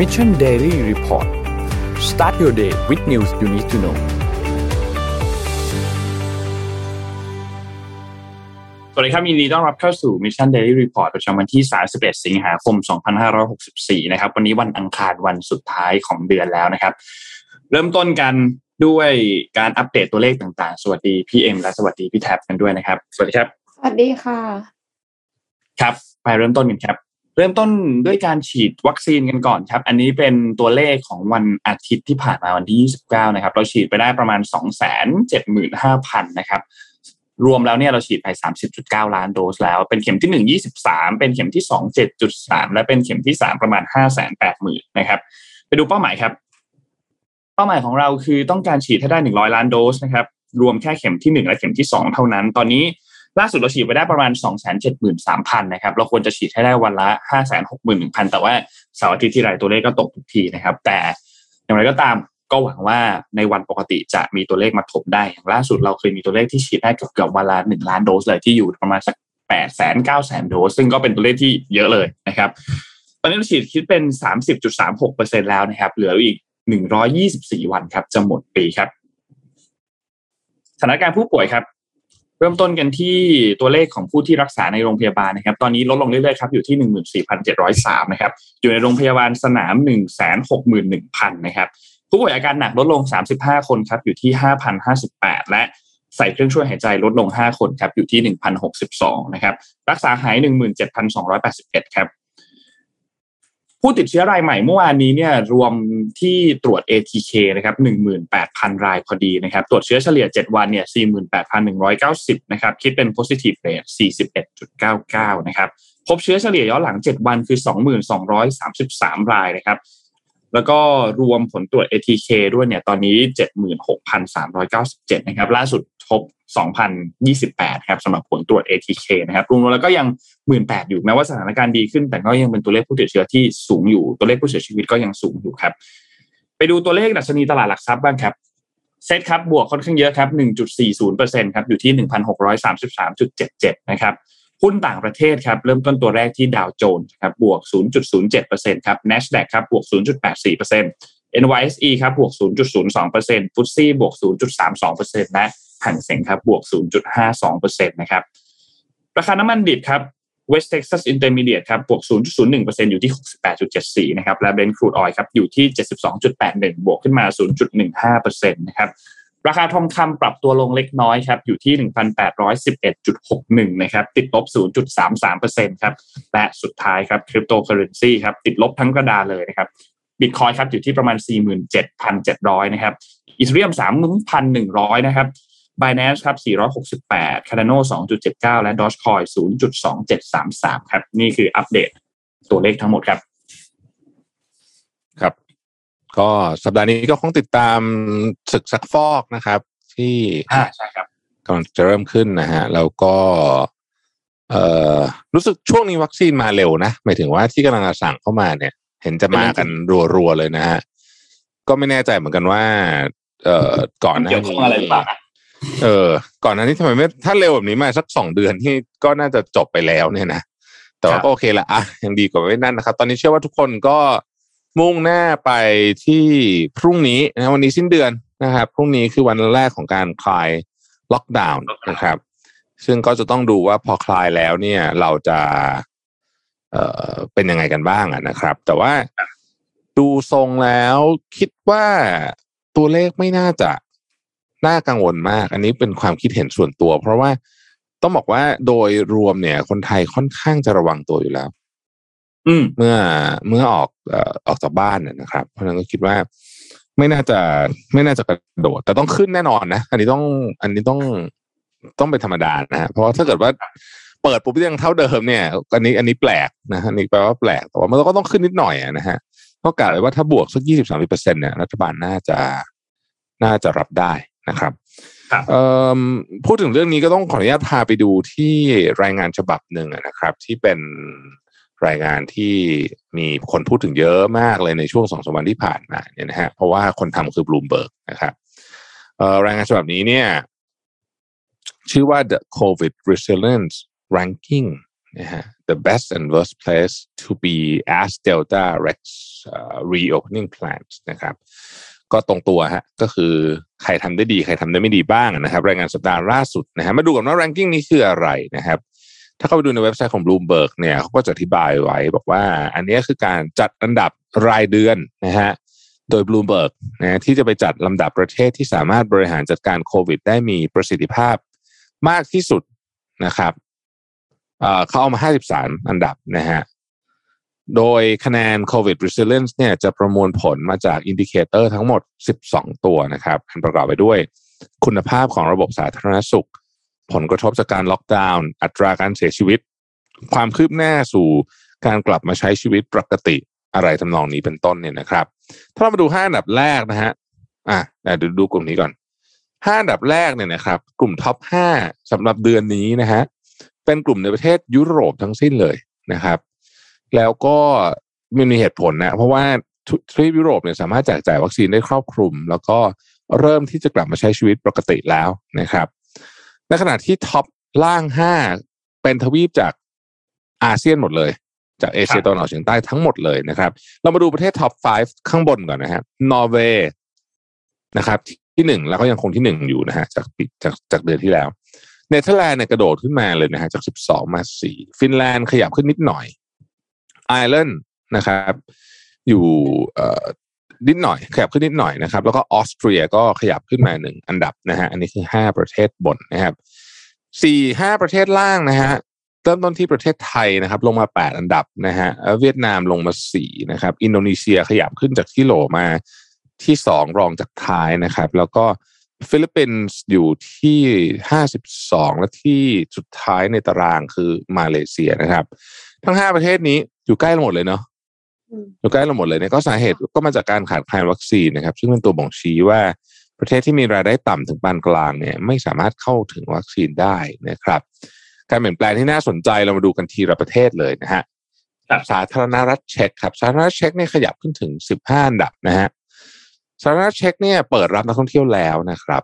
Mission Daily Report start your day with news you need to know สวัสดีครับยินดีต้อนรับเข้าสู่ Mission Daily Report ประจำวันที่ 31 สิงหาคม 2564 นะครับ วันนี้วันอังคารวันสุดท้ายของเดือนแล้วนะครับ เริ่มต้นกันด้วยการอัปเดตตัวเลขต่างๆ สวัสดีพี่เอ็มและสวัสดีพี่แท็บกันด้วยนะครับ สวัสดีครับ สวัสดีค่ะ ครับ ไปเริ่มต้นกันครับ เริ่มต้นด้วยการฉีดวัคซีนกันก่อนครับ อันนี้เป็นตัวเลขของวันอาทิตย์ที่ผ่านมาวันที่ 29 นะครับ เราฉีดไปได้ประมาณ 275,000 นะครับ รวมแล้วเนี่ยเราฉีดไป 30.9 ล้านโดสแล้ว เป็นเข็มที่ 1 23 เป็นเข็มที่ 2 7.3 และเป็นเข็มที่ 3 ประมาณ 580,000นะครับ ไปดูเป้าหมายครับ เป้าหมายของเราคือต้องการฉีดให้ได้ 100 ล้านโดสนะครับ รวมแค่เข็มที่ 1 และเข็มที่ 2 เท่านั้น ตอนนี้ ล่าสุดเราฉีดไปได้ประมาณ 273,000นะครับเราควรจะฉีดให้ได้วันละ 561,000 แต่ว่าเสาร์อาทิตย์ที่ไรตัวเลขก็ตกทุกทีนะครับ แต่อย่างไรก็ตามก็หวังว่าในวันปกติจะมีตัวเลขมาถมได้อย่างล่าสุดเราเคยมีตัวเลขที่ฉีดได้เกือบวันละ1ล้านโดสเลยที่อยู่ประมาณสัก8แสน9แสนโดส ซึ่งก็เป็นตัวเลขที่เยอะเลยนะครับ ตอนนี้เราฉีดคิดเป็น30.36%แล้วนะครับ เหลืออีก124วันครับจะหมดปีครับสถานการณ์ผู้ป่วยครับ เริ่มต้นกันที่ตัวเลขของผู้ที่รักษาในโรงพยาบาลนะครับ ตอนนี้ลดลงเรื่อยๆครับอยู่ที่14,703นะครับ อยู่ในโรงพยาบาลสนาม161,000นะครับ ผู้ป่วยอาการหนักลดลง35คนครับอยู่ที่5,058และใส่เครื่องช่วยหายใจลดลง5คนครับอยู่ที่1,062นะครับ รักษาหาย17,281ครับ ผู้ติดเชื้อรายใหม่เมื่อวานนี้เนี่ยรวมที่ตรวจ ATK นะครับ18,000 รายพอดีนะครับ ตรวจเชื้อเฉลี่ย 7 วันเนี่ย48,190 นะครับ คิดเป็น positive rate 41.99 นะครับ พบเชื้อเฉลี่ยย้อนหลัง 7 วันคือ 2,233 รายนะครับ แล้วก็รวมผลตรวจ ATK ด้วยเนี่ยตอนนี้ 76,397 นะครับ ล่าสุดพบ2,028 ครับสำหรับผลตรวจ ATK นะครับรวมแล้วก็ยัง 18,000 อยู่แม้ว่าสถานการณ์ดีขึ้น แต่ก็ยังเป็นตัวเลขผู้ติดเชื้อที่สูงอยู่ตัวเลขผู้เสียชีวิตก็ยังสูงอยู่ครับ ไปดูตัวเลขดัชนีตลาดหลักทรัพย์บ้างครับเซ็ตครับบวกค่อนข้างเยอะครับ 1.40%ครับอยู่ที่ 1,633.77 นะครับ หุ้นต่างประเทศครับเริ่มต้นตัวแรกที่ดาวโจนส์ครับบวก 0.07%ครับ NASDAQ ครับบวก 0.84% NYSE ครับบวก 0.02%ฟุตซี่บวก 0.32%และหังเสงครับบวก 0.52%นะครับราคาน้ำมันดิบครับ West Texas Intermediate ครับบวก 0.01%อยู่ที่ 68.74 นะครับและ Brent crude oil ครับอยู่ที่ 72.81 บวกขึ้นมา 0.15%นะครับ ราคาทองคำปรับตัวลงเล็กน้อยครับอยู่ที่ 1,811.61 นะครับติดลบ 0.33%ครับและสุดท้ายครับคริปโตเคอเรนซีครับติดลบทั้งกระดาเลยนะครับบิตคอยครับอยู่ที่ประมาณ 47,700 นะครับอีเธเรียม 3,100 นะครับ Binance ครับ 468 Cardano 2.79 และ Dogecoin 0.2733 ครับ นี่คืออัปเดตตัวเลขทั้งหมดครับ ก็สัปดาห์นี้ก็คงติดตามศึกซักฟอกนะครับ ที่อ่าใช่ครับกำลังจะเริ่มขึ้นนะฮะแล้วก็เอ่อรู้สึกช่วงนี้วัคซีนมาเร็วนะหมายถึงว่าที่กำลังจะสั่งเข้ามาเนี่ย เห็นจะมากันรัวๆเลยนะฮะก็ไม่แน่ใจเหมือนกันว่า เอ่อก่อนหน้าเกี่ยวข้นี้องอะไรหรือเปล่านะเออ ก่อนหน้านี้ทำไมไม่ถ้าเร็วแบบนี้มาสักสองเดือนที่ก็น่าจะจบไปแล้วเนี่ยนะแต่ว่าก็โอเคละอะยังดีกว่าไม่นั่นนะครับ ตอนนี้เชื่อว่าทุกคนก็ มุ่งหน้าไปที่พรุ่งนี้นะวันนี้สิ้นเดือนนะครับ พรุ่งนี้คือวันแรกของการคลายล็อกดาวน์นะครับ ซึ่งก็จะต้องดูว่าพอคลายแล้วเนี่ยเราจะเอ่อเป็นยังไงกันบ้างอะนะครับ แต่ว่าดูทรงแล้วคิดว่าตัวเลขไม่น่าจะน่ากังวลมาก อันนี้เป็นความคิดเห็นส่วนตัว เพราะว่าต้องบอกว่าโดยรวมเนี่ย คนไทยค่อนข้างจะระวังตัวอยู่แล้วอืม เมื่อเมื่อออกเอ่อออกจากบ้านเนี่ยนะครับ เพราะฉะนั้นก็คิดว่าไม่น่าจะไม่น่าจะกระโดด แต่ต้องขึ้นแน่นอนนะ อันนี้ต้องอันนี้ต้องต้องเป็นธรรมดานะฮะเพราะว่าถ้าเกิดว่าเปิดปุ๊บยังเท่าเดิมเนี่ยอันนี้อันนี้แปลกนะฮะอันนี้แปลว่าแปลกแต่ว่ามันก็ต้องขึ้นนิดหน่อยอะนะฮะก็กล่าวเลยว่าถ้าบวกสักยี่สิบสามเปอร์เซ็นเนี่ยรัฐบาลน่าจะน่าจะรับได้นะครับครับเอ่อพูดถึงเรื่องนี้ก็ต้องขออนุญาตพาไปดูที่รายงานฉบับหนึ่งอะนะครับ ที่เป็น รายงานที่มีคนพูดถึงเยอะมากเลยในช่วงสองสามวันที่ผ่านมาเนี่ยนะฮะเพราะว่าคนทำคือบลูมเบิร์กนะครับเอ่อรายงานฉบับนี้เนี่ยชื่อว่า the COVID resilience ranking นะฮะ the best and worst place to be as Delta Rex uh, reopening plans นะครับ ก็ตรงตัวฮะก็คือใครทำได้ดี ใครทำได้ไม่ดีบ้างนะครับ รายงานสัปดาห์ล่าสุดนะฮะมาดูกันว่า ranking นี้คืออะไรนะครับ ถ้าเข้าไปดูในเว็บไซต์ของ Bloomberg เนี่ยเขาก็จะอธิบายไว้บอกว่า อันนี้คือการจัดอันดับรายเดือนนะฮะโดย Bloomberg นะที่จะไปจัดลำดับประเทศที่สามารถบริหารจัดการโควิด ได้มีประสิทธิภาพมากที่สุดนะครับเขาเอามา 53 อันดับนะฮะโดยคะแนน COVID resilience เนี่ยจะประมวลผลมาจาก indicator ทั้งหมด 12 ตัวนะครับอันประกอบไปด้วย คุณภาพของระบบสาธารณสุข ผลกระทบจากการล็อกดาวน์อัตราการเสียชีวิต ความคืบหน้าสู่การกลับมาใช้ชีวิตปกติอะไรทำนองนี้เป็นต้นเนี่ยนะครับ ถ้าเรามาดู5อันดับแรกนะฮะอะเดี๋ยวดูกลุ่มนี้ก่อน5อันดับแรกเนี่ยนะครับ กลุ่มท็อป5สำหรับเดือนนี้นะฮะเป็นกลุ่มในประเทศยุโรปทั้งสิ้นเลยนะครับ แล้วก็มันมีเหตุผลนะเพราะว่าทวีปยุโรปเนี่ยสามารถแจกจ่ายวัคซีนได้ครอบคลุม แล้วก็เริ่มที่จะกลับมาใช้ชีวิตปกติแล้วนะครับ ในขณะที่ท็อปล่าง5เป็นทวีปจากอาเซียนหมดเลย จากเอเชียตะวันออกเฉียงใต้ทั้งหมดเลยนะครับ เรามาดูประเทศ top 5 ข้างบนก่อนนะครับนอร์เวย์นะครับ ที่หนึ่งแล้วก็ยังคงที่หนึ่งอยู่นะฮะจากจากจากเดือนที่แล้วเนเธอร์แลนด์เนี่ยกระโดดขึ้นมาเลยนะฮะจาก 12 มา 4 ฟินแลนด์ขยับขึ้นนิดหน่อยไอร์แลนด์นะครับ อยู่เอ่อ นิดหน่อยขยับขึ้นนิดหน่อยนะครับ แล้วก็ออสเตรียก็ขยับขึ้นมาหนึ่งอันดับนะฮะอันนี้คือห้าประเทศบนนะครับสี่ห้าประเทศล่างนะฮะเริ่มต้นที่ประเทศไทยนะครับ ลงมาแปดอันดับนะฮะเวียดนามลงมาสี่นะครับ อินโดนีเซียขยับขึ้นจากที่โหล่มาที่สองรองจากท้ายนะครับ แล้วก็ฟิลิปปินส์อยู่ที่ห้าสิบสองและที่สุดท้ายในตารางคือมาเลเซียนะครับ ทั้งห้าประเทศนี้อยู่ใกล้หมดเลยเนาะ อยู่ใกล้เราหมดเลยเนี่ยก็สาเหตุก็มาจากการขาดแคลนวัคซีนนะครับ ซึ่งเป็นตัวบ่งชี้ว่าประเทศที่มีรายได้ต่ำถึงปานกลางเนี่ยไม่สามารถเข้าถึงวัคซีนได้นะครับ การเปลี่ยนแปลงที่น่าสนใจเรามาดูกันทีละประเทศเลยนะฮะสาธารณรัฐเช็กครับสาธารณรัฐเช็กเนี่ยขยับขึ้นถึงสิบห้าอันดับนะฮะสาธารณรัฐเช็กเนี่ยเปิดรับนักท่องเที่ยวแล้วนะครับ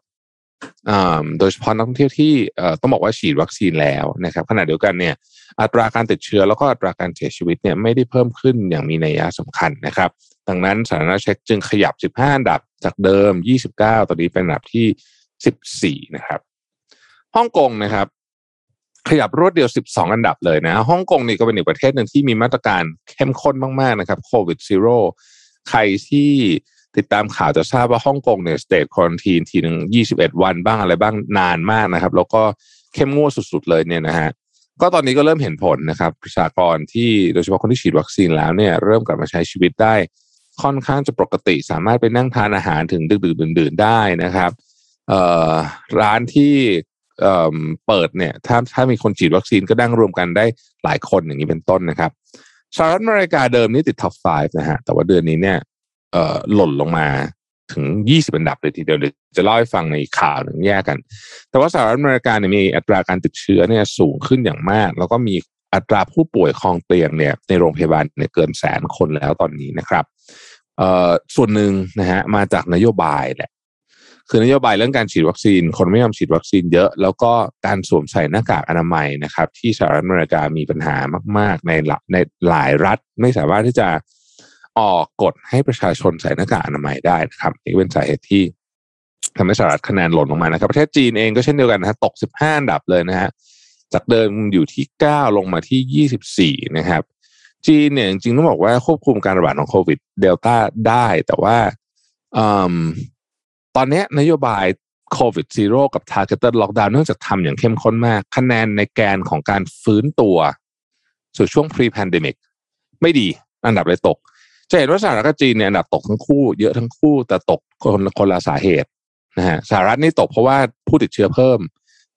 โดยเฉพาะนักท่องเที่ยวที่ต้องบอกว่าฉีดวัคซีนแล้วนะครับขณะเดียวกันเนี่ยอัตราการติดเชื้อแล้วก็อัตราการเสียชีวิตเนี่ยไม่ได้เพิ่มขึ้นอย่างมีนัยยะสำคัญนะครับ ดังนั้นสาธารณรัฐเช็กจึงขยับ 15 อันดับจากเดิม 29 ตอนนี้เป็นอันดับที่ 14 นะครับฮ่องกงนะครับ ขยับรวดเดียว 12 อันดับเลยนะฮ่องกงนี่ก็เป็นอีกประเทศหนึ่งที่มีมาตรการเข้มข้นมากๆนะครับโควิด zero ใครที่ ติดตามข่าวจะทราบว่าฮ่องกงเนี่ย state quarantine ทีหนึ่งยี่สิบเอ็ดวันบ้างอะไรบ้างนานมากนะครับ แล้วก็เข้มงวดสุดๆเลยเนี่ยนะฮะก็ตอนนี้ก็เริ่มเห็นผลนะครับประชากรที่โดยเฉพาะคนที่ฉีดวัคซีนแล้วเนี่ยเริ่มกลับมาใช้ชีวิตได้ ค่อนข้างจะปกติ สามารถไปนั่งทานอาหารถึงดึกๆดื่นๆได้นะครับเอ่อร้านที่เอ่อเปิดเนี่ยถ้าถ้ามีคนฉีดวัคซีนก็นั่งรวมกันได้หลายคนอย่างนี้เป็นต้นนะครับสหรัฐอเมริกาเดิมนี่ติดท็อป 5 นะฮะแต่ว่าเดือนนี้เนี่ย หล่นลงมาถึง 20 อันดับเลยทีเดียวเลยจะเล่าให้ฟังในข่าวหนึ่งแยกกัน แต่ว่าสหรัฐอเมริกาเนี่ยมีอัตราการติดเชื้อเนี่ยสูงขึ้นอย่างมาก แล้วก็มีอัตราผู้ป่วยคลองเตียงเนี่ยในโรงพยาบาลเนี่ยเกินแสนคนแล้วตอนนี้นะครับเอ่อส่วนหนึ่งนะฮะมาจากนโยบายแหละคือนโยบายเรื่องการฉีดวัคซีน คนไม่ยอมฉีดวัคซีนเยอะ แล้วก็การสวมใส่หน้ากากอนามัยนะครับ ที่สหรัฐอเมริกามีปัญหามาก ๆ ในในหลายรัฐ ไม่สามารถที่จะ ออกกฎให้ประชาชนใส่หน้ากากอนามัยได้นะครับนี่เป็นสาเหตุที่ทำให้สหรัฐคะแนนหล่นลงมานะครับ ประเทศจีนเองก็เช่นเดียวกันนะฮะตก 15อันดับเลยนะฮะจากเดิมอยู่ที่ 9 ลงมาที่ 24 นะครับ จีนเนี่ยจริงๆต้องบอกว่าควบคุมการระบาดของโควิดเดลต้าได้แต่ว่าอตอนนี้นโยบายโควิดซีโร่กับ targeted lockdown เนื่องจากทำอย่างเข้มข้นมาก คะแนนในแกนของการฟื้นตัว สู่ช่วง pre pandemic ไม่ดีอันดับเลยตก จะเห็นว่าสหรัฐกับจีนเนี่ยอันดับตกทั้งคู่เยอะทั้งคู่แต่ตกคนคนละสาเหตุนะฮะสหรัฐนี่ตกเพราะว่าผู้ติดเชื้อเพิ่ม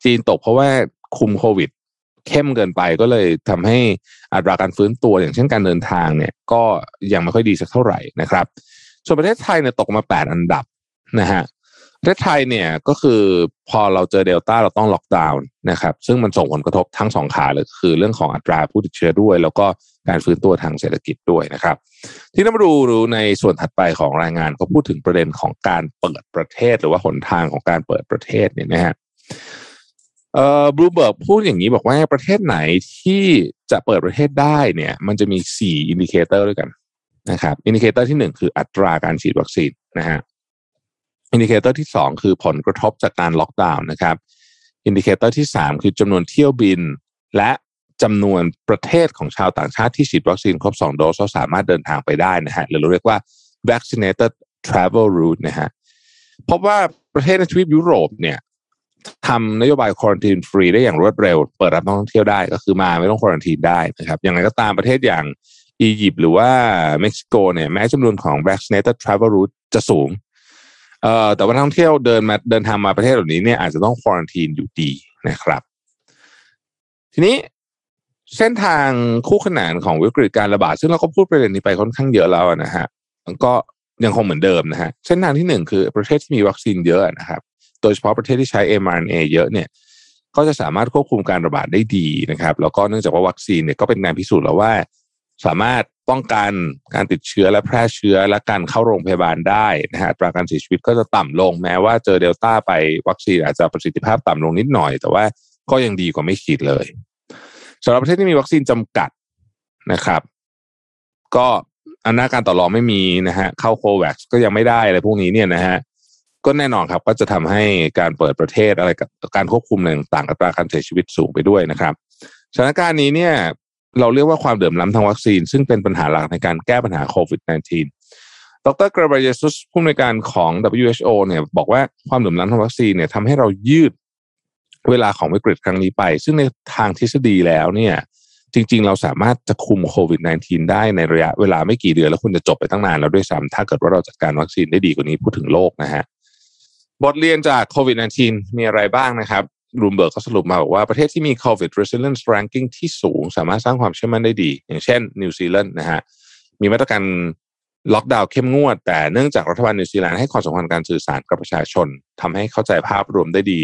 จีนตกเพราะว่าคุมโควิด เข้มเกินไปก็เลยทำให้อัตราการฟื้นตัวอย่างเช่นการเดินทางเนี่ย ก็ยังไม่ค่อยดีสักเท่าไหร่นะครับ ส่วนประเทศไทยเนี่ยตกมาแปดอันดับนะฮะ ประเทศไทยเนี่ยก็คือพอเราเจอเดลต้าเราต้องล็อกดาวน์นะครับ ซึ่งมันส่งผลกระทบทั้งสองขาเลยคือเรื่องของอัตราผู้ติดเชื้อด้วย แล้วก็การฟื้นตัวทางเศรษฐกิจด้วยนะครับ ที่เรามาดูในส่วนถัดไปของรายงานเขาพูดถึงประเด็นของการเปิดประเทศ หรือว่าหนทางของการเปิดประเทศเนี่ยนะฮะเอ่อบลูมเบิร์กพูดอย่างนี้บอกว่าประเทศไหนที่จะเปิดประเทศได้เนี่ย มันจะมีสี่ indicator ด้วยกันนะครับ indicator ที่หนึ่งคืออัตราการฉีดวัคซีนนะฮะ indicator ที่สองคือผลกระทบจากการล็อกดาวน์นะครับ indicator ที่สามคือจำนวนเที่ยวบิน และจำนวนประเทศของชาวต่างชาติที่ฉีดวัคซีนครบ 2 โดสแล้วสามารถเดินทางไปได้นะฮะหรือเราเรียกว่า vaccinated travel route นะฮะพบว่าประเทศในทวีปยุโรปเนี่ยทำนโยบายควอนตีนฟรีได้อย่างรวดเร็ว เปิดรับนักท่องเที่ยวได้ก็คือมาไม่ต้องควอนตีนได้นะครับอย่างไรก็ตามประเทศอย่างอียิปต์หรือว่าเม็กซิโกเนี่ยแม้จำนวนของ vaccinated travel route จะสูง เอ่อแต่ว่าท่องเที่ยวเดินมาเดินทางมาประเทศเหล่านี้เนี่ยอาจจะต้องควอนตีนอยู่ดีนะครับ ทีนี้เส้นทางคู่ขนานของวิกฤตการระบาดซึ่งเราก็พูดประเด็นนี้ไปค่อนข้างเยอะแล้วนะฮะก็ยังคงเหมือนเดิมนะฮะเส้นทางที่หนึ่งคือประเทศที่มีวัคซีนเยอะนะครับโดยเฉพาะประเทศที่ใช้ mRNA เยอะเนี่ยก็จะสามารถควบคุมการระบาดได้ดีนะครับ แล้วก็เนื่องจากว่าวัคซีนเนี่ยก็เป็นงานพิสูจน์แล้วว่า สามารถ ป้องกันการติดเชื้อและแพร่เชื้อและการเข้าโรงพยาบาลได้นะฮะอัตราการเสียชีวิตก็จะต่ำลงแม้ว่าเจอเดลต้าไปวัคซีนอาจจะประสิทธิภาพต่ำลงนิดหน่อย แต่ว่าก็ยังดีกว่าไม่ฉีดเลยสำหรับประเทศที่มีวัคซีนจำกัดนะครับ ก็อำนาจการต่อรองไม่มีนะฮะเข้าโควัคก็ยังไม่ได้อะไรพวกนี้เนี่ยนะฮะก็แน่นอนครับก็จะทำให้การเปิดประเทศอะไรกับการควบคุมต่างๆอัตราการเสียชีวิตสูงไปด้วยนะครับสถานการณ์นี้เนี่ย เราเรียกว่าความเดือดร้อนทางวัคซีน ซึ่งเป็นปัญหาหลักในการแก้ปัญหาโควิด -19 ดรกราบเยซุสผู้อำนวยการของ WHO เนี่ยบอกว่าความเดือดร้อนทางวัคซีนเนี่ยทำให้เรายืดเวลาของวิกฤตครั้งนี้ไป ซึ่งในทางทฤษฎีแล้วเนี่ย จริง ๆ เราสามารถจะคุมโควิด -19 ได้ในระยะเวลาไม่กี่เดือน แล้วควรจะจบไปตั้งนานแล้วด้วยซ้ำถ้าเกิดว่าเราจัดการวัคซีนได้ดีกว่านี้พูดถึงโลกนะฮะบทเรียนจากโควิด -19 มีอะไรบ้างนะครับ บลูมเบิร์กเขาสรุปมาบอกว่าประเทศที่มี COVID resilience ranking ที่สูง สามารถสร้างความเชื่อมั่นได้ดี อย่างเช่นนิวซีแลนด์นะฮะมีมาตรการล็อกดาวน์เข้มงวด แต่เนื่องจากรัฐบาลนิวซีแลนด์ให้ความสำคัญการสื่อสารกับประชาชนทำให้เข้าใจภาพรวมได้ดี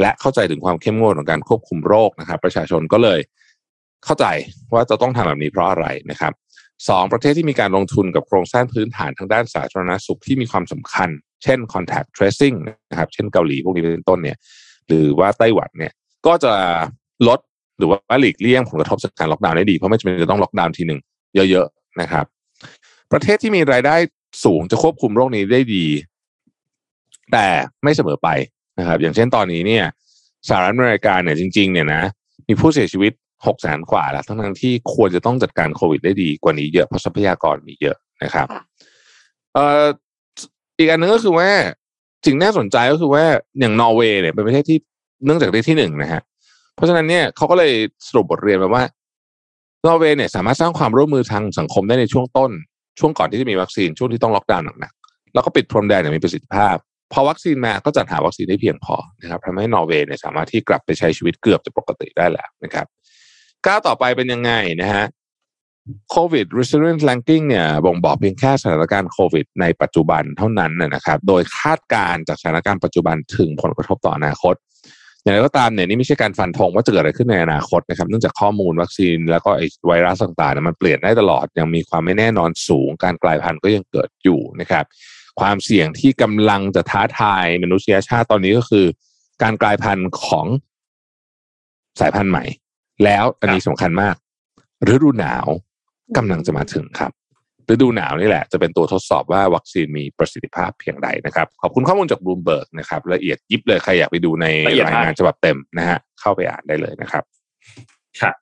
และเข้าใจถึงความเข้มงวดของการควบคุมโรคนะครับ ประชาชนก็เลยเข้าใจว่าจะต้องทำแบบนี้เพราะอะไรนะครับสองประเทศที่มีการลงทุนกับโครงสร้างพื้นฐานทางด้านสาธารณสุขที่มีความสำคัญ เช่น contact tracing นะครับ เช่นเกาหลีพวกนี้เป็นต้นเนี่ย หรือว่าไต้หวันเนี่ย ก็จะลดหรือว่าหลีกเลี่ยงผลกระทบจากการล็อกดาวน์ได้ดี เพราะไม่จำเป็นจะต้องล็อกดาวน์ทีหนึ่งเยอะๆนะครับ ประเทศที่มีรายได้สูงจะควบคุมโรคนี้ได้ดี แต่ไม่เสมอไปนะครับ อย่างเช่นตอนนี้เนี่ยสหรัฐอเมริกาเนี่ยจริง ๆ เนี่ยนะมีผู้เสียชีวิตหกแสนกว่าแล้ว ทั้งทั้งที่ควรจะต้องจัดการโควิดได้ดีกว่านี้เยอะเพราะทรัพยากรมีเยอะนะครับเอ่ออีกอันนึงก็คือว่า สิ่งน่าสนใจก็คือว่าอย่างนอร์เวย์เนี่ยเป็นประเทศที่เนื่องจากได้ที่หนึ่งนะฮะเพราะฉะนั้นเนี่ยเขาก็เลยสรุปบทเรียนมาว่านอร์เวย์เนี่ยสามารถสร้างความร่วมมือทางสังคมได้ในช่วงต้น ช่วงก่อนที่จะมีวัคซีนช่วงที่ต้องล็อกดาวน์หนักๆแล้วก็ปิดพรมแดนอย่างมีประสิทธิภาพพอวัคซีนมาก็จัดหาวัคซีนได้เพียงพอนะครับทำให้นอร์เวย์เนี่ยสามารถที่กลับไปใช้ชีวิตเกือบจะปกติได้แล้วนะครับก้าวต่อไปเป็นยังไงนะฮะ COVID resilience ranking เนี่ยบ่งบอกเพียงแค่สถานการณ์โควิดในปัจจุบันเท่านั้นนะครับ โดยคาดการจากสถานการณ์ปัจจุบันถึงผลกระทบต่ออนาคต อย่างไรก็ตามเนี่ยนี่ไม่ใช่การฟันธงว่าจะเกิดอะไรขึ้นในอนาคตนะครับ เนื่องจากข้อมูลวัคซีนแล้วก็ไอไวรัสต่างๆเนี่ยมันเปลี่ยนได้ตลอด ยังมีความไม่แน่นอนสูง การกลายพันธุ์ก็ยังเกิดอยู่นะครับ ความเสี่ยงที่กำลังจะท้าทายมนุษยชาติตอนนี้ก็คือ การกลายพันธุ์ของสายพันธุ์ใหม่ แล้วอันนี้สำคัญมากฤดูหนาว กำลังจะมาถึงครับฤดูหนาวนี่แหละจะเป็นตัวทดสอบว่าวัคซีนมีประสิทธิภาพเพียงใดนะครับ ขอบคุณข้อมูลจากบลูมเบิร์กนะครับ ละเอียดยิบเลยใครอยากไปดูในรายงานฉบับเต็มนะฮะเข้าไปอ่านได้เลยนะครับครับ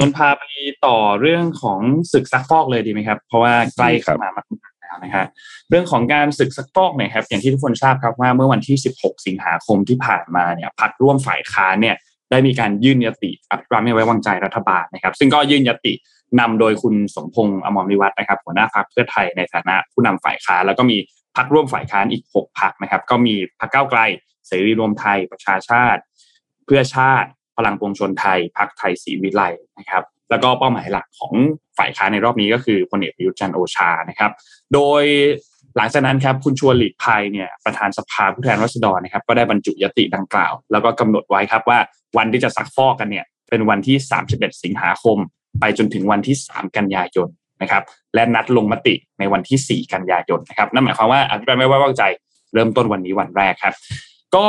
นนพาไปต่อเรื่องของศึกซักฟอกเลยดีไหมครับ เพราะว่าใกล้เข้ามามากแล้วนะครับเรื่องของการศึกซักฟอกเนี่ยครับ อย่างที่ทุกคนทราบครับว่าเมื่อวันที่ 16 สิงหาคมที่ผ่านมาเนี่ยพักร่วมฝ่ายค้านเนี่ย ได้มีการยื่นยติอภิปรายไม่ไว้วางใจรัฐบาลนะครับ ซึ่งก็ยื่นยตินำโดยคุณสมพงษ์อมรวิวัฒนะครับ หัวหน้าพรรคเพื่อไทยในฐานะผู้นำฝ่ายค้านแล้วก็มีพรรคร่วมฝ่ายค้านอีก 6พรรคนะครับ ก็มีพรรคก้าวไกลเสรีรวมไทยประชาชาติ เพื่อชาติ พลังปวงชนไทยพรรคไทยศรีวิไลนะครับ แล้วก็เป้าหมายหลักของฝ่ายค้านในรอบนี้ก็คือพลเอกประยุทธ์จันโอชานะครับ โดย หลังจากนั้นครับคุณชวนหลีกภัยเนี่ยประธานสภาผู้แทนราษฎรนะครับก็ได้บรรจุยติดังกล่าว แล้วก็กำหนดไว้ครับว่าวันที่จะซักฟอกกันเนี่ยเป็นวันที่ 31 สิงหาคม ไปจนถึงวันที่ 3 กันยายนนะครับและนัดลงมติในวันที่ 4 กันยายนนะครับนั่นหมายความว่าอภิปรายไม่ไว้วางใจเริ่มต้นวันนี้วันแรกครับ ก็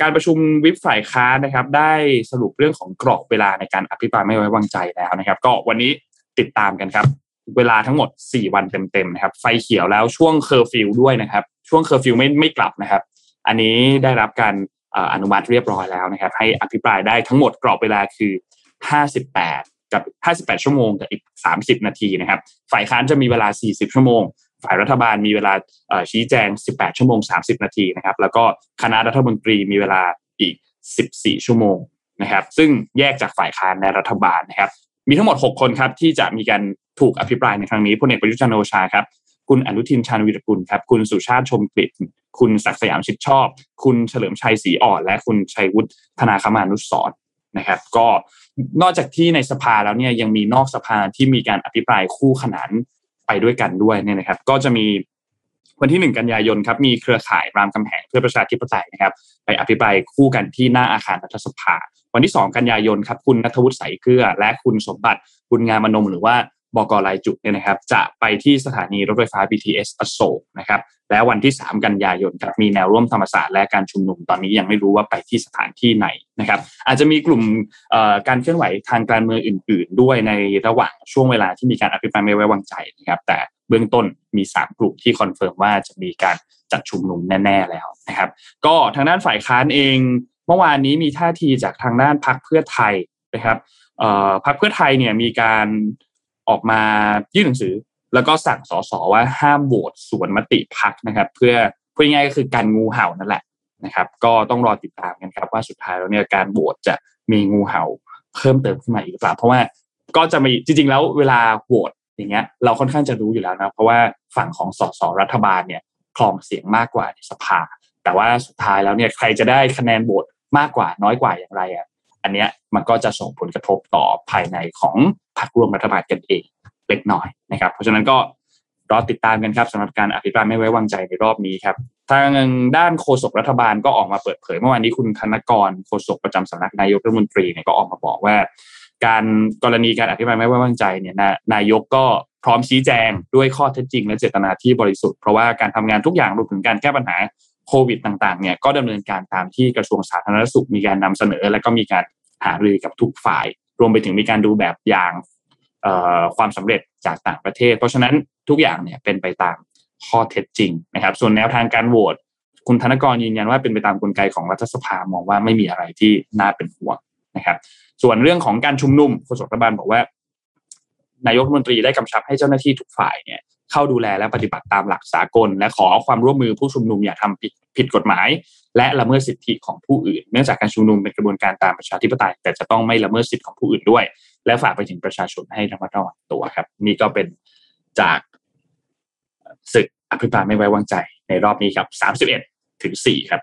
การประชุมวิปฝ่ายค้านนะครับ ได้สรุปเรื่องของกรอบเวลาในการอภิปรายไม่ไว้วางใจแล้วนะครับ ก็วันนี้ติดตามกันครับ เวลาทั้งหมด 4 วันเต็มๆนะครับ ไฟเขียวแล้วช่วงเคอร์ฟิวด้วยนะครับ ช่วงเคอร์ฟิวไม่ไม่กลับนะครับ อันนี้ได้รับการอนุมัติเรียบร้อยแล้วนะครับ ให้อภิปรายได้ทั้งหมดกรอบเวลาคือ 58 กับ 58 ชั่วโมงกับอีก 30 นาทีนะครับ ฝ่ายค้านจะมีเวลา 40 ชั่วโมง ฝ่ายรัฐบาลมีเวลาชี้แจง 18 ชั่วโมง 30 นาทีนะครับ แล้วก็คณะรัฐมนตรีมีเวลาอีก 14 ชั่วโมงนะครับ ซึ่งแยกจากฝ่ายค้านในรัฐบาลนะครับ มีทั้งหมด 6 คนครับที่จะมีการ ถูกอภิปรายในครั้งนี้พลเอกประยุทธ์จันโอชาครับ คุณอนุทินชาญวิรกุลครับ คุณสุชาติชมกลิ่นคุณศักดิ์สยามชิดชอบ คุณเฉลิมชัยศรีอ่อน และคุณชัยวุฒิธนาคมานุสรนะครับ ก็นอกจากที่ในสภาแล้วเนี่ยยังมีนอกสภาที่มีการอภิปรายคู่ขนานไปด้วยกันด้วยเนี่ยนะครับ ก็จะมีวันที่หนึ่งกันยายนครับมีเครือข่ายรามคำแหงเพื่อประชาธิปไตยนะครับ ไปอภิปรายคู่กันที่หน้าอาคารรัฐสภา วันที่สองกันยายนครับคุณนัทวุฒิใสเกลือ และคุณสมบัติบุญงามมนมหรือว่า บกลายจุดเนี่ยนะครับ จะไปที่สถานีรถไฟฟ้า BTS อโศกนะครับ และวันที่ 3 กันยายนครับมีแนวร่วมธรรมศาสตร์และการชุมนุมตอนนี้ยังไม่รู้ว่าไปที่สถานที่ไหนนะครับ อาจจะมีกลุ่มการเคลื่อนไหวทางการเมืองอื่น ๆ ด้วยในระหว่างช่วงเวลาที่มีการอภิปรายไม่ไว้วางใจนะครับ แต่เบื้องต้นมี 3 กลุ่มที่ confirm ว่าจะมีการจัดชุมนุมแน่ ๆ แล้วนะครับ ก็ทางด้านฝ่ายค้านเอง เมื่อวานนี้มีท่าทีจากทางด้านพรรคเพื่อไทยนะครับพรรคเพื่อไทยเนี่ยมีการ ออกมายื่นหนังสือ แล้วก็สั่งสสว่าห้ามโหวตสวนมติพรรคนะครับ เพื่อพูดง่ายก็คือการงูเห่านั่นแหละนะครับ ก็ต้องรอติดตามกันครับว่าสุดท้ายแล้วเนี่ยการโหวตจะมีงูเห่าเพิ่มเติมขึ้นมาอีกหรือเปล่าเพราะว่าก็จะมีจริงๆ แล้วเวลาโหวตอย่างเงี้ย เราค่อนข้างจะรู้อยู่แล้วนะเพราะว่าฝั่งของสสรัฐบาลเนี่ยคลองเสียงมากกว่าในสภา แต่ว่าสุดท้ายแล้วเนี่ยใครจะได้คะแนนโหวตมากกว่าน้อยกว่าอย่างไรอะ อันเนี้ยมันก็จะส่งผลกระทบต่อภายในของพรรคร่วมรัฐบาลกันเองเล็กน้อยนะครับ เพราะฉะนั้นก็รอติดตามกันครับสำหรับการอภิปรายไม่ไว้วางใจในรอบนี้ครับทางด้านโฆษกรัฐบาลก็ออกมาเปิดเผยเมื่อวานนี้คุณธนกรโฆษกประจำสำนักนายกรัฐมนตรีเนี่ยก็ออกมาบอกว่า การกรณีการอภิปรายไม่ไว้วางใจเนี่ยนายกก็พร้อมชี้แจงด้วยข้อเท็จจริงและเจตนาที่บริสุทธิ์เพราะว่าการทำงานทุกอย่างรวมถึงการแก้ปัญหา โควิดต่างๆเนี่ยก็ดำเนินการตามที่กระทรวงสาธารณสุขมีการนำเสนอ และก็มีการหารือกับทุกฝ่าย รวมไปถึงมีการดูแบบอย่างความสำเร็จจากต่างประเทศ เพราะฉะนั้นทุกอย่างเนี่ยเป็นไปตามข้อเท็จจริงนะครับ ส่วนแนวทางการโหวตคุณธนกรยืนยันว่าเป็นไปตามกลไกของรัฐสภามองว่าไม่มีอะไรที่น่าเป็นห่วงนะครับ ส่วนเรื่องของการชุมนุมโฆษกรัฐบาลบอกว่านายกรัฐมนตรีได้กำชับให้เจ้าหน้าที่ทุกฝ่ายเนี่ย เข้าดูแลและปฏิบัติตามหลักสากล และขอความร่วมมือผู้ชุมนุมอย่าทำผิดผิดกฎหมาย และละเมิดสิทธิของผู้อื่น เนื่องจากการชุมนุมเป็นกระบวนการตามประชาธิปไตย แต่จะต้องไม่ละเมิดสิทธิของผู้อื่นด้วย และฝากไปถึงประชาชนให้ระมัดระวังตัวครับ นี่ก็เป็นจากศึกอภิปรายไม่ไว้วางใจในรอบนี้ครับสามสิบเอ็ดถึงสี่ครับ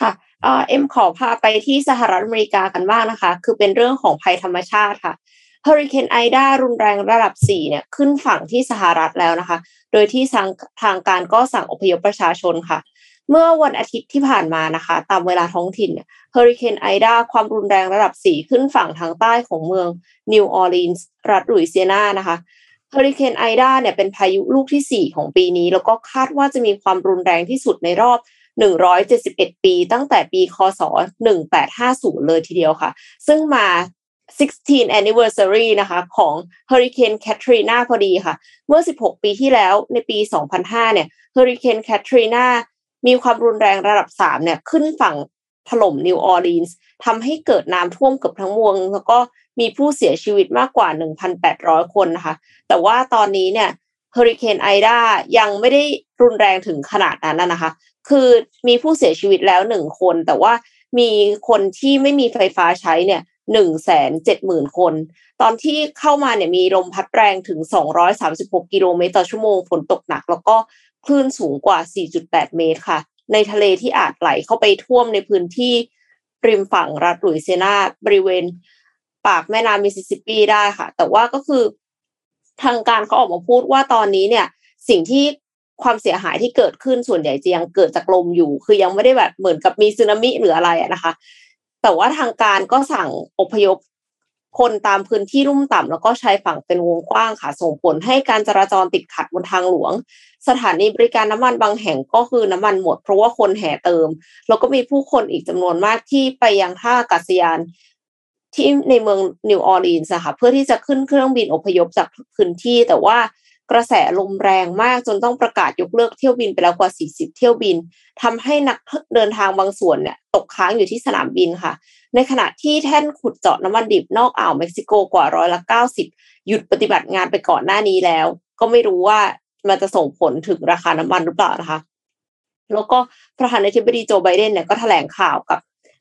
ค่ะเอ็มขอพาไปที่สหรัฐอเมริกากันบ้างนะคะ คือเป็นเรื่องของภัยธรรมชาติค่ะ เฮอริเคนไอดารุนแรงระดับ 4 เนี่ยขึ้นฝั่งที่สหรัฐแล้วนะคะ โดยที่ทางทางการก็สั่งอพยพประชาชนค่ะ เมื่อวันอาทิตย์ที่ผ่านมานะคะ ตามเวลาท้องถิ่นเฮอริเคนไอดาความรุนแรงระดับ 4 ขึ้นฝั่งทางใต้ของเมืองนิวออร์ลีนส์รัฐลุยเซียนานะคะเฮอริเคนไอดาเนี่ยเป็นพายุลูกที่ 4 ของปีนี้ แล้วก็คาดว่าจะมีความรุนแรงที่สุดในรอบ 171 ปี ตั้งแต่ปี คศ 1850 เลยทีเดียวค่ะ ซึ่งมา 16 anniversary นะคะของ Hurricane Katrina พอดีค่ะ เมื่อ 16 ปีที่แล้วในปี 2005 เนี่ย Hurricane Katrina มีความรุนแรงระดับ 3 เนี่ยขึ้นฝั่งถล่มนิวออร์ลีนส์ทำให้เกิดน้ำท่วมเกือบทั้งเมือง แล้วก็มีผู้เสียชีวิตมากกว่า 1,800 คนนะคะ แต่ว่าตอนนี้เนี่ยเฮอริเคนไอดายังไม่ได้รุนแรงถึงขนาดนั้นนะคะ คือมีผู้เสียชีวิตแล้วหนึ่งคน แต่ว่ามีคนที่ไม่มีไฟฟ้าใช้เนี่ย หนึ่งแสนเจ็ดหมื่นคน ตอนที่เข้ามาเนี่ยมีลมพัดแรงถึงสองร้อยสามสิบหกกิโลเมตรต่อชั่วโมงฝนตกหนัก แล้วก็คลื่นสูงกว่าสี่จุดแปดเมตรค่ะ ในทะเลที่อาจไหลเข้าไปท่วมในพื้นที่ริมฝั่งรัฐลุยเซียนาบริเวณ ปากแม่น้ำมิสซิสซิปปีได้ค่ะ แต่ว่าก็คือทางการเขาออกมาพูดว่าตอนนี้เนี่ย สิ่งที่ความเสียหายที่เกิดขึ้นส่วนใหญ่จะยังเกิดจากลมอยู่ คือยังไม่ได้แบบเหมือนกับมีสึนามิหรืออะไรนะคะ แต่ว่าทางการก็สั่งอพยพคนตามพื้นที่ลุ่มต่ำแล้วก็ชายฝั่งเป็นวงกว้างค่ะ ส่งผลให้การจราจรติดขัดบนทางหลวง สถานีบริการน้ำมันบางแห่งก็คือน้ำมันหมดเพราะว่าคนแห่เติม แล้วก็มีผู้คนอีกจำนวนมากที่ไปยังท่าอากาศยานที่ในเมืองนิวออร์ลีนส์ค่ะเพื่อที่จะขึ้นเครื่องบินอพยพจากพื้นที่ แต่ว่า กระแสลมแรงมากจนต้องประกาศยกเลิกเที่ยวบินไปแล้วกว่า 40 เที่ยวบินทำให้นักเดินทางบางส่วนเนี่ยตกค้างอยู่ที่สนามบินค่ะ ในขณะที่แท่นขุดเจาะน้ำมันดิบนอกอ่าวเม็กซิโกกว่าร้อยละ90 หยุดปฏิบัติงานไปก่อนหน้านี้แล้ว ก็ไม่รู้ว่ามันจะส่งผลถึงราคาน้ำมันหรือเปล่านะคะ แล้วก็ประธานาธิบดีโจไบเดนเนี่ยก็แถลงข่าวกับ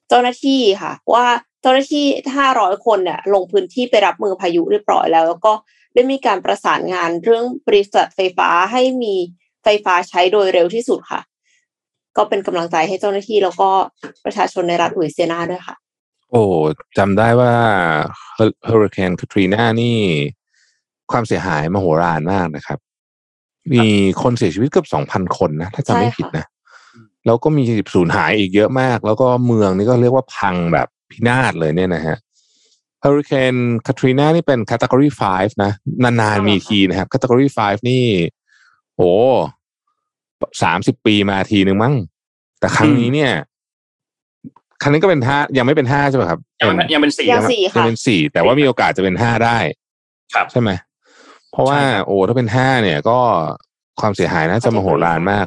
เจ้าหน้าที่ค่ะ ว่าเจ้าหน้าที่ 500 คนเนี่ยลงพื้นที่ไปรับมือพายุเรียบร้อยแล้ว แล้วก็ ได้มีการประสานงานเรื่องบริษัทไฟฟ้าให้มีไฟฟ้าใช้โดยเร็วที่สุดค่ะ ก็เป็นกำลังใจให้เจ้าหน้าที่แล้วก็ประชาชนในรัฐลุยเซียนาด้วยค่ะ โอ้จำได้ว่าเฮอริเคนคาทรีนานี่ความเสียหายมโหฬารมากนะครับ มีคนเสียชีวิตเกือบสองพันคนนะ ถ้าจำไม่ผิดนะ แล้วก็มีสูญหายอีกเยอะมาก แล้วก็เมืองนี่ก็เรียกว่าพังแบบพินาศเลยเนี่ยนะฮะ เฮอริเคนคาทรีนานี่เป็น category 5นะ นานๆมีทีนะครับ category 5นี่ โอ้สามสิบปีมาทีนึงมั้ง แต่ครั้งนี้เนี่ย ครั้งนี้ก็เป็นห้ายังไม่เป็นห้าใช่ไหมครับ ยังเป็นยังเป็นสี่ยังครับสี่ยังค่ะเป็นสี่แต่ว่ามีโอกาสจะเป็นห้าได้ ครับใช่ไหมเพราะว่าใช่ครับโอ้ถ้าเป็นห้าเนี่ย ก็ความเสียหายน่าจะมโหฬารมาก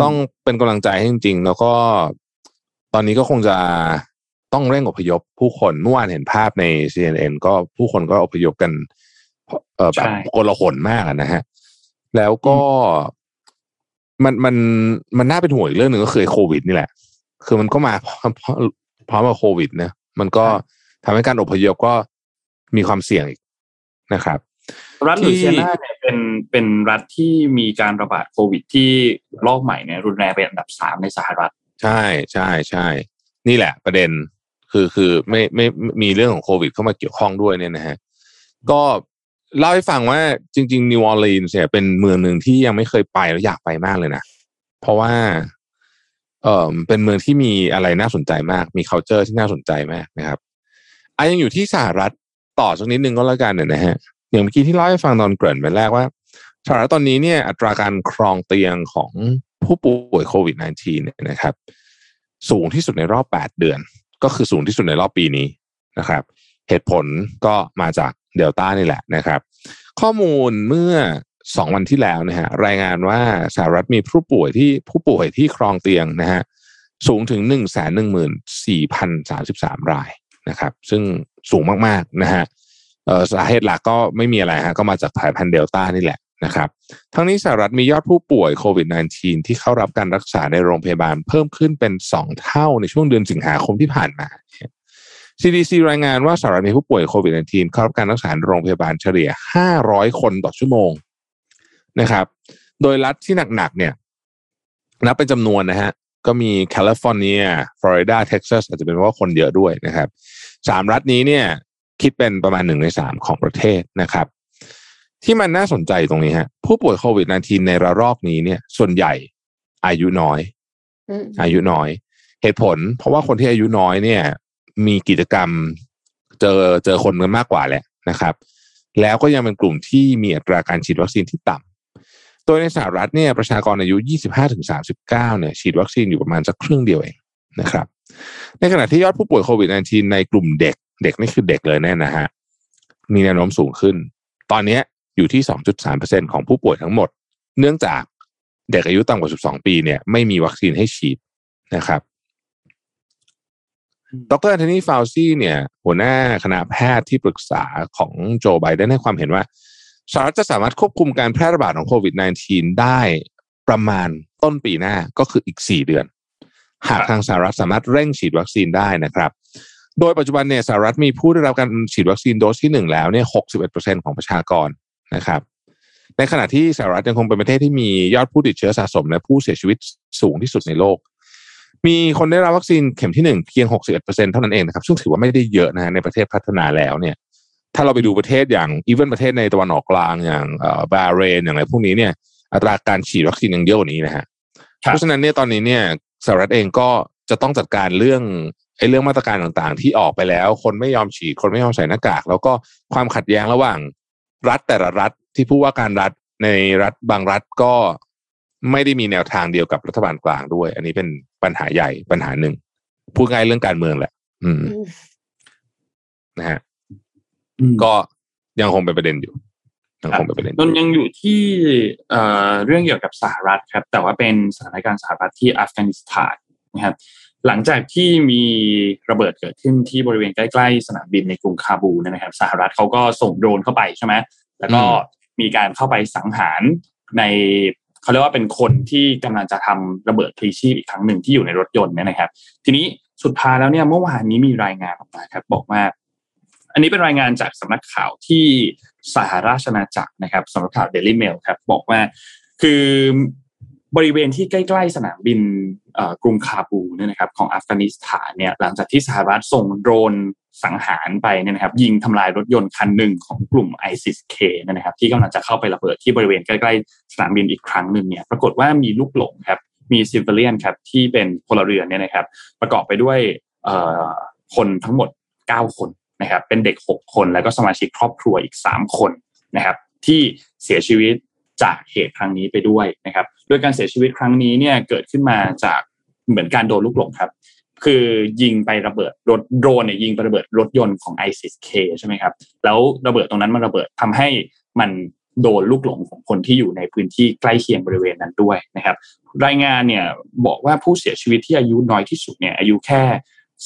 ต้องเป็นกำลังใจให้จริงๆ แล้วก็ตอนนี้ก็คงจะ ต้องเร่งอพยพผู้คนเมื่อวานเห็นภาพใน CNN ก็ผู้คนก็อพยพกันเออแบบใช่โกลาหลมากอะนะฮะ แล้วก็มันมันมันน่าเป็นห่วงอีกเรื่องหนึ่งก็คือโควิดนี่แหละ คือมันก็มาพร้อมพร้อมกับโควิดนะมันก็ทำให้การอพยพก็มีความเสี่ยงอีกนะครับ รัฐลุยเซียนาเนี่ยเป็นเป็นรัฐที่มีการระบาดโควิดที่รอบใหม่เนี่ยรุนแรงเป็นอันดับสามในสหรัฐ ใช่ใช่ใช่นี่แหละประเด็น คือคือไม่ไม่มีเรื่องของโควิดเข้ามาเกี่ยวข้องด้วยเนี่ยนะฮะก็เล่าให้ฟังว่าจริงๆนิวออร์ลีนส์เนี่ยเป็นเมืองหนึ่งที่ยังไม่เคยไปแล้วอยากไปมากเลยนะ เพราะว่าเออเป็นเมืองที่มีอะไรน่าสนใจมาก มี c u เจอร์ที่น่าสนใจมากนะครับอะยังอยู่ที่สหรัฐต่อสักนิดนึงก็แล้วกันเนี่ยนะฮะอย่างเมื่อกี้ที่เล่าให้ฟังตอนเกริ่นไปแรกว่าสหรัฐตอนนี้เนี่ยอัตราการครองเตียงของผู้ป่วยโควิด -19 เนี่ยนะครับ สูงที่สุดในรอบ 8 เดือน ก็คือสูงที่สุดในรอบปีนี้นะครับ เหตุผลก็มาจากเดลต้านี่แหละนะครับ ข้อมูลเมื่อสองวันที่แล้วนะฮะรายงานว่าสหรัฐมีผู้ป่วยที่ผู้ป่วยที่ครองเตียงนะฮะสูงถึงหนึ่งแสนหนึ่งหมื่นสี่พันสามสิบสามรายนะครับ ซึ่งสูงมาก ๆ นะฮะสาเหตุหลักก็ไม่มีอะไรฮะก็มาจากสายพันธุ์เดลต้านี่แหละ นะครับ ทั้งนี้สหรัฐมียอดผู้ป่วยโควิด -19 ที่เข้ารับการรักษาในโรงพยาบาลเพิ่มขึ้นเป็น 2 เท่าในช่วงเดือนสิงหาคมที่ผ่านมา CDC รายงานว่าสหรัฐมีผู้ป่วยโควิด -19 เข้ารับการรักษาในโรงพยาบาลเฉลี่ย 500 คนต่อชั่วโมงนะครับ โดยรัฐที่หนักๆเนี่ยนับเป็นจำนวนนะฮะก็มีแคลิฟอร์เนีย ฟลอริดา เท็กซัส อาจจะเป็นเพราะว่าคนเยอะด้วยนะครับสามรัฐนี้เนี่ยคิดเป็นประมาณหนึ่งในสามของประเทศนะครับ ที่มันน่าสนใจตรงนี้ฮะ ผู้ป่วยโควิด -19 ในระลอกนี้เนี่ย ส่วนใหญ่อายุน้อยอืมอายุน้อย เหตุผล เพราะว่าคนที่อายุน้อยเนี่ย มีกิจกรรมเจอเจอคนกันมากกว่าแหละนะครับ แล้วก็ยังเป็นกลุ่มที่มีอัตราการฉีดวัคซีนที่ต่ำโดยในสหรัฐเนี่ยประชากรอายุ 25-39 เนี่ย ฉีดวัคซีนอยู่ประมาณสักครึ่งเดียวเองนะครับ ในขณะที่ยอดผู้ป่วยโควิด -19 ในกลุ่มเด็ก เด็กนี่คือเด็กเลยแน่นะฮะมีแนวโน้มสูงขึ้น ตอนนี้ อยู่ที่ 2.3%ของผู้ป่วยทั้งหมด เนื่องจากเด็กอายุต่ำกว่า 12 ปีเนี่ยไม่มีวัคซีนให้ฉีดนะครับดรแอนโทนีฟาวซีเนี่ย หัวหน้าคณะแพทย์ที่ปรึกษาของโจไบเดนให้ความเห็นว่าสหรัฐจะสามารถควบคุมการแพร่ระบาดของโควิด -19 ได้ประมาณต้นปีหน้าก็คืออีก 4 เดือน หากทางสหรัฐสามารถเร่งฉีดวัคซีนได้นะครับ โดยปัจจุบันเนี่ยสหรัฐมีผู้ได้รับการฉีดวัคซีนโดสที่หนึ่งแล้วเนี่ย 61%ของประชากร นะครับ ในขณะที่สหรัฐยังคงเป็นประเทศที่มียอดผู้ติดเชื้อสะสม และผู้เสียชีวิตสูงที่สุดในโลก มีคนได้รับวัคซีนเข็มที่หนึ่งเพียง 61%เท่านั้นเองนะครับซึ่งถือว่าไม่ได้เยอะนะในประเทศพัฒนาแล้วเนี่ย ถ้าเราไปดูประเทศอย่างอีเวนประเทศในตะวันออกกลางอย่างเอ่อบาห์เรนอย่างไรพวกนี้เนี่ยอัตราการฉีดวัคซีนยังเยอะกว่านี้นะฮะครับเพราะฉะนั้นเนี่ยตอนนี้เนี่ยสหรัฐเองก็จะต้องจัดการเรื่องไอ้เรื่องมาตรการต่างๆ ที่ออกไปแล้ว คนไม่ยอมฉีดคนไม่ยอมใส่หน้ากาก แล้วก็ความขัดแย้งระหว่าง รัฐแต่ละรัฐที่ผู้ว่าการรัฐในรัฐบางรัฐก็ไม่ได้มีแนวทางเดียวกับรัฐบาลกลางด้วย อันนี้เป็นปัญหาใหญ่ปัญหาหนึ่ง พูดง่ายเรื่องการเมืองแหละ อืมอืมนะฮะอืมก็ยังคงเป็นประเด็นอยู่ยังคงเป็นประเด็นอนนยู่ยังอยู่ที่เอ่อเรื่องเกี่ยวกับสหรัฐครับ แต่ว่าเป็นสถานการณ์สหรัฐที่อัฟกานิสถานนะครับ หลังจากที่มีระเบิดเกิดขึ้นที่บริเวณใกล้ๆ สนามบินในกรุงคาบูลเนยนะครับ สหรัฐเขาก็ส่งโดรนเข้าไปใช่ไหมแล้วก็มีการเข้าไปสังหารในเขาเรียกว่าเป็นคนที่กำลังจะทำระเบิดพลีชีพอีกครั้งหนึ่งที่อยู่ในรถยนต์เนี่ยนะครับ ทีนี้สุดท้ายแล้วเนี่ยเมื่อวานนี้มีรายงานออกมาครับ บอกว่า อันนี้เป็นรายงานจากสำนักข่าวที่สหราชอาณาจักรนะครับสำนักข่าวเดลิเมลครับ บอกว่าคือ บริเวณที่ใกล้ๆสนามบินกรุงคาบูเนี่ยนะครับของอัฟกานิสถานเนี่ยหลังจากที่สหรัฐส่งโดรนสังหารไปเนี่ยนะครับยิงทำลายรถยนต์คันหนึ่งของกลุ่ม ISIS-K เนี่ยนะครับที่กำลังจะเข้าไประเบิดที่บริเวณใกล้ๆสนามบินอีกครั้งหนึ่งเนี่ยปรากฏว่ามีลูกหลงครับมีซิวิเลียนครับที่เป็นพลเรือนเนี่ยนะครับประกอบไปด้วยคนทั้งหมด 9 คนนะครับเป็นเด็ก 6 คนแล้วก็สมาชิกครอบครัวอีก 3 คนนะครับที่เสียชีวิตจากเหตุครั้งนี้ไปด้วยนะครับ โดยการเสียชีวิตครั้งนี้เนี่ยเกิดขึ้นมาจากเหมือนการโดนลูกหลงครับ คือยิงไประเบิดรถโดรนเนี่ยยิงไประเบิดรถยนต์ของ ISIS-K ใช่ไหมครับ แล้วระเบิดตรงนั้นมันระเบิดทำให้มันโดนลูกหลงของคนที่อยู่ในพื้นที่ใกล้เคียงบริเวณนั้นด้วยนะครับ รายงานเนี่ยบอกว่าผู้เสียชีวิตที่อายุน้อยที่สุดเนี่ยอายุแค่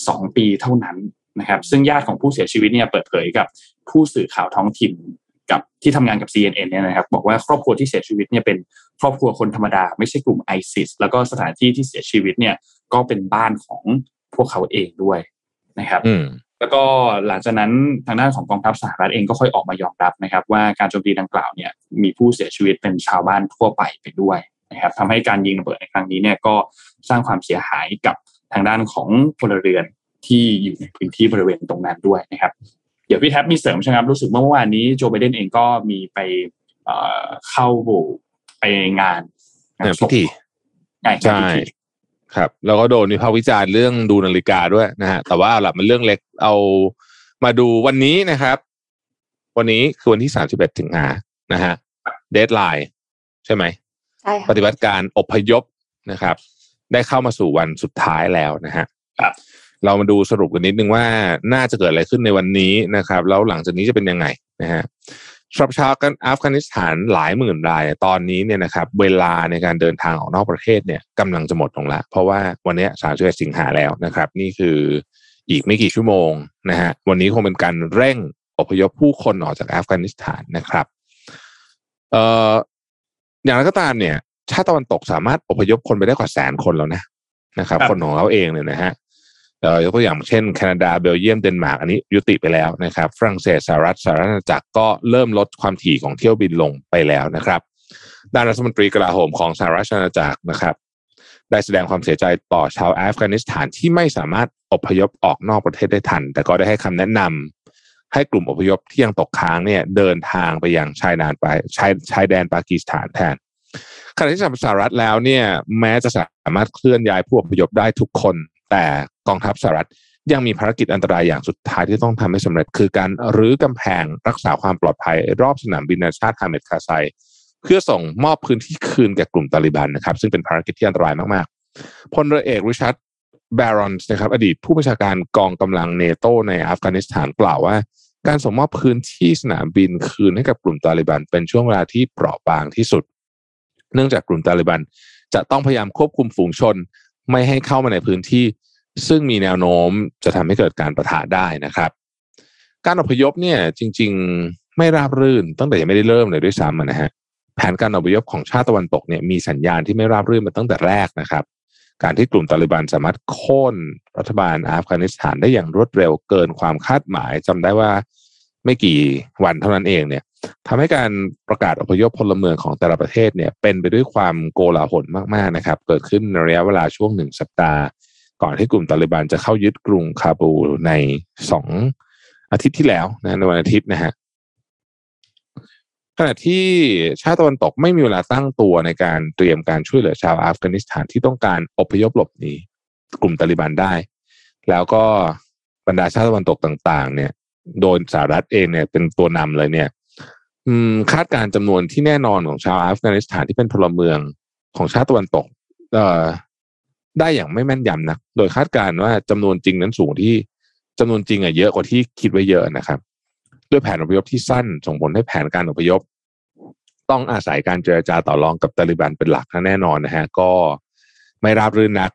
สองปีเท่านั้นนะครับ ซึ่งญาติของผู้เสียชีวิตเนี่ยเปิดเผยกับผู้สื่อข่าวท้องถิ่นกับที่ทำงานกับ CNN เนี่ยนะครับ บอกว่าครอบครัวที่เสียชีวิตเนี่ยเป็น ครอบครัวคนธรรมดา ไม่ใช่กลุ่มไอซิสแล้วก็สถานที่ที่เสียชีวิตเนี่ยก็เป็นบ้านของพวกเขาเองด้วยนะครับอืมแล้วก็หลังจากนั้นทางด้านของกองทัพสหรัฐเองก็ค่อยออกมายอมรับนะครับ ว่าการโจมตีดังกล่าวเนี่ยมีผู้เสียชีวิตเป็นชาวบ้านทั่วไปไปด้วยนะครับทำให้การยิงระเบิดในครั้งนี้เนี่ยก็สร้างความเสียหายกับทางด้านของพลเรือนที่อยู่ในพื้นที่บริเวณตรงนั้นด้วยนะครับ เดี๋ยวพี่แท็บมีเสริมใช่ไหมครับรู้สึกว่าเมื่อวานนี้โจไบเดนเองก็มีไปเอ่อเข้า ไปงานงานงานศพิพธีงานใช่พิธีครับ แล้วก็โดนวิพากษ์วิจารณ์เรื่องดูนาฬิกาด้วยนะฮะแต่ว่าเอาล่ะมันเรื่องเล็กเอามาดูวันนี้นะครับ วันนี้คือวันที่สามสิบเอ็ดถึงหานะฮะเดทไลน์ใช่ไหมใช่ปค่ะฏิบัติการอพยพนะครับ ได้เข้ามาสู่วันสุดท้ายแล้วนะฮะครับเรามาดูสรุปกันนิดนึงว่าน่าจะเกิดอะไรขึ้นในวันนี้นะครับ แล้วหลังจากนี้จะเป็นยังไงนะฮะ สำหรับชาวกันอัฟกานิสถานหลายหมื่นราย ตอนนี้เนี่ยนะครับเวลาในการเดินทางออกนอกประเทศเนี่ยกำลังจะหมดลงละ เพราะว่าวันเนี้สามสิบสิงหาแล้วนะครับ นี่คืออีกไม่กี่ชั่วโมงนะฮะวันนี้คงเป็นการเร่งอพยพผู้คนออกจากอัฟกานิสถานนะครับเอ่ออย่างไรก็ตามเนี่ยชาติตะวันตกสามารถอพยพคนไปได้กว่าแสนคนแล้วนะนะครับครับคนของเขาเองเนี่ยนะฮะเอ่อ ยกตัวอย่างเช่นแคนาดาเบลเยียมเดนมาร์กอันนี้ยุติไปแล้วนะครับฝรั่งเศสสหรัฐสหราชอาณาจักรก็เริ่มลดความถี่ของเที่ยวบินลงไปแล้วนะครับ ด้านรัฐมนตรีกลาโหมของสหราชอาณาจักรนะครับ ได้แสดงความเสียใจต่อชาวอัฟกานิสถานที่ไม่สามารถอพยพออกนอกประเทศได้ทัน แต่ก็ได้ให้คำแนะนำให้กลุ่มอพยพที่ยังตกค้างเนี่ยเดินทางไปยังชายแดนไปชายชายแดนปากีสถานแทนขณะที่สหรัฐแล้วเนี่ยแม้จะสามารถเคลื่อนย้ายผู้อพยพได้ทุกคน แต่กองทัพสหรัฐยังมีภารกิจอันตรายอย่างสุดท้ายที่ต้องทำให้สำเร็จ คือการรื้อกำแพงรักษาความปลอดภัย รอบสนามบินนานาชาติฮาเมดคาไซ เพื่อส่งมอบพื้นที่คืนแก่กลุ่มตาลิบันนะครับซึ่งเป็นภารกิจที่อันตรายมากๆพลเรือเอกริชาร์ดแบรอนส์นะครับอดีตผู้บัญชาการกองกำลังเนโตในอัฟกานิสถานกล่าวว่า การส่งมอบพื้นที่สนามบินคืนให้กับกลุ่มตาลิบัน เป็นช่วงเวลาที่เปราะบางที่สุด เนื่องจากกลุ่มตาลิบันจะต้องพยายามควบคุมฝูงชน ไม่ให้เข้ามาในพื้นที่ซึ่งมีแนวโน้มจะทำให้เกิดการประทะได้นะครับ การอพยพเนี่ยจริง ๆไม่ราบรื่นตั้งแต่ยังไม่ได้เริ่มเลยด้วยซ้ำนะฮะแผนการอพยพของชาติตะวันตกเนี่ยมีสัญญาณที่ไม่ราบรื่นมาตั้งแต่แรกนะครับ การที่กลุ่มตาลิบันสามารถโค่นรัฐบาลอัฟกานิสถานได้อย่างรวดเร็วเกินความคาดหมายจำได้ว่าไม่กี่วันเท่านั้นเองเนี่ย ทำให้การประกาศอพยพพลเมืองของแต่ละประเทศเนี่ยเป็นไปด้วยความโกลาหลมากๆนะครับ เกิดขึ้นในระยะเวลาช่วงหนึ่งสัปดาห์ ก่อนที่กลุ่มตาลิบันจะเข้ายึดกรุงคาบูในสองอาทิตย์ที่แล้วนะในวันอาทิตย์นะฮะขณะที่ชาติตะวันตกไม่มีเวลาตั้งตัวในการเตรียมการช่วยเหลือชาวอัฟกานิสถานที่ต้องการอพยพหลบหนีกลุ่มตาลิบันได้ แล้วก็บรรดาชาติตะวันตกต่าง ๆ เนี่ย โดยสหรัฐเองเนี่ยเป็นตัวนำเลยเนี่ย คาดการจำนวนที่แน่นอนของชาวอัฟกานิสถานที่เป็นพลเมืองของชาติตะวันตกได้อย่างไม่แม่นยำนะโดยคาดการ์ว่าจำนวนจริงนั้นสูงที่จำนวนจริงอะเยอะกว่าที่คิดไว้เยอะนะครับ ด้วยแผนอพยพที่สั้นส่งผลให้แผนการอพยพ ต้องอาศัยการเจรจาต่อรองกับตาลิบันเป็นหลักแน่นอนนะฮะก็ไม่ราบรื่นนัก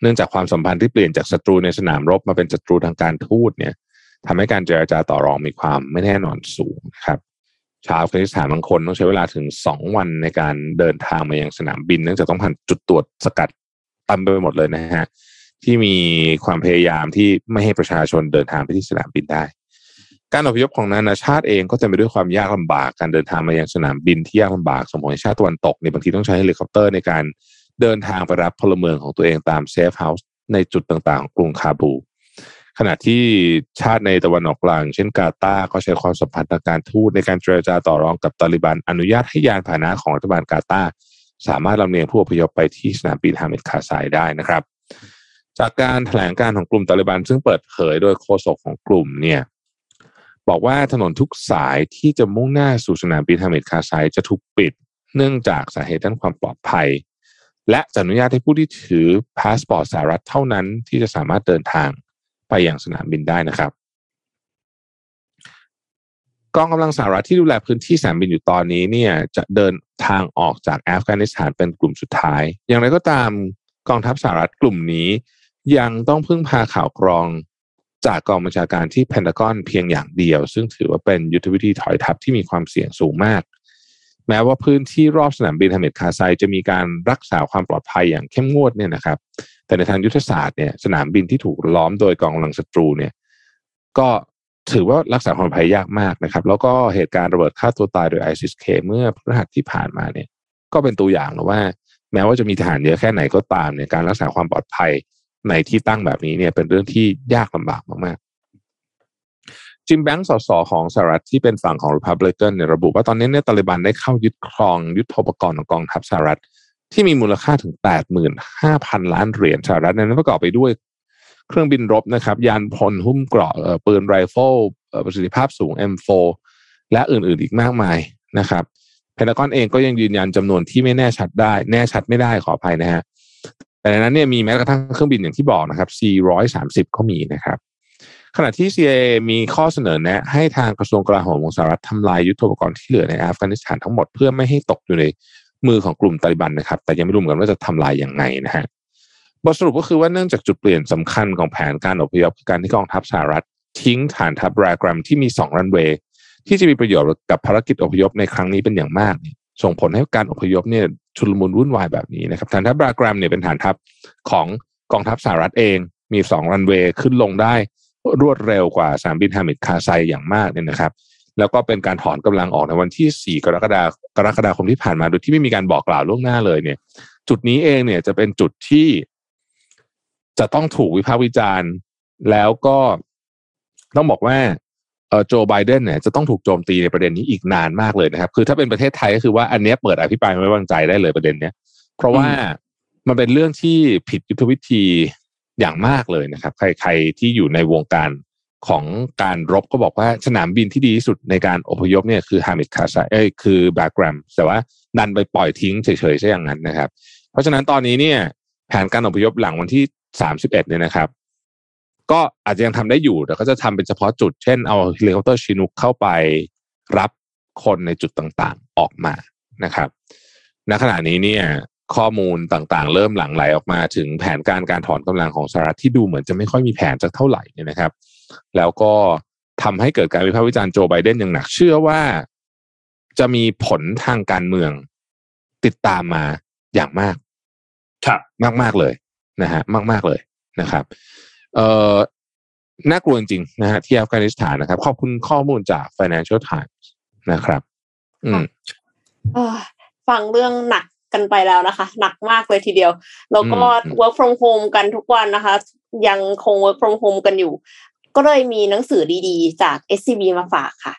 เนื่องจากความสัมพันธ์ที่เปลี่ยนจากศัตรูในสนามรบมาเป็นศัตรูทางการทูตเนี่ยทำให้การเจรจาต่อรองมีความไม่แน่นอนสูงนะครับ ชาวอัฟกานิสถานบางคนต้องใช้เวลาถึงสองวันในการเดินทางมายังสนามบิน เนื่องจากต้องผ่านจุดตรวจสกัดเต็มไปหมดเลยนะฮะที่มีความพยายามที่ไม่ให้ประชาชนเดินทางไปที่สนามบินได้ การอพยพของนานาชาติเองก็จะไปด้วยความยากลำบากการเดินทางมายังสนามบินที่ยากลำบากสมมติชาติตะวันตกในบางทีต้องใช้เฮลิคอปเตอร์ในการเดินทางไปรับพลเมืองของตัวเองตาม safe house ในจุดต่างๆของกรุงคาบูล ขณะที่ชาติในตะวันออกกลาง เช่นกาตาร์ก็ใช้ความสัมพันธ์ทางการทูตในการเจรจาต่อรองกับตาลิบัน อนุญาตให้ยานพาหนะของรัฐบาลกาตาร์สามารถลำเลียงผู้อพยพไปที่สนามบินฮามิดคาร์ไซได้นะครับ จากการแถลงการของกลุ่มตาลิบัน ซึ่งเปิดเผยโดยโฆษกของกลุ่มเนี่ยบอกว่าถนนทุกสายที่จะมุ่งหน้าสู่สนามบินฮามิดคาร์ไซจะถูกปิด เนื่องจากสาเหตุด้านความปลอดภัย และจะอนุญาตให้ผู้ที่ถือพาสปอร์ตสหรัฐเท่านั้นที่จะสามารถเดินทาง ไปยังสนามบินได้นะครับ กองกำลังสหรัฐที่ดูแลพื้นที่สนามบินอยู่ตอนนี้เนี่ยจะเดินทางออกจากอัฟกานิสถานเป็นกลุ่มสุดท้าย อย่างไรก็ตามกองทัพสหรัฐกลุ่มนี้ ยังต้องพึ่งพาข่าวกรองจากกองบัญชาการที่เพนทากอนเพียงอย่างเดียว ซึ่งถือว่าเป็นยุทธวิธีถอยทัพที่มีความเสี่ยงสูงมาก แม้ว่าพื้นที่รอบสนามบินฮามิดคาไซจะมีการรักษาความปลอดภัยอย่างเข้มงวดเนี่ยนะครับ แต่ในทางยุทธศาสตร์เนี่ยสนามบินที่ถูกล้อมโดยกองกำลังศัตรูเนี่ย ก็ถือว่ารักษาความปลอดภัยยากมากนะครับ แล้วก็เหตุการณ์ระเบิดฆ่าตัวตายโดยไอซิสเคเมื่อพฤหัสที่ผ่านมาเนี่ย ก็เป็นตัวอย่างนะว่า แม้ว่าจะมีทหารเยอะแค่ไหนก็ตามเนี่ยการรักษาความปลอดภัยในที่ตั้งแบบนี้เนี่ยเป็นเรื่องที่ยากลำบากมากๆจิมแบงค์สสของสหรัฐที่เป็นฝั่งของ Republican เนี่ยระบุว่าตอนนี้เนี่ยตาลิบันได้เข้ายึดครองยุทธปกรณ์ของกองทัพสหรัฐ ที่มีมูลค่าถึง 85,000 ล้านเหรียญสหรัฐนั้นประกอบไปด้วยเครื่องบินรบนะครับ ยานยนต์หุ้มเกราะปืนไรเฟิลประสิทธิภาพสูง M4 และอื่นๆอีกมากมายนะครับเพนทากอนเองก็ยังยืนยันจำนวนที่ไม่แน่ชัดได้ แน่ชัดไม่ได้ขออภัยนะฮะแต่ในนั้นเนี่ยมีแม้กระทั่งเครื่องบินอย่างที่บอกนะครับ C130 ก็มีนะครับ ขณะที่ CIA มีข้อเสนอแนะ ให้ทางกระทรวงกลาโหมของสหรัฐทำลายยุทโธปกรณ์ที่เหลือในอัฟกานิสถานทั้งหมดเพื่อไม่ให้ตกอยู่ใน มือของกลุ่มตาลิบันนะครับ แต่ยังไม่รู้เหมือนกันว่าจะทำลายอย่างไงนะฮะบทสรุปก็คือว่าเนื่องจากจุดเปลี่ยนสำคัญของแผนการอพยพคือการที่กองทัพสหรัฐ ทิ้งฐานทัพรากรัมที่มีสองรันเวย์ที่จะมีประโยชน์กับภารกิจอพยพในครั้งนี้เป็นอย่างมาก ส่งผลให้การอพยพเนี่ยชุลมุนวุ่นวายแบบนี้นะครับฐานทัพรากรัมเนี่ยเป็นฐานทัพของกองทัพสหรัฐเอง มีสองรันเวย์ขึ้นลงได้รวดเร็วกว่าสนามบินฮามิดคาไซอย่างมากเนี่ยนะครับ แล้วก็เป็นการถอนกำลังออกในวันที่ 4 กรกฎากรกฎาคมที่ผ่านมาโดยที่ไม่มีการบอกกล่าวล่วงหน้าเลยเนี่ย จุดนี้เองเนี่ยจะเป็นจุดที่จะต้องถูกวิพากษ์วิจารณ์ แล้วก็ต้องบอกว่าโจไบเดนเนี่ยจะต้องถูกโจมตีในประเด็นนี้อีกนานมากเลยนะครับ คือถ้าเป็นประเทศไทยก็คือว่าอันนี้เปิดอภิปรายไม่ไว้วางใจได้เลยประเด็นเนี้ย เพราะว่ามันเป็นเรื่องที่ผิดยุทธวิธีอย่างมากเลยนะครับ ใครๆที่อยู่ในวงการ ของการรบก็บอกว่าสนามบินที่ดีที่สุดในการอพยพเนี่ยคือฮามิดคาไซเอ้ยคือบกแกรัมแต่ว่าดันไปปล่อยทิ้งเฉยๆใช่อย่างนั้นนะครับ เพราะฉะนั้นตอนนี้เนี่ยแผนการอพยพหลังวันที่สามสิบเอ็ดเนี่ยนะครับ ก็อาจจะยังทำได้อยู่แต่ก็จะทำเป็นเฉพาะจุดเช่นเอาเฮลิคอปเตอร์ชินุกเข้าไปรับคนในจุดต่างๆออกมานะครับณขณะนี้เนี่ยข้อมูลต่างๆ เริ่มหลั่งไหลออกมาถึงแผนการการถอนกำลังของสหรัฐที่ดูเหมือนจะไม่ค่อยมีแผนสักเท่าไหร่เนี่ยนะครับ แล้วก็ทำให้เกิดการวิพากษ์วิจารณ์โจไบเดนอย่างหนัก เชื่อว่าจะมีผลทางการเมืองติดตามมาอย่างมาก ครับ มากๆเลยนะฮะมากๆเลยนะครับ เอ่อน่ากลัวจริงๆนะฮะที่อัฟกานิสถานนะครับ ขอบคุณข้อมูลจาก Financial Times นะครับ อืมฟังเรื่องหนักกันไปแล้วนะคะ หนักมากเลยทีเดียว แล้วก็ work from home กันทุกวันนะคะ ยังคง work from home กันอยู่ ก็เลยมีหนังสือดีๆ จาก SCB มาฝากค่ะ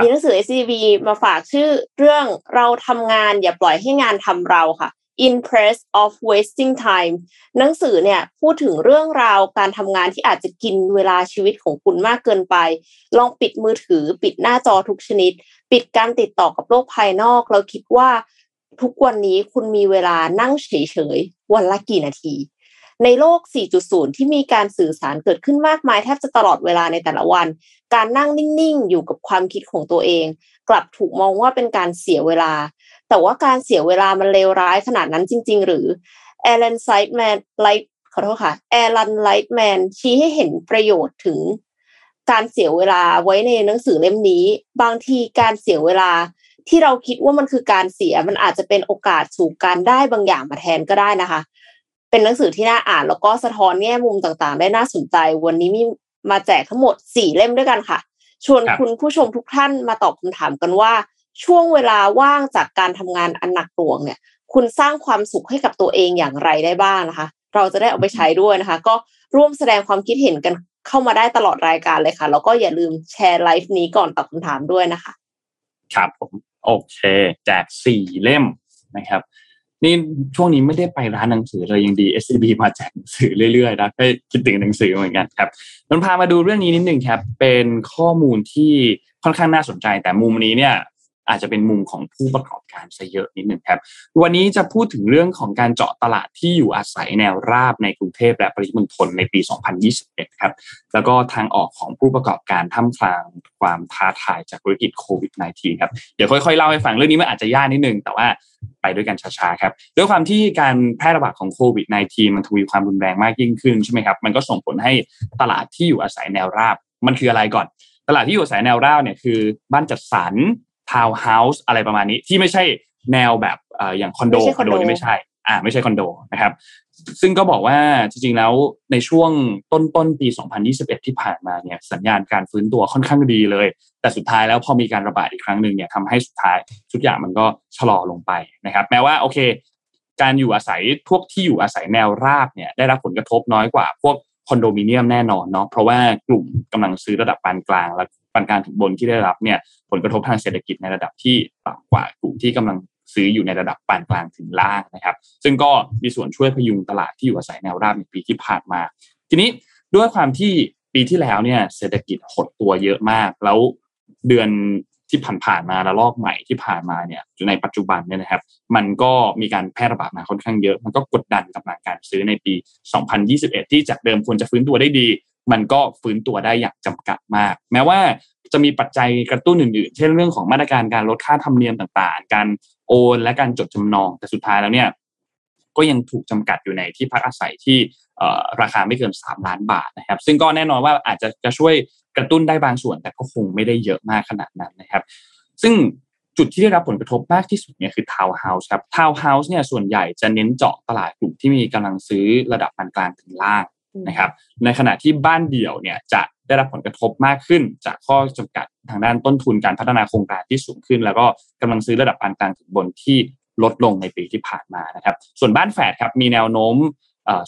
มีหนังสือ SCB มาฝากชื่อเรื่องเราทำงานอย่าปล่อยให้งานทำเราค่ะ Impress of Wasting Time หนังสือเนี่ยพูดถึงเรื่องราวการทำงานที่อาจจะกินเวลาชีวิตของคุณมากเกินไป ลองปิดมือถือ ปิดหน้าจอทุกชนิด ปิดการติดต่อกับโลกภายนอก เราคิดว่าทุกวันนี้คุณมีเวลานั่งเฉยๆ วันละกี่นาที ในโลก 4.0 ที่มีการสื่อสารเกิดขึ้นมากมายแทบจะตลอดเวลาในแต่ละวัน การนั่งนิ่งๆ อยู่กับความคิดของตัวเอง กลับถูกมองว่าเป็นการเสียเวลา แต่ว่าการเสียเวลามันเลวร้ายขนาดนั้นจริง ๆ หรือแอลันไซด์แมนไลท์ขอโทษค่ะแอลันไลท์แมนชี้ให้เห็นประโยชน์ถึงการเสียเวลาไว้ในหนังสือเล่มนี้ บางทีการเสียเวลาที่เราคิดว่ามันคือการเสียมันอาจจะเป็นโอกาสสู่การได้บางอย่างมาแทนก็ได้นะคะ เป็นหนังสือที่น่าอ่าน แล้วก็สะท้อนแง่มุมต่างๆ ได้น่าสนใจ วันนี้มีมาแจกทั้งหมดสี่เล่มด้วยกันค่ะ ชวนคุณผู้ชมทุกท่านมาตอบคำถามกันว่า ช่วงเวลาว่างจากการทำงานอันหนักหน่วงเนี่ย คุณสร้างความสุขให้กับตัวเองอย่างไรได้บ้างนะคะ เราจะได้เอาไปใช้ด้วยนะคะ ก็ร่วมแสดงความคิดเห็นกันเข้ามาได้ตลอดรายการเลยค่ะ แล้วก็อย่าลืมแชร์ไลฟ์นี้ก่อนตอบคำถามด้วยนะคะ ครับผม โอเค แจกสี่เล่มนะครับ นี่ช่วงนี้ไม่ได้ไปร้านหนังสือเลยยังดี SCB มาแจกหนังสือเรื่อยๆนะให้คิดถึงหนังสือเหมือนกันครับนนพามาดูเรื่องนี้นิดหนึ่งครับ เป็นข้อมูลที่ค่อนข้างน่าสนใจแต่มุมนี้เนี่ย อาจจะเป็นมุมของผู้ประกอบการซะเยอะนิดหนึ่งครับ วันนี้จะพูดถึงเรื่องของการเจาะตลาดที่อยู่อาศัยแนวราบในกรุงเทพและปริมณฑลในปี 2021 ครับ แล้วก็ทางออกของผู้ประกอบการท่ามกลางความท้าทายจากวิกฤตโควิด -19 ครับ เดี๋ยวค่อยๆเล่าให้ฟังเรื่องนี้มันอาจจะยากนิดนึง แต่ว่าไปด้วยกันช้าๆครับ ด้วยความที่การแพร่ระบาดของโควิด -19 มันทวีความรุนแรงมากยิ่งขึ้นใช่ไหมครับ มันก็ส่งผลให้ตลาดที่อยู่อาศัยแนวราบ มันคืออะไรก่อน ตลาดที่อยู่อาศัยแนวราบเนี่ยคือ บ้านจัดสรร ทาวน์เฮาส์อะไรประมาณนี้ที่ไม่ใช่แนวแบบอย่างคอนโดคอนโดนี่ไม่ใช่ อ่าไม่ใช่คอนโดนะครับ ซึ่งก็บอกว่าจริงๆแล้วในช่วงต้นต้นปี 2021 ที่ผ่านมาเนี่ยสัญญาณการฟื้นตัวค่อนข้างดีเลย แต่สุดท้ายแล้วพอมีการระบาดอีกครั้งหนึ่งเนี่ยทำให้สุดท้ายทุกอย่างมันก็ชะลอลงไปนะครับ แม้ว่าโอเค การอยู่อาศัยพวกที่อยู่อาศัยแนวราบเนี่ยได้รับผลกระทบน้อยกว่าพวกคอนโดมิเนียมแน่นอนเนาะเพราะว่ากลุ่มกำลังซื้อระดับปานกลางและปา นกลางถึงบนที่ได้รับเนี่ยผลกระทบทางเศรษฐกิจในระดับที่ต่ำกว่ากลุ่มที่กำลังซื้ออยู่ในระดับปานกลางถึงล่างนะครับ ซึ่งก็มีส่วนช่วยพยุงตลาดที่อยู่อาศัยแนวราบในปีที่ผ่านมา ทีนี้ด้วยความที่ปีที่แล้วเนี่ยเศรษฐกิจหดตัวเยอะมาก แล้วเดือนที่ผ่านๆมาระลอกใหม่ที่ผ่านมาเนี่ยในปัจจุบันเนี่ยนะครับ มันก็มีการแพร่ระบาดมาค่อนข้างเยอะ มันก็กดดันกำลังการซื้อในปี 2021 ที่จากเดิมควรจะฟื้นตัวได้ดี มันก็ฟื้นตัวได้อย่างจำกัดมาก แม้ว่าจะมีปัจจัยกระตุ้นอื่นๆ เช่นเรื่องของมาตรการการลดค่าธรรมเนียมต่างๆ การโอนและการจดจำนอง แต่สุดท้ายแล้วเนี่ยก็ยังถูกจำกัดอยู่ในที่พักอาศัยที่ราคาไม่เกิน 3 ล้านบาทนะครับ ซึ่งก็แน่นอนว่าอาจจะจะช่วยกระตุ้นได้บางส่วน แต่ก็คงไม่ได้เยอะมากขนาดนั้นนะครับ ซึ่งจุดที่ได้รับผลกระทบมากที่สุดเนี่ยคือทาวน์เฮาส์ครับทาวน์เฮาส์เนี่ยส่วนใหญ่จะเน้นเจาะตลาดกลุ่มที่มีกำลังซื้อระดับปานกลางถึงล่าง นะครับในขณะที่บ้านเดี่ยวเนี่ยจะได้รับผลกระทบมากขึ้น จากข้อจำกัดทางด้านต้นทุนการพัฒนาโครงการที่สูงขึ้น แล้วก็กำลังซื้อระดับปานกลางถึงบนที่ลดลงในปีที่ผ่านมานะครับ ส่วนบ้านแฝดครับมีแนวโน้ม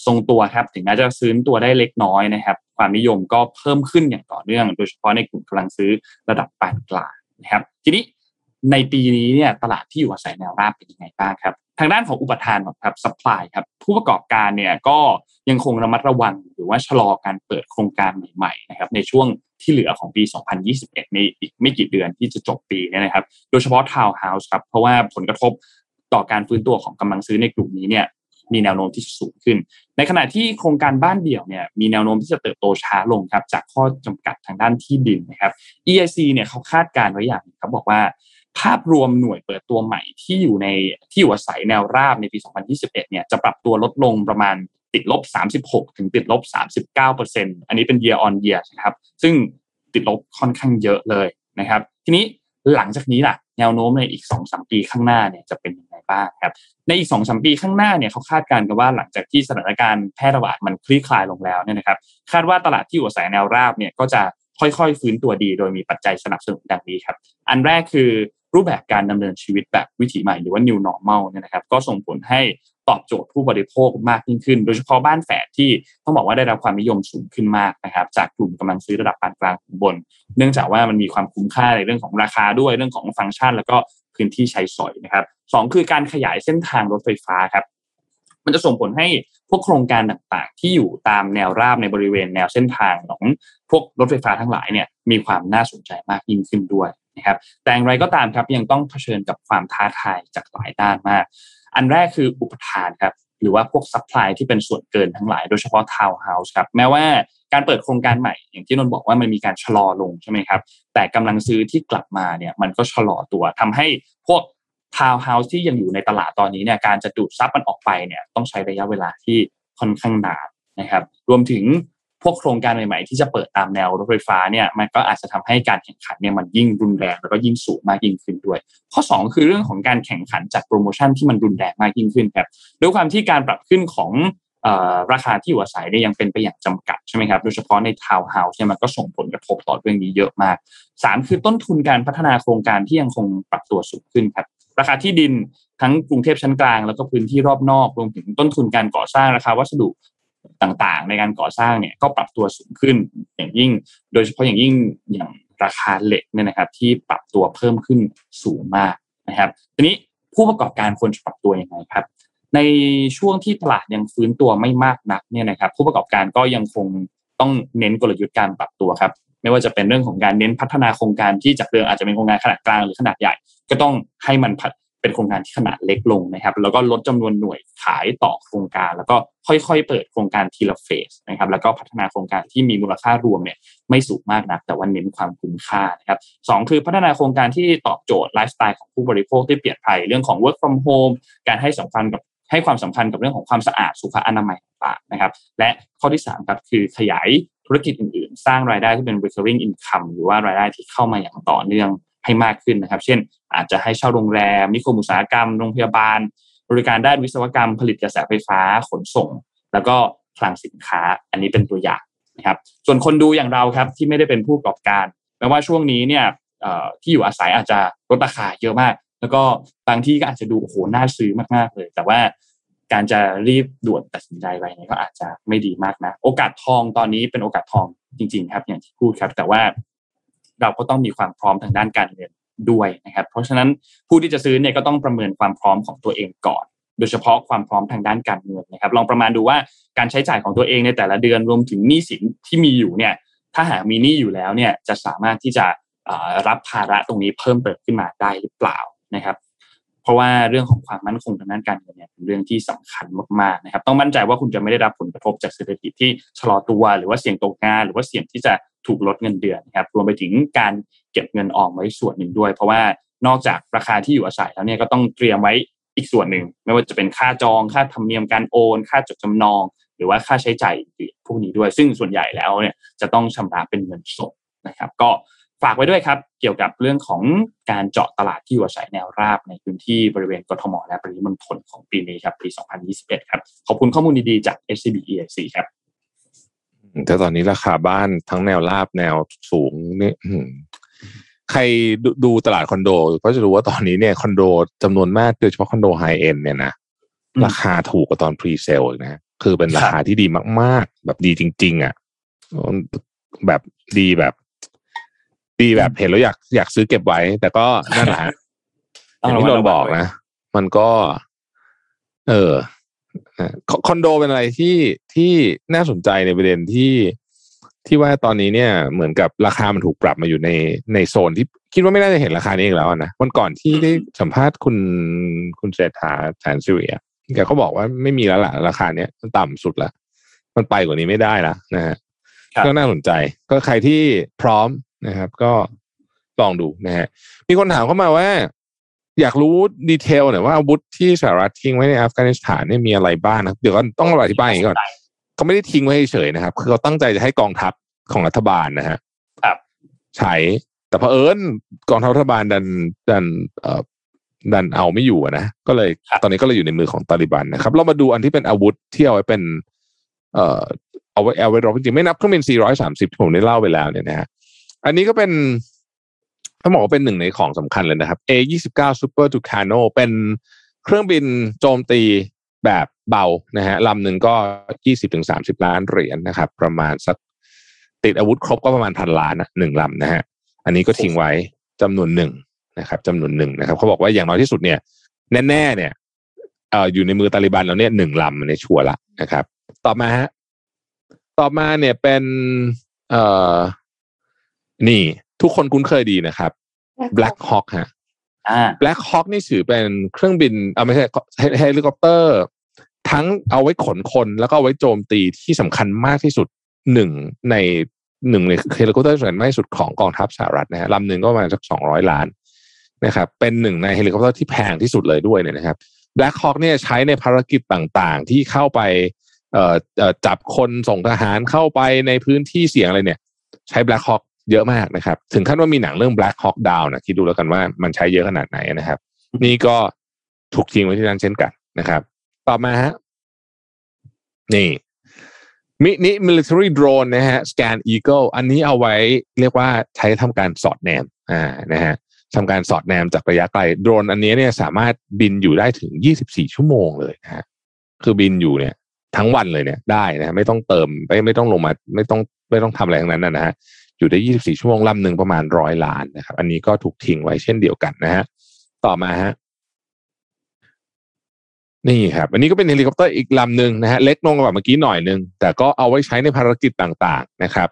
ทรงตัวครับถึงแม้จะซื้อตัวได้เล็กน้อยนะครับ ความนิยมก็เพิ่มขึ้นอย่างต่อเนื่อง โดยเฉพาะในกลุ่มกำลังซื้อระดับปานกลางนะครับ ทีนี้ ในปีนี้เนี่ยตลาดที่อยู่อาศัยแนวราบเป็นยังไงบ้างครับ ทางด้านของอุปทานครับสป라이ครับผู้ประกอบการเนี่ยก็ยังคงระมัดระวังหรือว่าชะลอการเปิดโครงการใหม่ๆนะครับในช่วงที่เหลือของปี 2021 ในอีกไม่กี่เดือนที่จะจบปีนี้นะครับ โดยเฉพาะทาวน์เฮาส์ครับเพราะว่าผลกระทบต่อการฟื้นตัวของกำลังซื้อในกลุ่มนี้เนี่ยมีแนวโน้มที่สูงขึ้น ในขณะที่โครงการบ้านเดี่ยวเนี่ยมีแนวโน้มที่จะเติบโตช้าลงครับจากข้อจำกัดทางด้านที่ดินนะครับ EIC เนี่ยเขาคาดการไว้อย่างเขาบอกว่า ภาพรวมหน่วยเปิดตัวใหม่ที่อยู่ในที่อยู่อาศัยแนวราบในปี 2021 เนี่ยจะปรับตัวลดลงประมาณติดลบ 36 ถึงติดลบ 39อันนี้เป็น year on year นะครับ ซึ่งติดลบค่อนข้างเยอะเลยนะครับ ทีนี้หลังจากนี้ล่ะ แนวโน้มในอีก 2-3 ปีข้างหน้าเนี่ยจะเป็นยังไงบ้างครับ ในอีก 2-3 ปีข้างหน้าเนี่ยเขาคาดการณ์กันว่าหลังจากที่สถานการณ์แพร่ระบาดมันคลี่คลายลงแล้วเนี่ยนะครับ คาดว่าตลาดที่อยู่อาศัยแนวราบเนี่ยก็จะค่อยๆ ฟื้นตัวดีโดยมีปัจจัยสนับสนุนดังนี้ครับ อันแรกคือ รูปแบบการดำเนินชีวิตแบบวิถีใหม่หรือว่า new normal เนี่ยนะครับ ก็ส่งผลให้ตอบโจทย์ผู้บริโภคมากยิ่งขึ้น โดยเฉพาะบ้านแฝดที่ต้องบอกว่าได้รับความนิยมสูงขึ้นมากนะครับ จากกลุ่มกำลังซื้อระดับปานกลางถึงบน เนื่องจากว่ามันมีความคุ้มค่าในเรื่องของราคาด้วยเรื่องของฟังก์ชัน แล้วก็พื้นที่ใช้สอยนะครับสองคือการขยายเส้นทางรถไฟฟ้าครับมันจะส่งผลให้พวกโครงการต่างๆ ที่อยู่ตามแนวราบในบริเวณแนวเส้นทางของพวกรถไฟฟ้าทั้งหลายเนี่ยมีความน่าสนใจมากยิ่งขึ้นด้วย นะครับแต่อย่างไรก็ตามครับยังต้องเผชิญกับความท้าทายจากหลายด้านมาก อันแรกคืออุปทานครับหรือว่าพวก supply ที่เป็นส่วนเกินทั้งหลายโดยเฉพาะทาวน์เฮาส์ครับแม้ว่าการเปิดโครงการใหม่ อย่างที่นนบอกว่ามันมีการชะลอลงใช่ไหมครับแต่กำลังซื้อที่กลับมาเนี่ยมันก็ชะลอตัวทำให้พวกทาวน์เฮาส์ที่ยังอยู่ในตลาดตอนนี้เนี่ยการจะดูดซับมันออกไปเนี่ยต้องใช้ระยะเวลาที่ค่อนข้างนานนะครับรวมถึง พวกโครงการใหม่ๆ ที่จะเปิดตามแนวรถไฟฟ้าเนี่ยมันก็อาจจะทำให้การแข่งขันเนี่ยมันยิ่งรุนแรงแล้วก็ยิ่งสูงมากยิ่งขึ้นด้วย ข้อ 2 คือเรื่องของการแข่งขันจากโปรโมชั่นที่มันรุนแรงมากยิ่งขึ้นครับด้วยความที่การปรับขึ้นของราคาที่อยู่อาศัยเนี่ยยังเป็นไปอย่างจำกัดใช่ไหมครับโดยเฉพาะในทาวน์เฮาส์เนี่ยมันก็ส่งผลกระทบต่อเรื่องนี้เยอะมาก 3 คือต้นทุนการพัฒนาโครงการที่ยังคงปรับตัวสูงขึ้นครับราคาที่ดินทั้งกรุงเทพชั้นกลางแล้วก็พื้นที่รอบนอกรวมถึงต้นทุนการก่อสร้างราคาวัสดุ ต่างๆ ในการก่อสร้างเนี่ยก็ปรับตัวสูงขึ้นอย่างยิ่ง โดยเฉพาะอย่างยิ่งอย่างราคาเหล็กเนี่ยนะครับ ที่ปรับตัวเพิ่มขึ้นสูงมากนะครับ ทีนี้ผู้ประกอบการควรจะปรับตัวยังไงครับ ในช่วงที่ตลาดยังฟื้นตัวไม่มากนักเนี่ยนะครับ ผู้ประกอบการก็ยังคงต้องเน้นกลยุทธ์การปรับตัวครับไม่ว่าจะเป็นเรื่องของการเน้นพัฒนาโครงการที่จากเดิมอาจจะเป็นโครงการขนาดกลางหรือขนาดใหญ่ ก็ต้องให้มัน เป็นโครงการที่ขนาดเล็กลงนะครับ แล้วก็ลดจำนวนหน่วยขายต่อโครงการ แล้วก็ค่อยๆ เปิดโครงการทีละเฟสนะครับ แล้วก็พัฒนาโครงการที่มีมูลค่ารวมเนี่ยไม่สูงมากนัก แต่ว่าเน้นความคุ้มค่านะครับสองคือพัฒนาโครงการที่ตอบโจทย์ไลฟ์สไตล์ของผู้บริโภคที่เปลี่ยนไปเรื่องของ work from home การให้สำคัญกับให้ความสำคัญกับเรื่องของความสะอาดสุขอนามัยต่างๆนะครับ และข้อที่3ครับคือขยายธุรกิจอื่นๆ สร้างรายได้ที่เป็น recurring income หรือว่ารายได้ที่เข้ามาอย่างต่อเนื่อง ให้มากขึ้นนะครับ เช่น อาจจะให้เช่าโรงแรม นิคมอุตสาหกรรมโรงพยาบาล บริการด้านวิศวกรรม ผลิตกระแสไฟฟ้าขนส่ง แล้วก็คลังสินค้า อันนี้เป็นตัวอย่างนะครับ ส่วนคนดูอย่างเราครับที่ไม่ได้เป็นผู้ประกอบการแม้ว่าช่วงนี้เนี่ยที่อยู่อาศัยอาจจะลดราคาเยอะมาก แล้วก็บางที่ก็อาจจะดูโอ้โหน่าซื้อมากๆเลย แต่ว่าการจะรีบด่วนตัดสินใจไปเนี่ยก็อาจจะไม่ดีมากนะ โอกาสทองตอนนี้เป็นโอกาสทองจริง ๆ ครับ อย่างที่พูดครับ แต่ว่า เราก็ต้องมีความพร้อมทางด้านการเงินด้วยนะครับ เพราะฉะนั้นผู้ที่จะซื้อเนี่ยก็ต้องประเมินความพร้อมของตัวเองก่อน โดยเฉพาะความพร้อมทางด้านการเงินนะครับ ลองประมาณดูว่าการใช้จ่ายของตัวเองในแต่ละเดือนรวมถึงหนี้สินที่มีอยู่เนี่ย ถ้าหากมีหนี้อยู่แล้วเนี่ยจะสามารถที่จะรับภาระตรงนี้เพิ่มเติมขึ้นมาได้หรือเปล่านะครับ เพราะว่าเรื่องของความมั่นคงทางด้านการเงินเนี่ยเป็นเรื่องที่สำคัญมากๆนะครับ ต้องมั่นใจว่าคุณจะไม่ได้รับผลกระทบจากเศรษฐกิจที่ชะลอตัว หรือว่าเสี่ยงตกงาน หรือว่าเสี่ยงที่จะ ถูกลดเงินเดือนนะครับรวมไปถึงการเก็บเงินออมไว้ส่วนหนึ่งด้วย เพราะว่านอกจากราคาที่อยู่อาศัยแล้วเนี่ยก็ต้องเตรียมไว้อีกส่วนหนึ่ง ไม่ว่าจะเป็นค่าจองค่าธรรมเนียมการโอน ค่าจดจำนอง หรือว่าค่าใช้จ่ายพวกนี้ด้วย ซึ่งส่วนใหญ่แล้วเนี่ยจะต้องชำระเป็นเงินสดนะครับ ก็ฝากไว้ด้วยครับ เกี่ยวกับเรื่องของการเจาะตลาดที่อยู่อาศัยแนวราบในพื้นที่บริเวณกทมและปริมณฑลของปีนี้ครับปี 2021 ครับ ขอบคุณข้อมูลดีๆจาก SCB EIC ครับ แต่ตอนนี้ราคาบ้านทั้งแนวราบแนวสูงนี่ใครดูตลาดคอนโด ก็จะรู้ว่าตอนนี้เนี่ยคอนโดจำนวนมากโดยเฉพาะคอนโด high-end เนี่ยนะราคาถูกกว่าตอน presale นะคือเป็นราคาที่ดีมาก ๆ แบบดีจริง ๆอะแบบดีแบบ ดีแบบเห็นแล้วอยากอยากซื้อเก็บไว้ แต่ก็นั่นแหละอย่างที่นนบอกนะ มันก็ เออ คอนโดเป็นอะไรที่ที่น่าสนใจในประเด็นที่ที่ว่าตอนนี้เนี่ยเหมือนกับราคามันถูกปรับมาอยู่ในในโซนที่คิดว่าไม่น่าจะเห็นราคานี้อีกแล้วนะวันก่อนที่ได้สัมภาษณ์คุณคุณเศรษฐาแทนซิเวียแกเขาบอกว่าไม่มีแล้วล่ะราคาเนี้ยมันต่ำสุดละมันไปกว่านี้ไม่ได้ละนะฮะก็น่าสนใจ ก็ใครที่พร้อมนะครับ ก็ลองดูนะฮะมีคนถามเข้ามาว่า อยากรู้ดีเทลหน่อยว่าอาวุธที่สหรัฐทิ้งไว้ในอัฟกานิสถานเนี่ยมีอะไรบ้างนะเดี๋ยวก็ต้องอธิบายอย่างนี้ก่อนเขาไม่ได้ทิ้งไว้เฉยนะครับ คือเขาตั้งใจจะให้กองทัพของรัฐบาลนะฮะใช้แต่เผอิญกองทัพรัฐบาลดันดันเอ่อดันเอาไม่อยู่นะก็เลยตอนนี้ก็เลยอยู่ในมือของตาลิบันนะครับ เรามาดูอันที่เป็นอาวุธที่เอาไว้เป็น เอ่อเอาไว้เอาไว้รบจริงไม่นับเครื่องบิน 430 ที่ผมได้เล่าไปแล้วเนี่ยนะฮะอันนี้ก็เป็น ต้องบอกว่าเป็นหนึ่งในของสำคัญเลยนะครับ A29 Super Tucano เป็นเครื่องบินโจมตีแบบเบานะฮะลำหนึ่งก็ยี่สิบถึงสามสิบล้านเหรียญนนะครับ ประมาณสักติดอาวุธครบก็ประมาณพันล้านนะหนึ่งลำนะฮะอันนี้ก็ทิ้งไว้จำนวนหนึ่งนะครับจำนวนหนึ่งนะครับเขาบอกว่าอย่างน้อยที่สุดเนี่ย แน่ๆเนี่ยเอ่ออยู่ในมือตาลิบันแล้วเนี่ยหนึ่งลำในชัวร์ละนะครับ ต่อมาฮะต่อมาเนี่ยเป็น เอ่อนี่ ทุกคนคุ้นเคยดีนะครับ Black Hawk ฮะอ่า Black Hawk นี่ถือเป็นเครื่องบินเอาไม่ใช่เฮลิคอปเตอร์ ทั้งเอาไว้ขนคนแล้วก็เอาไว้โจมตีที่สำคัญมากที่สุดหนึ่งในหนึ่งในเฮลิคอปเตอร์ส่วนมากที่สุดของกองทัพสหรัฐนะฮะลำหนึ่งก็ประมาณสักสองร้อยล้านนะครับ เป็นหนึ่งในเฮลิคอปเตอร์ที่แพงที่สุดเลยด้วยเนี่ยนะครับ Black Hawk เนี่ยใช้ในภารกิจต่างๆ ที่เข้าไปเอ่อเอ่อจับคนส่งทหารเข้าไปในพื้นที่เสี่ยงอะไรเนี่ย ใช้ Black Hawk เยอะมากนะครับ ถึงขั้นว่ามีหนังเรื่อง Black Hawk Down นะคิดดูแล้วกันว่ามันใช้เยอะขนาดไหนนะครับ นี่ก็ถูกทิ้งไว้ที่นั่นเช่นกันนะครับ ต่อมาฮะนี่มินิ military drone นะฮะ scan eagle อันนี้เอาไว้เรียกว่าใช้ทำการสอดแนมอ่านะฮะทำการสอดแนมจากระยะไกลโดรนอันนี้เนี่ยสามารถบินอยู่ได้ถึง 24 ชั่วโมงเลยนะฮะคือบินอยู่เนี่ย ทั้งวันเลยเนี่ยได้นะไม่ต้องเติมไม่ไม่ต้องลงมา ไม่ต้องไม่ต้องทำอะไรทั้งนั้นนะฮะ อยู่ได้ 24 ชั่วโมงลำหนึ่งประมาณร้อยล้านนะครับ อันนี้ก็ถูกทิ้งไว้เช่นเดียวกันนะฮะต่อมาฮะนี่ครับ อันนี้ก็เป็นเฮลิคอปเตอร์อีกลำหนึ่งนะฮะเล็กลงกว่าเมื่อกี้หน่อยนึง แต่ก็เอาไว้ใช้ในภารกิจต่างๆนะครับ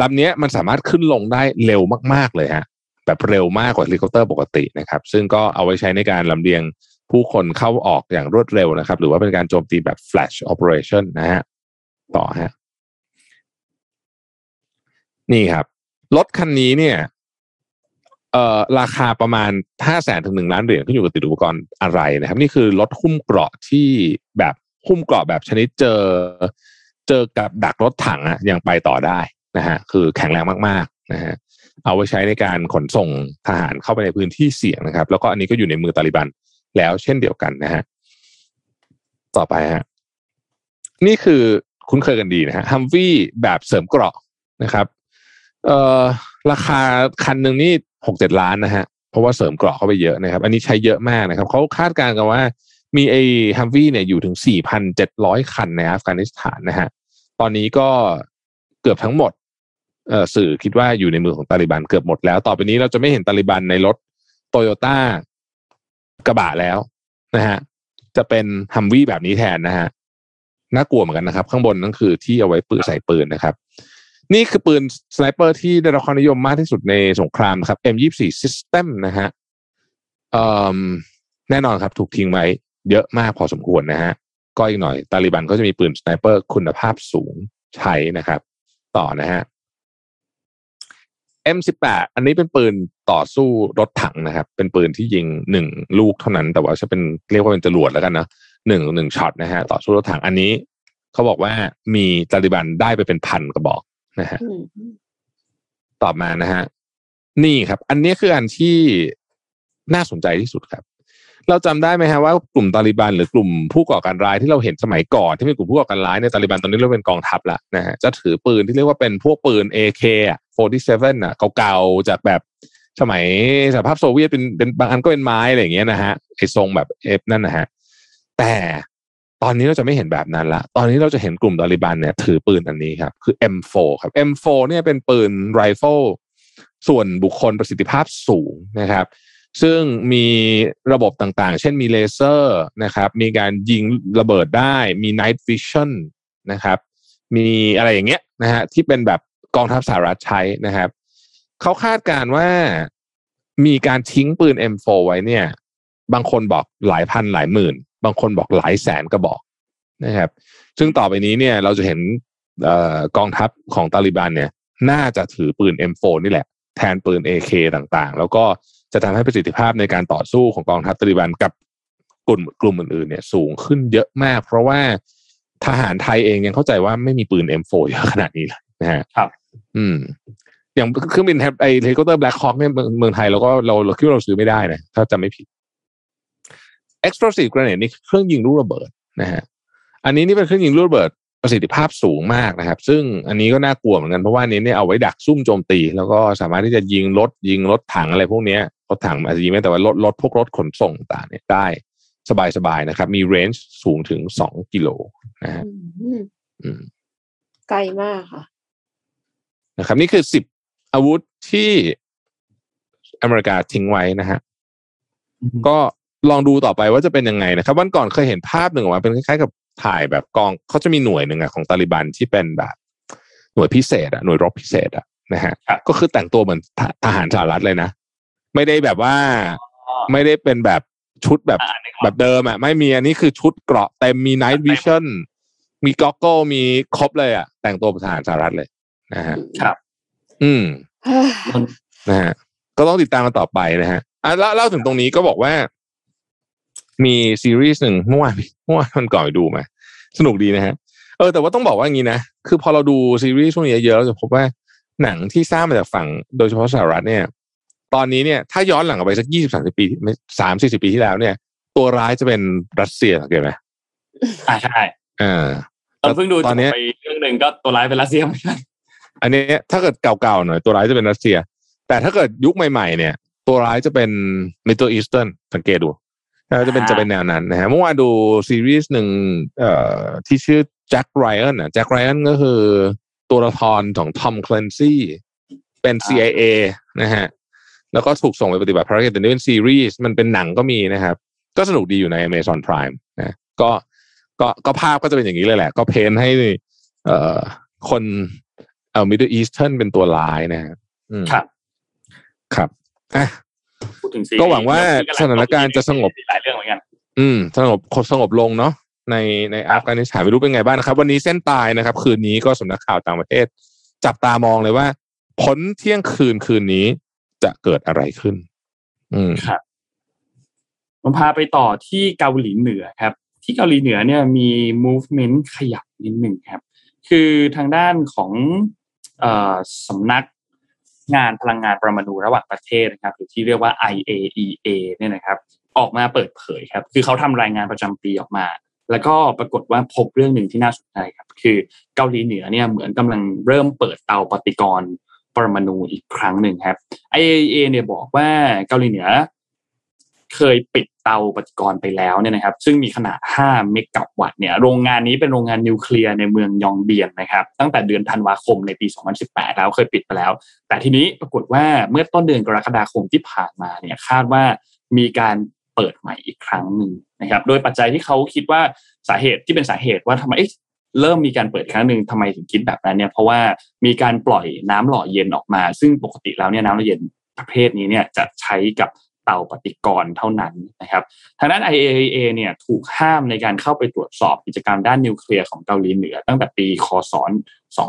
ลำนี้มันสามารถขึ้นลงได้เร็วมากๆเลยฮะแบบเร็วมากกว่าเฮลิคอปเตอร์ปกตินะครับ ซึ่งก็เอาไว้ใช้ในการลำเลียงผู้คนเข้าออกอย่างรวดเร็วนะครับ หรือว่าเป็นการโจมตีแบบ flash operation นะฮะต่อฮะ นี่ครับรถคันนี้เนี่ยเอ่อราคาประมาณห้าแสนถึงหนึ่งล้านเหรียญขึ้นอยู่กับติดอุปกรณ์อะไรนะครับ นี่คือรถหุ้มเกราะที่แบบหุ้มเกราะแบบชนิดเจอ เจอกับดักรถถังอะยังไปต่อได้นะฮะคือแข็งแรงมากๆนะฮะเอาไว้ใช้ในการขนส่งทหารเข้าไปในพื้นที่เสี่ยงนะครับ แล้วก็อันนี้ก็อยู่ในมือตาลิบันแล้วเช่นเดียวกันนะฮะต่อไปฮะนี่คือคุ้นเคยกันดีนะฮะฮัมวี่แบบเสริมเกราะนะครับ เอ่อราคาคันหนึ่งนี่หกเจ็ดล้านนะฮะ เพราะว่าเสริมเกราะเข้าไปเยอะนะครับ อันนี้ใช้เยอะมากนะครับ เขาคาดการณ์กันว่ามีไอ้ฮัมวี่เนี่ยอยู่ถึงสี่พันเจ็ดร้อยคันในอัฟกานิสถานนะฮะ ตอนนี้ก็เกือบทั้งหมดเอ่อสื่อคิดว่าอยู่ในมือของตาลิบันเกือบหมดแล้ว ต่อไปนี้เราจะไม่เห็นตาลิบันในรถโตโยต้ากระบะแล้วนะฮะ จะเป็นฮัมวี่แบบนี้แทนนะฮะ น่ากลัวเหมือนกันนะครับ ข้างบนนั่นคือที่เอาไว้ปืนใส่ปืนนะครับ นี่คือปืน sniper ที่ได้รับความนิยมมากที่สุดในสงครามครับ M24 System นะฮะแน่นอนครับ ถูกทิ้งไว้เยอะมากพอสมควรนะฮะก็อีกหน่อย ตาลิบันก็จะมีปืนสไนเปอร์คุณภาพสูงใช้นะครับ ต่อนะฮะ M18 อันนี้เป็นปืนต่อสู้รถถังนะครับ เป็นปืนที่ยิงหนึ่งลูกเท่านั้น แต่ว่าจะเป็นเรียกว่าเป็นจรวดแล้วกันนะหนึ่งหนึ่งช็อตนะฮะต่อสู้รถถังอันนี้ เขาบอกว่ามีตาลิบันได้ไปเป็นพันกระบอก นะฮะอืมต่อมานะฮะนี่ครับ อันนี้คืออันที่น่าสนใจที่สุดครับ เราจำได้ไหมฮะว่ากลุ่มตาลิบันหรือกลุ่มผู้ก่อการร้ายที่เราเห็นสมัยก่อน ที่เป็นกลุ่มผู้ก่อการร้ายในตาลิบันตอนนี้เราเป็นกองทัพละนะฮะจะถือปืนที่เรียกว่าเป็นพวกปืน AK อะ47อะเก่าๆจากแบบสมัยสหภาพโซเวียตเป็นเป็นบางอันก็เป็นไม้อะไรอย่างเงี้ยนะฮะไอ้ทรงแบบเอฟนั่นนะฮะแต่ ตอนนี้เราจะไม่เห็นแบบนั้นละ ตอนนี้เราจะเห็นกลุ่มตาลิบันเนี่ยถือปืนอันนี้ครับ คือ M4 ครับ M4 เนี่ยเป็นปืนไรเฟิลส่วนบุคคลประสิทธิภาพสูงนะครับ ซึ่งมีระบบต่างๆ เช่นมีเลเซอร์นะครับ มีการยิงระเบิดได้ มี Night Vision นะครับ มีอะไรอย่างเงี้ยนะฮะที่เป็นแบบกองทัพสหรัฐใช้นะครับ เขาคาดการณ์ว่ามีการทิ้งปืน M4 ไว้เนี่ย บางคนบอกหลายพันหลายหมื่น บางคนบอกหลายแสนกระบอกนะครับ ซึ่งต่อไปนี้เนี่ยเราจะเห็นเอ่อกองทัพของตาลิบันเนี่ย น่าจะถือปืน M4 นี่แหละ แทนปืน AK ต่างๆ แล้วก็จะทำให้ประสิทธิภาพในการต่อสู้ของกองทัพตาลิบันกับกลุ่มกลุ่มอื่นๆเนี่ยสูงขึ้นเยอะมาก เพราะว่าทหารไทยเองยังเข้าใจว่าไม่มีปืน M4 เยอะขนาดนี้เลยนะฮะครับ อืม อย่างเครื่องบินไอเฮลิคอปเตอร์ Black Hawk เนี่ยเมืองเมืองไทยเราก็เราเราคิดว่าเราซื้อไม่ได้นะถ้าจำไม่ผิด explosive grenade นี่เครื่องยิงลูกระเบิดนะฮะอันนี้นี่เป็นเครื่องยิงลูกระเบิดประสิทธิภาพสูงมากนะครับ ซึ่งอันนี้ก็น่ากลัวเหมือนกันเพราะว่าอันนี้เนี่ยเอาไว้ดักซุ่มโจมตี แล้วก็สามารถที่จะยิงรถยิงรถถังอะไรพวกเนี้ยรถถังอาจจะยิงไม่แต่ว่ารถรถพวกรถขนส่งต่างๆเนี่ยได้สบายๆนะครับ มีเรนจ์สูงถึงสองกิโลนะฮะอืมอืมไกลมากค่ะ นะครับ นี่คือสิบอาวุธที่อเมริกาทิ้งไว้นะฮะอืมก็ ลองดูต่อไปว่าจะเป็นยังไงนะครับวันก่อนเคยเห็นภาพหนึ่งออกมาเป็นคล้ายๆกับถ่ายแบบกองเขาจะมีหน่วยหนึ่งอะของตาลิบันที่เป็นแบบ หน่วยพิเศษอะหน่วยรบพิเศษอะนะฮะครับก็คือแต่งตัวเหมือนททหารสหรัฐเลยนะ ไม่ได้แบบว่าไม่ได้เป็นแบบชุดแบบอ่านึกออกแบบเดิมอะไม่มีอันนี้คือชุดเกราะเต็มมี night vision มีก็อกเกิลมีครบเลยอะแต่งตัวเป็นทหารสหรัฐเลยนะฮะครับ อืมเฮ้ยนะฮะก็ต้องติดตามกันต่อไปนะฮะอะเล่าเล่าถึงตรงนี้ก็บอกว่า มีซีรีส์หนึ่งเมื่อวานเมื่อวานมันก่อนไปดูมา สนุกดีนะฮะเออแต่ว่าต้องบอกว่าอย่างนี้นะ คือพอเราดูซีรีส์ช่วงนี้เยอะๆเราจะพบว่าหนังที่สร้างมาจากฝั่งโดยเฉพาะสหรัฐเนี่ย ตอนนี้เนี่ยถ้าย้อนหลังกลับไปสักยี่สิบสามสิบปีสามสี่สิบปีที่แล้วเนี่ย ตัวร้ายจะเป็นรัสเซียสังเกตไหมอ่าใช่อ่าตอนเพิ่งดูตอนเนี้ยจบไปเรื่องหนึ่งก็ตัวร้ายเป็นรัสเซียเหมือนกันอันนี้ถ้าเกิดเก่าๆหน่อยตัวร้ายจะเป็นรัสเซีย แต่ถ้าเกิดยุคใหม่ๆเนี่ย ตัวร้ายจะเป็น Middle Eastern สังเกตดูแล้ว จะเป็นอ่าจะเป็นแนวนั้นนะฮะเมื่อวานดูซีรีส์หนึ่งเอ่อที่ชื่อ Jack Ryan อะ Jack Ryan ก็คือตัวละครของ Tom Clancy เป็น CIA นะฮะแล้วก็ถูกส่งไปปฏิบัติภารกิจแต่นี่เป็นซีรีส์มันเป็นหนังก็มีนะครับ ก็สนุกดีอยู่ใน Amazon Prime นะก็ก็ก็ภาพก็จะเป็นอย่างนี้เลยแหละ ก็เพ้นท์ให้เอ่อคนเอ่อ Middle Eastern เป็นตัวร้ายนะฮะอืมครับ ครับอะ พูดถึงซีรีส์ก็หวังว่าสถานการณ์จะสงบหลายเรื่องเหมือนกันอืมสงบสงบลงเนาะในในอัฟกานิสถานไม่รู้เป็นไงบ้างนะครับ วันนี้เส้นตายนะครับ คืนนี้ก็สำนักข่าวต่างประเทศ จับตามองเลยว่า ผลเที่ยงคืนคืนนี้จะเกิดอะไรขึ้น อืมครับผมพาไปต่อที่เกาหลีเหนือครับ ที่เกาหลีเหนือเนี่ยมี movement ขยับนิดหนึ่งครับ คือทางด้านของเออสำนัก งานพลังงานประมาณูระหว่างประเทศนะครับหรือที่เรียกว่า IAEA เนี่ยนะครับ ออกมาเปิดเผยครับ คือเขาทำรายงานประจำปีออกมา แล้วก็ปรากฏว่าพบเรื่องหนึ่งที่น่าสนใจครับ คือเกาหลีเหนือเนี่ยเหมือนกำลังเริ่มเปิดเตาปฏิกรณ์ปรมาณูอีกครั้งหนึ่งครับ IAEA เนี่ยบอกว่าเกาหลีเหนือ เคยปิดเตาปฏิกรณ์ไปแล้วเนี่ยนะครับ ซึ่งมีขนาด 5 เมกะวัตต์เนี่ยโรงงานนี้เป็นโรงงานนิวเคลียร์ในเมืองยองเบียนนะครับ ตั้งแต่เดือนธันวาคมในปี 2018 แล้วเคยปิดไปแล้ว แต่ทีนี้ปรากฏว่าเมื่อต้นเดือนกรกฎาคมที่ผ่านมาเนี่ยคาดว่ามีการเปิดใหม่อีกครั้งหนึ่งนะครับ โดยปัจจัยที่เขาคิดว่าสาเหตุที่เป็นสาเหตุว่าทำไมเอ๊ะเริ่มมีการเปิดครั้งหนึ่งทำไมถึงคิดแบบนั้นเนี่ยเพราะว่ามีการปล่อยน้ำหล่อเย็นออกมา ซึ่งปกติแล้วเนี่ยน้ำหล่อเย็นประเภทนี้เนี่ยจะใช้กับ เตาปฏิกรณ์เท่านั้นนะครับทางด้าน IAEA เนี่ยถูกห้ามในการเข้าไปตรวจสอบกิจกรรมด้านนิวเคลียร์ของเกาหลีเหนือ ตั้งแต่ปีคศ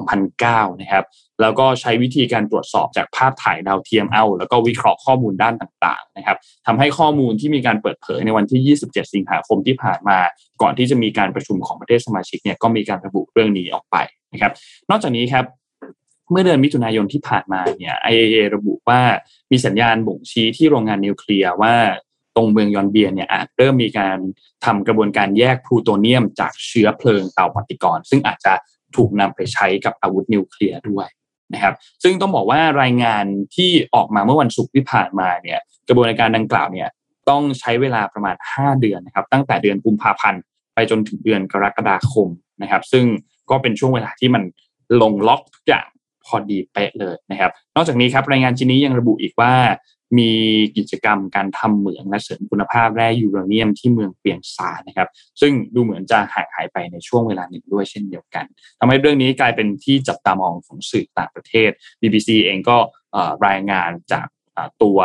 2009 นะครับแล้วก็ใช้วิธีการตรวจสอบจากภาพถ่ายดาวเทียมเอา แล้วก็วิเคราะห์ข้อมูลด้านต่างๆนะครับทำให้ข้อมูลที่มีการเปิดเผยในวันที่ 27 สิงหาคมที่ผ่านมา ก่อนที่จะมีการประชุมของประเทศสมาชิกเนี่ยก็มีการระบุเรื่องนี้ออกไปนะครับ นอกจากนี้ครับ เมื่อเดือนมิถุนายนที่ผ่านมาเนี่ย IAEA ระบุว่ามีสัญญาณบ่งชี้ที่โรงงานนิวเคลียร์ว่าตรงเมืองยอนเบียนเนี่ยอาจเริ่มมีการทำกระบวนการแยกพลูโตเนียมจากเชื้อเพลิงเตาปฏิกรณ์ซึ่งอาจจะถูกนำไปใช้กับอาวุธนิวเคลียร์ด้วยนะครับ ซึ่งต้องบอกว่ารายงานที่ออกมาเมื่อวันศุกร์ที่ผ่านมาเนี่ย กระบวนการดังกล่าวเนี่ยต้องใช้เวลาประมาณ 5 เดือนนะครับ ตั้งแต่เดือนกุมภาพันธ์ไปจนถึงเดือนกรกฎาคมนะครับ ซึ่งก็เป็นช่วงเวลาที่มันลงล็อกทุกอย่าง พอดีเป๊ะเลยนะครับ นอกจากนี้ครับรายงานชิ้นนี้ยังระบุอีกว่า มีกิจกรรมการทำเหมืองและเสริมคุณภาพแร่ยูเรเนียมที่เมืองเปียงซานะครับ ซึ่งดูเหมือนจะห่างหายไปในช่วงเวลาหนึ่งด้วยเช่นเดียวกันทำให้เรื่องนี้กลายเป็นที่จับตามองของสื่อต่างประเทศ BBC เองก็รายงานจากตัว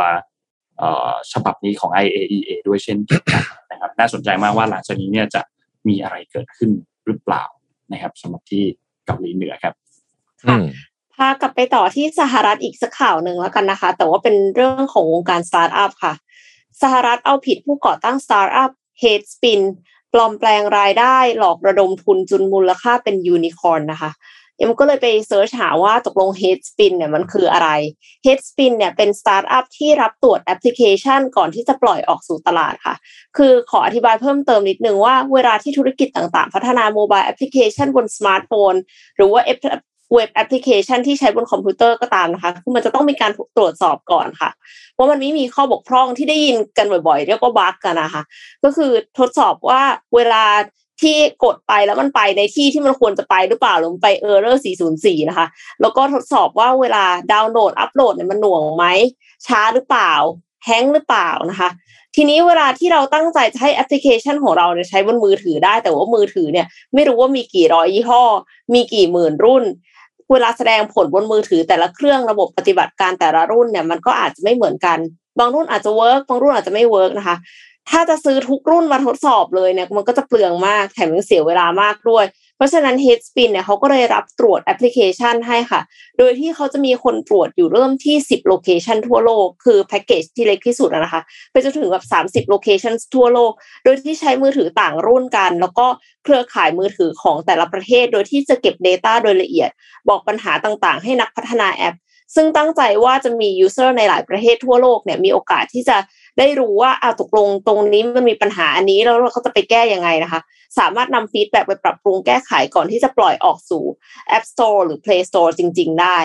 ฉบับนี้ของ IAEA ด้วยเช่นกันนะครับ น่าสนใจมากว่าหลังจากนี้เนี่ยจะมีอะไรเกิดขึ้นหรือเปล่านะครับสำหรับที่เกาหลีเหนือครับกลับไปต่อที่สหรัฐอีกสักข่าวหนึ่งแล้วกันนะคะ แต่ว่าเป็นเรื่องของวงการสตาร์ทอัพค่ะ สหรัฐเอาผิดผู้ก่อตั้งสตาร์ทอัพ Headspin ปลอมแปลงรายได้หลอกระดมทุนจนมูลค่าเป็นยูนิคอร์นนะคะเอ็มก็เลยไป search หาว่าตกลง h e a d Spin เนี่ยมันคืออะไร h e a d Spin เนี่ยเป็นสตาร์ทอัพที่รับตรวจแอปพลิเคชันก่อนที่จะปล่อยออกสู่ตลาดค่ะ คือขออธิบายเพิ่มเติมนิดนึงว่าเวลาที่ธุรกิจต่างๆ พัฒนา mobile application บนสมาร์ทโฟนหรือว่า web application ที่ใช้บนคอมพิวเตอร์ก็ตามนะคะ คือมันจะต้องมีการตรวจสอบก่อนค่ะ ว่ามันไม่มีข้อบกพร่องที่ได้ยินกันบ่อยๆ เรียกว่า bug กันนะคะ ก็คือทดสอบว่าเวลาที่กดไปแล้วมันไปในที่ที่มันควรจะไปหรือเปล่าหรือไป error 404 นะคะ แล้วก็ทดสอบว่าเวลาดาวน์โหลดอัปโหลดเนี่ยมันหน่วงไหมช้าหรือเปล่า hang หรือเปล่านะคะ ทีนี้เวลาที่เราตั้งใจจะให้แอปพลิเคชันของเราเนี่ยใช้บนมือถือได้ แต่ว่ามือถือเนี่ยไม่รู้ว่ามีกี่ร้อยยี่ห้อ มีกี่หมื่นรุ่น เวลาแสดงผลบนมือถือแต่ละเครื่องระบบปฏิบัติการแต่ละรุ่นเนี่ยมันก็อาจจะไม่เหมือนกัน บางรุ่นอาจจะ work บางรุ่นอาจจะไม่ work นะคะถ้าจะซื้อทุกรุ่นมาทดสอบเลยเนี่ยมันก็จะเปลืองมากแถมยังเสียเวลามากด้วย เพราะฉะนั้น Headspin เนี่ยเขาก็เลยรับตรวจแอปพลิเคชันให้ค่ะ โดยที่เขาจะมีคนตรวจอยู่เริ่มที่ 10 location ทั่วโลก คือแพ็กเกจที่เล็กที่สุดนะคะ ไปจนถึงแบบ 30 location ทั่วโลก โดยที่ใช้มือถือต่างรุ่นกัน แล้วก็เครือข่ายมือถือของแต่ละประเทศ โดยที่จะเก็บ Data โดยละเอียด บอกปัญหาต่างๆ ให้นักพัฒนาแอปซึ่งตั้งใจว่าจะมี user ในหลายประเทศทั่วโลกเนี่ยมีโอกาสที่จะ ได้รู้ว่าอ่าตกลงตรงนี้มันมีปัญหาอันนี้แล้วเราก็จะไปแก้ยังไงนะคะ สามารถนำ feedback ไปปรับปรุงแก้ไขก่อนที่จะปล่อยออกสู่ App Store หรือ Play Store จริง ๆ ได้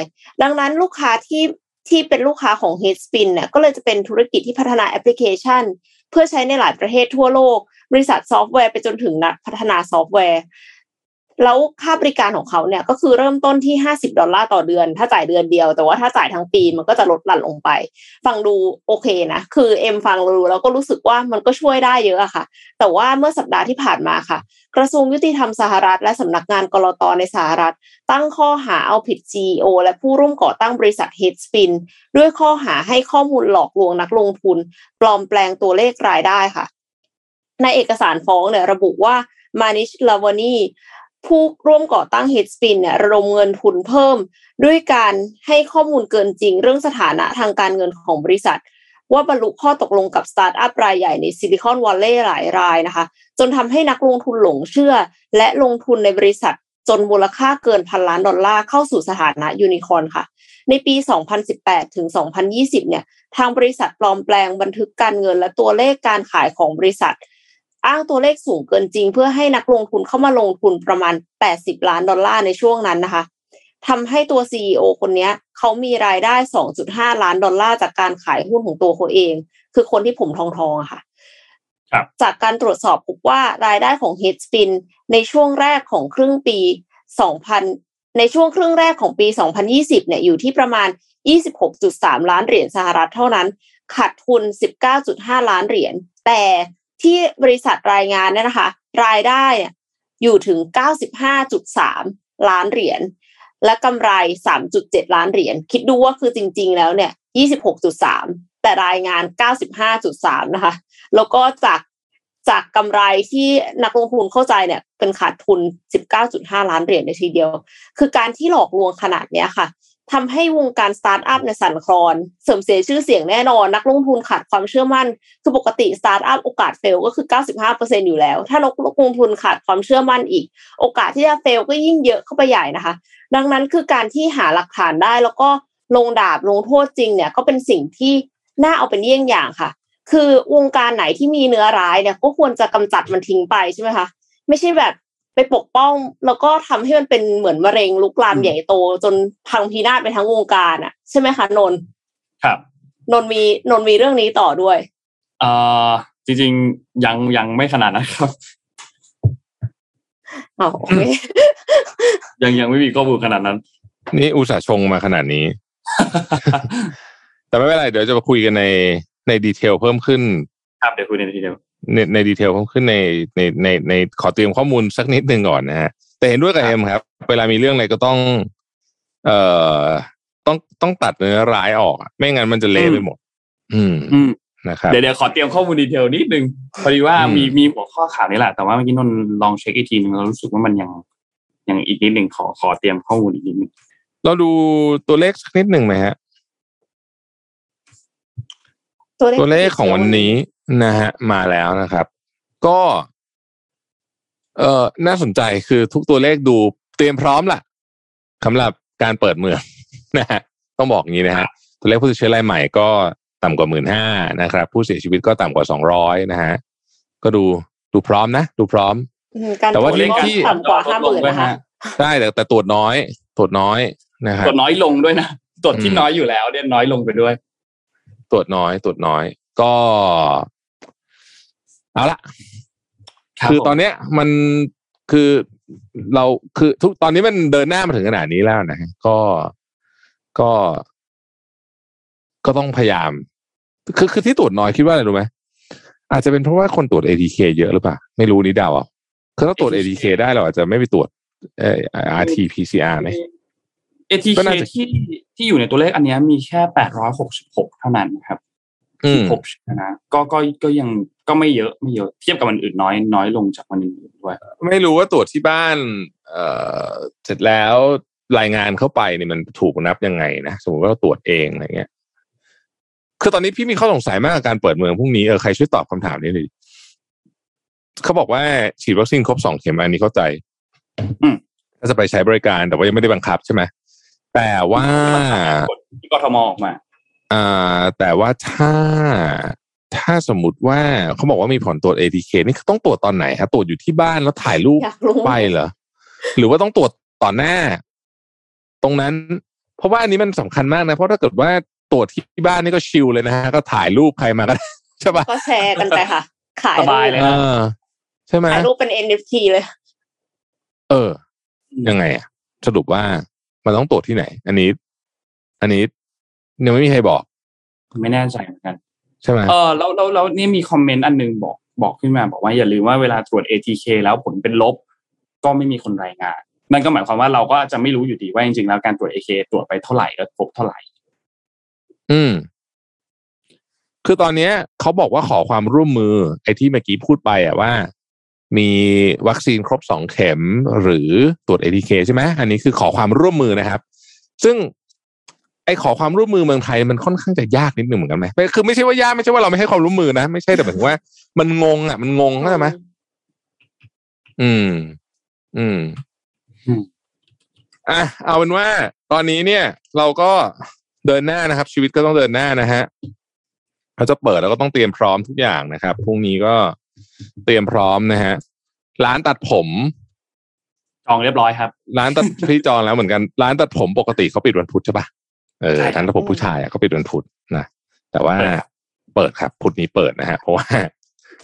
ดังนั้นลูกค้าที่ที่เป็นลูกค้าของ Headspin เนี่ยก็เลยจะเป็นธุรกิจที่พัฒนาแอปพลิเคชัน เพื่อใช้ในหลายประเทศทั่วโลก บริษัทซอฟต์แวร์ไปจนถึงนักพัฒนาซอฟต์แวร์ แล้วค่าบริการของเขาเนี่ยก็คือเริ่มต้นที่ 50 ดอลลาร์ต่อเดือน ถ้าจ่ายเดือนเดียว แต่ว่าถ้าจ่ายทั้งปีมันก็จะลดหลั่นลงไป ฟังดูโอเคนะ คือเอ็มฟังดูแล้วก็รู้สึกว่ามันก็ช่วยได้เยอะอะค่ะ แต่ว่าเมื่อสัปดาห์ที่ผ่านมาค่ะ กระทรวงยุติธรรมสหรัฐ และสำนักงานกรตในสหรัฐ ตั้งข้อหาเอาผิด CEO และผู้ร่วมก่อตั้งบริษัท Headspin ด้วยข้อหาให้ข้อมูลหลอกลวงนักลงทุน ปลอมแปลงตัวเลขรายได้ค่ะ ในเอกสารฟ้องเนี่ยระบุว่า Manish Lachwani ผู้ร่วมก่อตั้ง Headspin เนี่ยระดมเงินทุนเพิ่ม ด้วยการให้ข้อมูลเกินจริง เรื่องสถานะทางการเงินของบริษัท ว่าบรรลุข้อตกลงกับสตาร์ทอัพรายใหญ่ใน Silicon Valley หลายรายนะคะ จนทำให้นักลงทุนหลงเชื่อ และลงทุนในบริษัท จนมูลค่าเกินพันล้านดอลลาร์เข้าสู่สถานะยูนิคอร์นค่ะ ในปี 2018 ถึง 2020 เนี่ยทางบริษัทปลอมแปลงบันทึกการเงินและตัวเลขการขายของบริษัท อ้างตัวเลขสูงเกินจริง เพื่อให้นักลงทุนเข้ามาลงทุนประมาณ 80 ล้านดอลลาร์ในช่วงนั้นนะคะทำให้ตัว CEO คนนี้เขามีรายได้ 2.5 ล้านดอลลาร์จากการขายหุ้นของตัวเขาเอง คือคนที่ผมทองทองอะค่ะครับจากการตรวจสอบพบว่ารายได้ของ Headspin ในช่วงแรกของครึ่งปี 2000 ในช่วงครึ่งแรกของปี 2020 เนี่ยอยู่ที่ประมาณ 26.3 ล้านเหรียญสหรัฐเท่านั้น ขาดทุน 19.5 ล้านเหรียญ แต่ ที่บริษัทรายงานเนี่ยนะคะ รายได้อยู่ถึง 95.3 ล้านเหรียญและกำไร 3.7 ล้านเหรียญคิดดูว่าคือจริง ๆ แล้วเนี่ย 26.3 แต่รายงาน 95.3 นะคะ แล้วก็จากจากกำไรที่นักลงทุนเข้าใจเนี่ยเป็นขาดทุน 19.5 ล้านเหรียญในทีเดียว คือการที่หลอกลวงขนาดเนี้ยค่ะ ทำให้วงการสตาร์ทอัพเนี่ยสั่นคลอน เสริมเสียชื่อเสียงแน่นอน นักลงทุนขาดความเชื่อมั่น คือปกติสตาร์ทอัพโอกาส fail ก็คือ 95%อยู่แล้ว ถ้านักลงทุนขาดความเชื่อมั่นอีก โอกาสที่จะ fail ก็ยิ่งเยอะเข้าไปใหญ่นะคะ ดังนั้นคือการที่หาหลักฐานได้แล้วก็ลงดาบลงโทษจริงเนี่ยก็เป็นสิ่งที่น่าเอาเป็นเยี่ยงอย่างค่ะ คือวงการไหนที่มีเนื้อร้ายเนี่ยก็ควรจะกำจัดมันทิ้งไปใช่ไหมคะไม่ใช่แบบ ไปปกป้อง แล้วก็ทำให้มันเป็นเหมือนมะเร็งลุกลามใหญ่โต จนพังพินาศไปทั้งวงการอะ ใช่ไหมคะนนท์ครับนนท์มีนนท์มีเรื่องนี้ต่อด้วยเอ่อจริงๆยังยังไม่ขนาดนั้นครับอ๋อโอเคยังยังไม่มีข้อมูลขนาดนั้น นี่อุตส่าห์ชงมาขนาดนี้ แต่ไม่เป็นไรเดี๋ยวจะมาคุยกันในในดีเทลเพิ่มขึ้น ครับเดี๋ยวคุยในทีเดียว ในใน detail เพิ่มขึ้นในในในในขอเตรียมข้อมูลสักนิดหนึ่งก่อนนะฮะแต่เห็นด้วยกับครับเอ็มครับ เวลามีเรื่องอะไรก็ต้อง เอ่อต้องต้องตัดเนื้อร้ายออกอะไม่งั้นมันจะเละไปหมดอืมอืมนะครับเดี๋ยวเดี๋ยวขอเตรียมข้อมูล detail นิดนึงพอดีว่าอืมมีมีหัวข้อข่าวนี่แหละ แต่ว่าเมื่อกี้นนท์ลองเช็คอีกทีนึงเรารู้สึกว่ามันยังยังอีกนิดหนึ่งขอขอเตรียมข้อมูลอีกนิดนึงเราดูตัวเลขสักนิดหนึ่งไหมฮะ ตัวเลขของวันนี้นะฮะมาแล้วนะครับ ก็ เอ่อน่าสนใจคือทุกตัวเลขดูเตรียมพร้อมล่ะสำหรับการเปิดเมืองนะฮะต้องบอกอย่างนี้นะฮะตัวเลขผู้ติดเชื้อรายใหม่ก็ต่ำกว่าหมื่นห้านะครับ ผู้เสียชีวิตก็ต่ำกว่าสองร้อยนะฮะก็ดูดูพร้อมนะ ดูพร้อมอืมการแต่ว่าตรจที่ก็ต่ำกว่าห้าหมื่นด้วยนะคะฮะได้แต่แต่ตรวจน้อย ตรวจน้อยนะครับตรวจน้อยลงด้วยนะตรวจที่อืมน้อยอยู่แล้วเนี่ยน้อยลงไปด้วย ตรวจน้อย ตรวจน้อย ก็ เอาละครับคือผมตอนเนี้ย มันคือเราคือทุกตอนนี้มันเดินหน้ามาถึงขนาดนี้แล้วนะฮะก็ก็ ก็ต้องพยายาม คือคือที่ตรวจน้อยคิดว่าอะไรรู้ไหมอาจจะเป็นเพราะว่าคนตรวจ ATK เยอะหรือเปล่า ไม่รู้นี่เดาอะคือถ้าตรวจ ATK ได้เราอาจจะไม่ไปตรวจเอ่อ RT PCR ไหม ATK ก็น่าจะที่ที่อยู่ในตัวเลขอันเนี้ยมีแค่แปดร้อยหกสิบหกเท่านั้นครับอืที่มพบเชื้อนะก็ก็ก็ยังก็ไม่เยอะไม่เยอะเทียบกับวันอื่นน้อยน้อยลงจากวันอื่นด้วย ไม่รู้ว่าตรวจที่บ้าน เอ่อเสร็จแล้วรายงานเข้าไปเนี่ยมันถูกนับยังไงนะสมมติว่าเราตรวจเองอะไรเงี้ยคือตอนนี้พี่มีข้อสงสัยมากกับการเปิดเมืองพรุ่งนี้เออใครช่วยตอบคำถามนี้หน่อยดิเขาบอกว่าฉีดวัคซีนครบสองเข็มอันนี้เข้าใจอืมถ้าจะไปใช้บริการแต่ว่ายังไม่ได้บังคับใช่ไหม แต่ว่าที่กทมออกมาอ่าแต่ว่าถ้าถ้าสมมุติว่าเขาบอกว่ามีผลตรวจ ATK นี่ต้องตรวจตอนไหนฮะตรวจอยู่ที่บ้านแล้วถ่ายรูปอยากรู้ไปเหรอหรือว่าต้องตรวจต่อหน้า ตรงนั้น เพราะว่าอันนี้มันสำคัญมากนะ เพราะถ้าเกิดว่าตรวจที่บ้านนี่ก็ชิลเลยนะฮะก็ถ่ายรูปใครมาก็ได้ใช่ปะก็แชร์กันไปค่ะ ขายสบายเลยเออใช่ไหมถ่ายรูปเป็น NFT เลย เออ ยังไงอะสรุปว่า มันต้องตรวจที่ไหน อันนี้ อันนี้ยังไม่มีใครบอก ไม่แน่ใจเหมือนกัน ใช่ไหมเออแล้วแล้วแล้วนี่มีคอมเมนต์อันหนึงบอกบอกขึ้นมา บอกว่าอย่าลืมว่าเวลาตรวจ ATK แล้วผลเป็นลบ ก็ไม่มีคนรายงาน นั่นก็หมายความว่าเราก็จะไม่รู้อยู่ดีว่าจริงๆแล้วการตรวจ AK ตรวจไปเท่าไหร่แล้วพบเท่าไหร่ อืมคือตอนเนี้ยเขาบอกว่าขอความร่วมมือ ไอ้ที่เมื่อกี้พูดไปอะว่า มีวัคซีนครบสองเข็มหรือตรวจ ATK ใช่ไหมอันนี้คือขอความร่วมมือนะครับ ซึ่งไอ้ขอความร่วมมือเมืองไทยมันค่อนข้างจะยากนิดหนึ่งเหมือนกันไหมไม่คือไม่ใช่ว่ายากไม่ใช่ว่าเราไม่ให้ความร่วมมือนะไม่ใช่แต่หมายถึงว่า มันงงอะ มันงงเข้าใจไหมอืม อืมอืมอะเอาเป็นว่า ตอนนี้เนี่ย เราก็เดินหน้านะครับ ชีวิตก็ต้องเดินหน้านะฮะเราจะเปิดแล้วก็ต้องเตรียมพร้อมทุกอย่างนะครับพรุ่งนี้ก็ เตรียมพร้อมนะฮะ ร้านตัดผม จองเรียบร้อยครับ ร้านตัดพี่จองแล้วเหมือนกัน ร้านตัดผมปกติเขาปิดวันพุธใช่ปะเออใช่ครับร้านตัดผมผู้ชายอะเขาปิดวันพุธนะแต่ว่าเปิดครับเปิดครับพุธนี้เปิดนะฮะเพราะว่า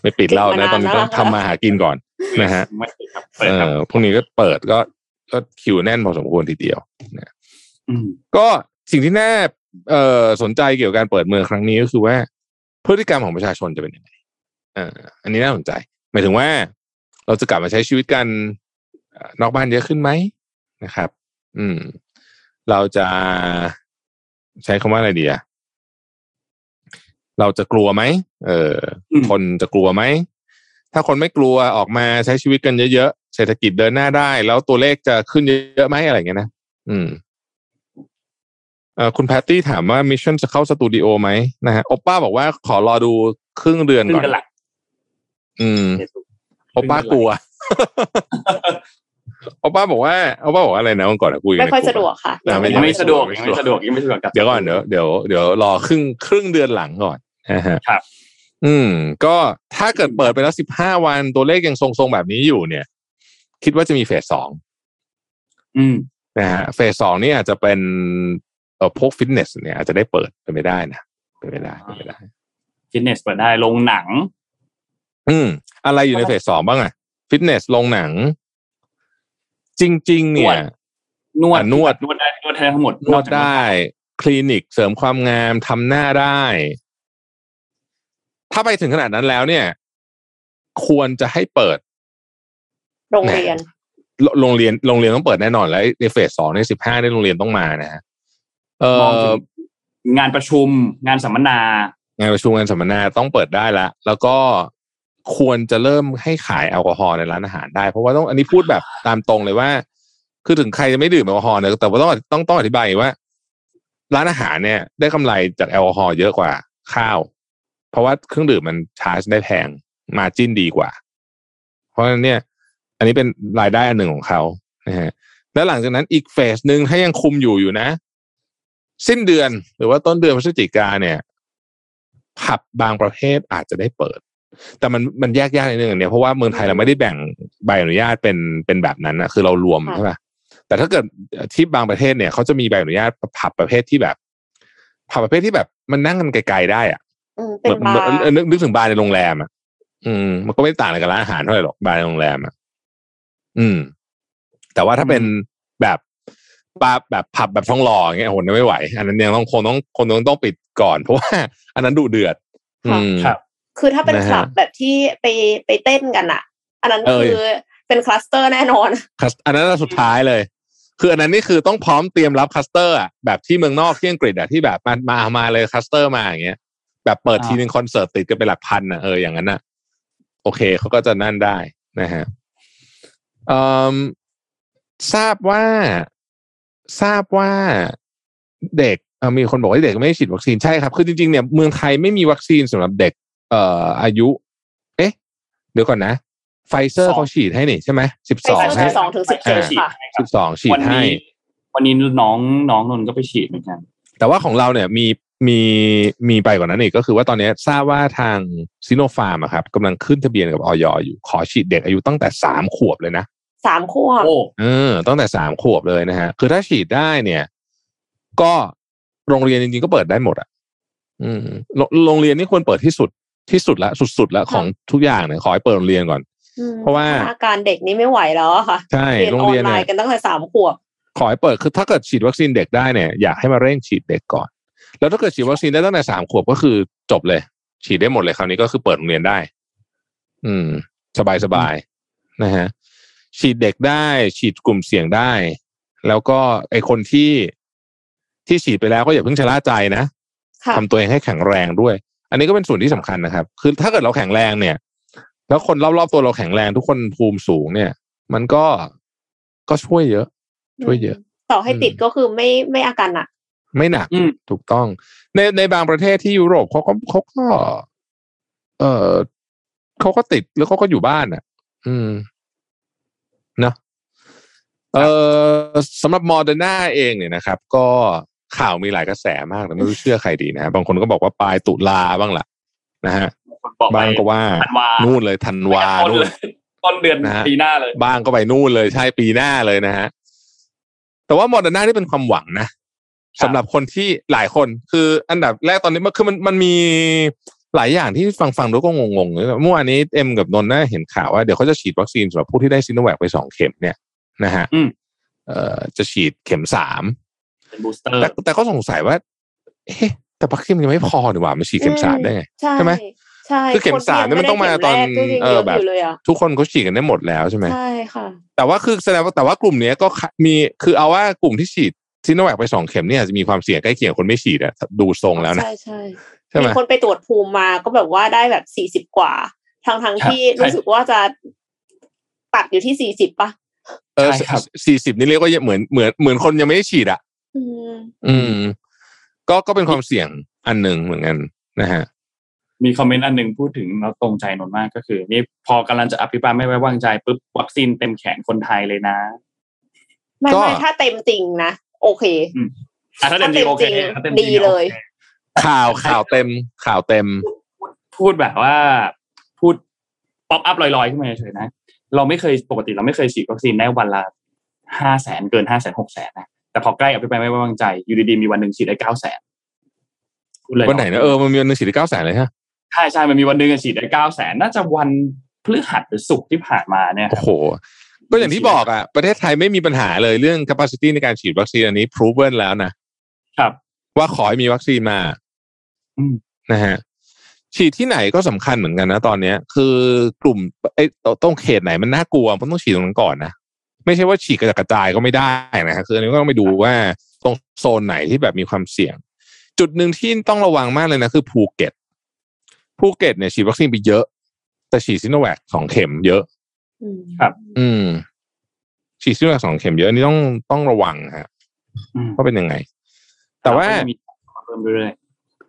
ไม่ปิดเหล่านะตอนนี้ต้องทำมาหากินก่อนนะฮะไม่ปิดครับเอเปิดครับอพรุ่งนี้ก็เปิดก็ก็คิวแน่นพอสมควรทีเดียวอืมก็สิ่งที่น่าเอ่อสนใจเกี่ยวกับการเปิดเมืองครั้งนี้ก็คือว่าพฤติกรรมของประชาชนจะเป็นยังไงเอ่ออันนี้น่าสนใจ หมายถึงว่า เราจะกลับมาใช้ชีวิตกันเอ่อนอกบ้านเยอะขึ้นไหมนะครับ อืม เราจะใช้คำว่าอะไรดีอะเราจะกลัวไหมเอออืมคนจะกลัวไหม ถ้าคนไม่กลัวออกมาใช้ชีวิตกันเยอะๆ เศรษฐกิจเดินหน้าได้ แล้วตัวเลขจะขึ้นเยอะๆไหมอะไรอย่างเงี้ยนะ อืมเอ่อคุณแพตตี้ถามว่ามิชชั่นจะเข้าสตูดิโอไหมนะฮะโอป้าบอกว่าขอรอดูครึ่งเดือนขึ้นก่อน กันหลักอืมโอป้ากลัวโอป้าบอกว่าโอป้าบอกว่าอะไรนะวันก่อนอะคุยกันไม่ค่อยในกลุ่สะดวกค่ะอ่าไม่ยังไม่สะดวกยังไม่สะดวกยังไม่สะดวกกับเดี๋ยวก่อนเดี๋ยวเดี๋ยวเดี๋ยวเดี๋ยวรอครึ่งครึ่งเดือนหลังก่อนนะฮะครับ อืม ก็ถ้าเกิดเปิดไปแล้วสิบห้าวันตัวเลขยังทรงๆแบบนี้อยู่เนี่ย คิดว่าจะมีเฟสสองอืมนะฮะเฟสสองนี่อาจจะเป็นเอ่อพวกฟิตเนสเนี่ยอาจจะได้เปิดเป็นไม่ได้นะเป็นไม่ได้เป็นไม่ได้ฟิตเนสเปิดได้ลงหนัง อืม อะไรอยู่ในเฟสสองบ้างอะฟิตเนสลงหนัง จริง ๆ เนี่ย นวดอะนวดนวดได้นวดได้ทั้งหมดนวดได้ คลินิกเสริมความงามทำหน้าได้ ถ้าไปถึงขนาดนั้นแล้วเนี่ย ควรจะให้เปิด โรงเรียนโรโรงเรียนโรงเรียนต้องเปิดแน่นอนแล้วในเฟสสองในสิบห้าในโรงเรียนต้องมานะฮะเอมองอถึงงานประชุมงานสัมมนา งานประชุมงานสัมมนาต้องเปิดได้ละแล้วก็ ควรจะเริ่มให้ขายแอลกอฮอล์ในร้านอาหารได้ เพราะว่าต้องอันนี้พูดแบบตามตรงเลยว่า คือถึงใครจะไม่ดื่มแอลกอฮอล์เนี่ยแต่ว่าต้องต้องต้องอธิบายว่า ร้านอาหารเนี่ย ได้กำไรจากแอลกอฮอล์เยอะกว่าข้าว เพราะว่าเครื่องดื่มมันชาร์จได้แพงมาจิ้นดีกว่า เพราะฉะนั้นเนี่ย อันนี้เป็นรายได้อันหนึ่งของเขานะฮะแล้วหลังจากนั้นอีกเฟสหนึ่งถ้ายังคุมอยู่อยู่นะ สิ้นเดือนหรือว่าต้นเดือนพฤศจิกาเนี่ยผับบางประเภทอาจจะได้เปิด แต่มันมันแยกยากนิดนึงอันเนี่ยเพราะว่าเมืองไทยเราไม่ได้แบ่งใบอนุญาตเป็นเป็นแบบนั้นนะคือเรารวมค่ะใช่ป่ะแต่ถ้าเกิดที่บางประเทศเนี่ยเขาจะมีใบอนุญาตผับประเภทที่แบบผับประเภทที่แบบมันนั่งกันไกลๆได้อะอืมเป็นบาร์เออนึกนึกถึงบาร์ในโรงแรมอะอืม มันก็ไม่ต่างอะไรกับร้านอาหารเท่าไหร่หรอกบาร์ในโรงแรมอะอืม แต่ว่าถ้าเป็นแบบบาร์แบบผับแบบทองหล่ออย่างเงี้ยโหไม่ไหว อันนั้นยังต้องคงต้องคนต้องต้องปิดก่อน เพราะว่า อันนั้นดุเดือด อืมครับ คือถ้าเป็นนะฮะคลับแบบที่ไปไปเต้นกันอะอันนั้นเออคือเป็นคลัสเตอร์แน่นอนคลัสเตอร์อันนั้นอันสุดท้ายเลย คืออันนั้นนี่คือต้องพร้อมเตรียมรับคัสเตอร์อะแบบที่เมืองนอกที่อังกฤษอะที่แบบมามามาเลยคัสเตอร์มาอย่างเงี้ย แบบเปิดอ่าทีนึงคอนเสิร์ตติดกันเป็นหลักพันอะเอออย่างนั้นอะโอเคเขาก็จะนั่นได้นะฮะเอ่อทราบว่าทราบว่าเด็กเอ่อมีคนบอกว่าเด็กไม่ได้ฉีดวัคซีนใช่ครับ คือจริงๆเนี่ยเมืองไทยไม่มีวัคซีนสำหรับเด็ก เอ่ออายุ เอ๊ะเดี๋ยวก่อนนะไฟเซอร์สองเขาฉีดให้นี่ใช่ไหมสิบไปสองเซอร์ให้สิบสองถึงสิบเจ็ดฉีดค่ะให้ครับสิบสองฉีดให้วันนี้วันนี้น้องน้องนนท์ก็ไปฉีดเหมือนกัน แต่ว่าของเราเนี่ยมีมีมีไปกว่านั้นอีกก็คือว่าตอนนี้ทราบว่าทางซิโนฟาร์มอะครับกำลังขึ้นทะเบียนกับอย. อยู่ขอฉีดเด็กอายุตั้งแต่สามขวบเลยนะสามขวบโอ้เออตั้งแต่สามขวบเลยนะฮะคือถ้าฉีดได้เนี่ย ก็โรงเรียนจริงๆก็เปิดได้หมดอะ อืมโรงโรงเรียนนี่ควรเปิดที่สุด ที่สุดละสุดๆละของทุกอย่างเนี่ยขอให้เปิดโรงเรียนก่อนอืมเพราะว่าอาการเด็กนี้ไม่ไหวแล้วอะค่ะใช่เรียนโรงออเรียนนไลเนี่ยน์กันตั้งแต่สามขวบขอให้เปิดคือถ้าเกิดฉีดวัคซีนเด็กได้เนี่ยอยากให้มาเร่งฉีดเด็กก่อน แล้วถ้าเกิดฉีดวัคซีนได้ตั้งแต่สามขวบก็คือจบเลย ฉีดได้หมดเลยคราวนี้ก็คือเปิดโรงเรียนได้ อืม สบายสบายๆนะฮะฉีดเด็กได้ ฉีดกลุ่มเสี่ยงได้ แล้วก็ไอคนที่ที่ฉีดไปแล้วก็อย่าเพิ่งชะล่าใจนะค่ะทำตัวเองให้แข็งแรงด้วย อันนี้ก็เป็นส่วนที่สำคัญนะครับ คือถ้าเกิดเราแข็งแรงเนี่ย แล้วคนรอบๆตัวเราแข็งแรงทุกคนภูมิสูงเนี่ย มันก็ก็ช่วยเยอะ ช่วยเยอะ ต่อให้ติดอืมก็คือไม่ไม่อาการหนักไม่หนักอืมถูกต้อง ในในบางประเทศที่ยุโรปเขาก็เขาก็ เออเขาก็ติดแล้วเขาก็อยู่บ้านอะ อืมเนอะเออสำหรับมอร์เดนาเองเนี่ยนะครับ ก็ ข่าวมีหลายกระแสมากแต่ไม่รู้เชื่อใครดีนะฮะบางคนก็บอกว่าปลายตุลาบ้างล่ะ นะฮะคนบอกไปบางก็ว่าธันวานู่นเลยธันวาต้นนู่เลนยต้นเดือนนะฮะปีหน้าเลย บ้างก็ไปนู่นเลยใช่ปีหน้าเลยนะฮะแต่ว่าโมเดอร์นานี่เป็นความหวังนะสำหรับคนที่หลายคนคืออันดับแรกตอนนี้มันคือมันมันมีหลายอย่างที่ฟังฟังดูก็งงๆเลยเมื่อวานนี้เอ็มกับนนท์น่าเห็นข่าวว่าเดี๋ยวเขาจะฉีดวัคซีนสำหรับผู้ที่ได้ซิโนแวคไปสองเข็มเนี่ยนะฮะอืมเอ่อจะฉีดเข็มสาม เป็น booster แต่แต่ก็สงสัยว่า เอ๊ะแต่วัคซีนมันยังไม่พอหรือว่ามันฉีดเข็มสามได้ไงใช่ใช่ไหมใช่คือเข็มสามเนี่ยมันต้องมาตอนเอเอออแบแบบบอยู่เลยอะทุกคนเขาฉีดกันได้หมดแล้วใช่ไหมใช่ค่ะ แต่ว่าคือแสดงว่าแต่ว่ากลุ่มเนี้ยก็ขะมีคือเอาว่ากลุ่มที่ฉีดซิโนแวคไปสองเข็มเนี่ยอาจจะมีความเสี่ยงใกล้เคียงคนไม่ฉีดอะดูทรงแล้วนะ ใช่ใช่ใช่ไหมมีคนไปตรวจภูมิมาก็แบบว่าได้แบบสี่สิบ40กว่าทั้งทั้งๆที่ใช่รู้สึกว่าจะตัดอยู่ที่สี่สิบป่ะเออใช่ครับสี่สิบนี่เรียกว่าเหมือนเหมือนเหมือนคนยังไม่ได้ฉีดอะ อืมอืม ก็ก็เป็นความเสี่ยงอันหนึ่งเหมือนกันนะฮะมีคอมเมนต์อันหนึ่งพูดถึงแล้วตรงใจนนท์มากก็คือ นี่พอกำลังจะอภิปรายไม่ไว้วางใจปุ๊บวัคซีนเต็มแขนคนไทยเลยนะไม่ก็ไม่ถ้าเต็มจริงนะ โอเคอะถ้าเต็มจริงโอเคถ้าถ้าเต็เต็มจริงดีเลยโอเคข่าวข่าวเต็ม ข่าวเต็ม พูดแบบว่าพูด pop up ลอยๆขึ้นมาเฉยๆนะ เราไม่เคยปกติเราไม่เคยฉีดวัคซีนได้วันละห้าแสนเกินห้าแสนหกแสนนะ แต่พอใกล้อภิปรายไม่ไว้วางใจอยู่ดีๆมีวันหนึ่งฉีดได้เก้าแสนวันไหนนะเออมันมีวันหนึ่งฉีดได้เก้าแสนเลยฮะใช่ใช่มันมีวันหนึ่งอะฉีดได้เก้าแสนน่าจะวันพฤหัสหรือศุกร์ที่ผ่านมาเนี่ยโอ้โหก็อย่างที่บอกอะประเทศไทยไม่มีปัญหาเลยเรื่อง capacity ในการฉีดวัคซีนอันนี้ proven แล้วนะครับ ว่าขอให้มีวัคซีนมาอืมนะฮะฉีดที่ไหนก็สำคัญเหมือนกันนะตอนเนี้ย คือกลุ่มไอ้ตรงเขตไหนมันน่ากลัวมันต้องฉีดตรงนั้นก่อนนะ ไม่ใช่ว่าฉีดกระจัดกระจายก็ไม่ได้นะฮะคืออันนี้ก็ต้องไปดูว่าตรงโซนไหนที่แบบมีความเสี่ยง จุดหนึ่งที่ต้องระวังมากเลยนะคือภูเก็ตภูเก็ตเนี่ยฉีดวัคซีนไปเยอะ แต่ฉีดซิโนแวคสองเข็มเยอะอืมครับ อืม ฉีดซิโนแวคสองเข็มเยอะอันนี้ต้องต้องระวังฮะอืมว่าเป็นยังไง แต่ว่าก็จะมีเพิ่มเรื่อย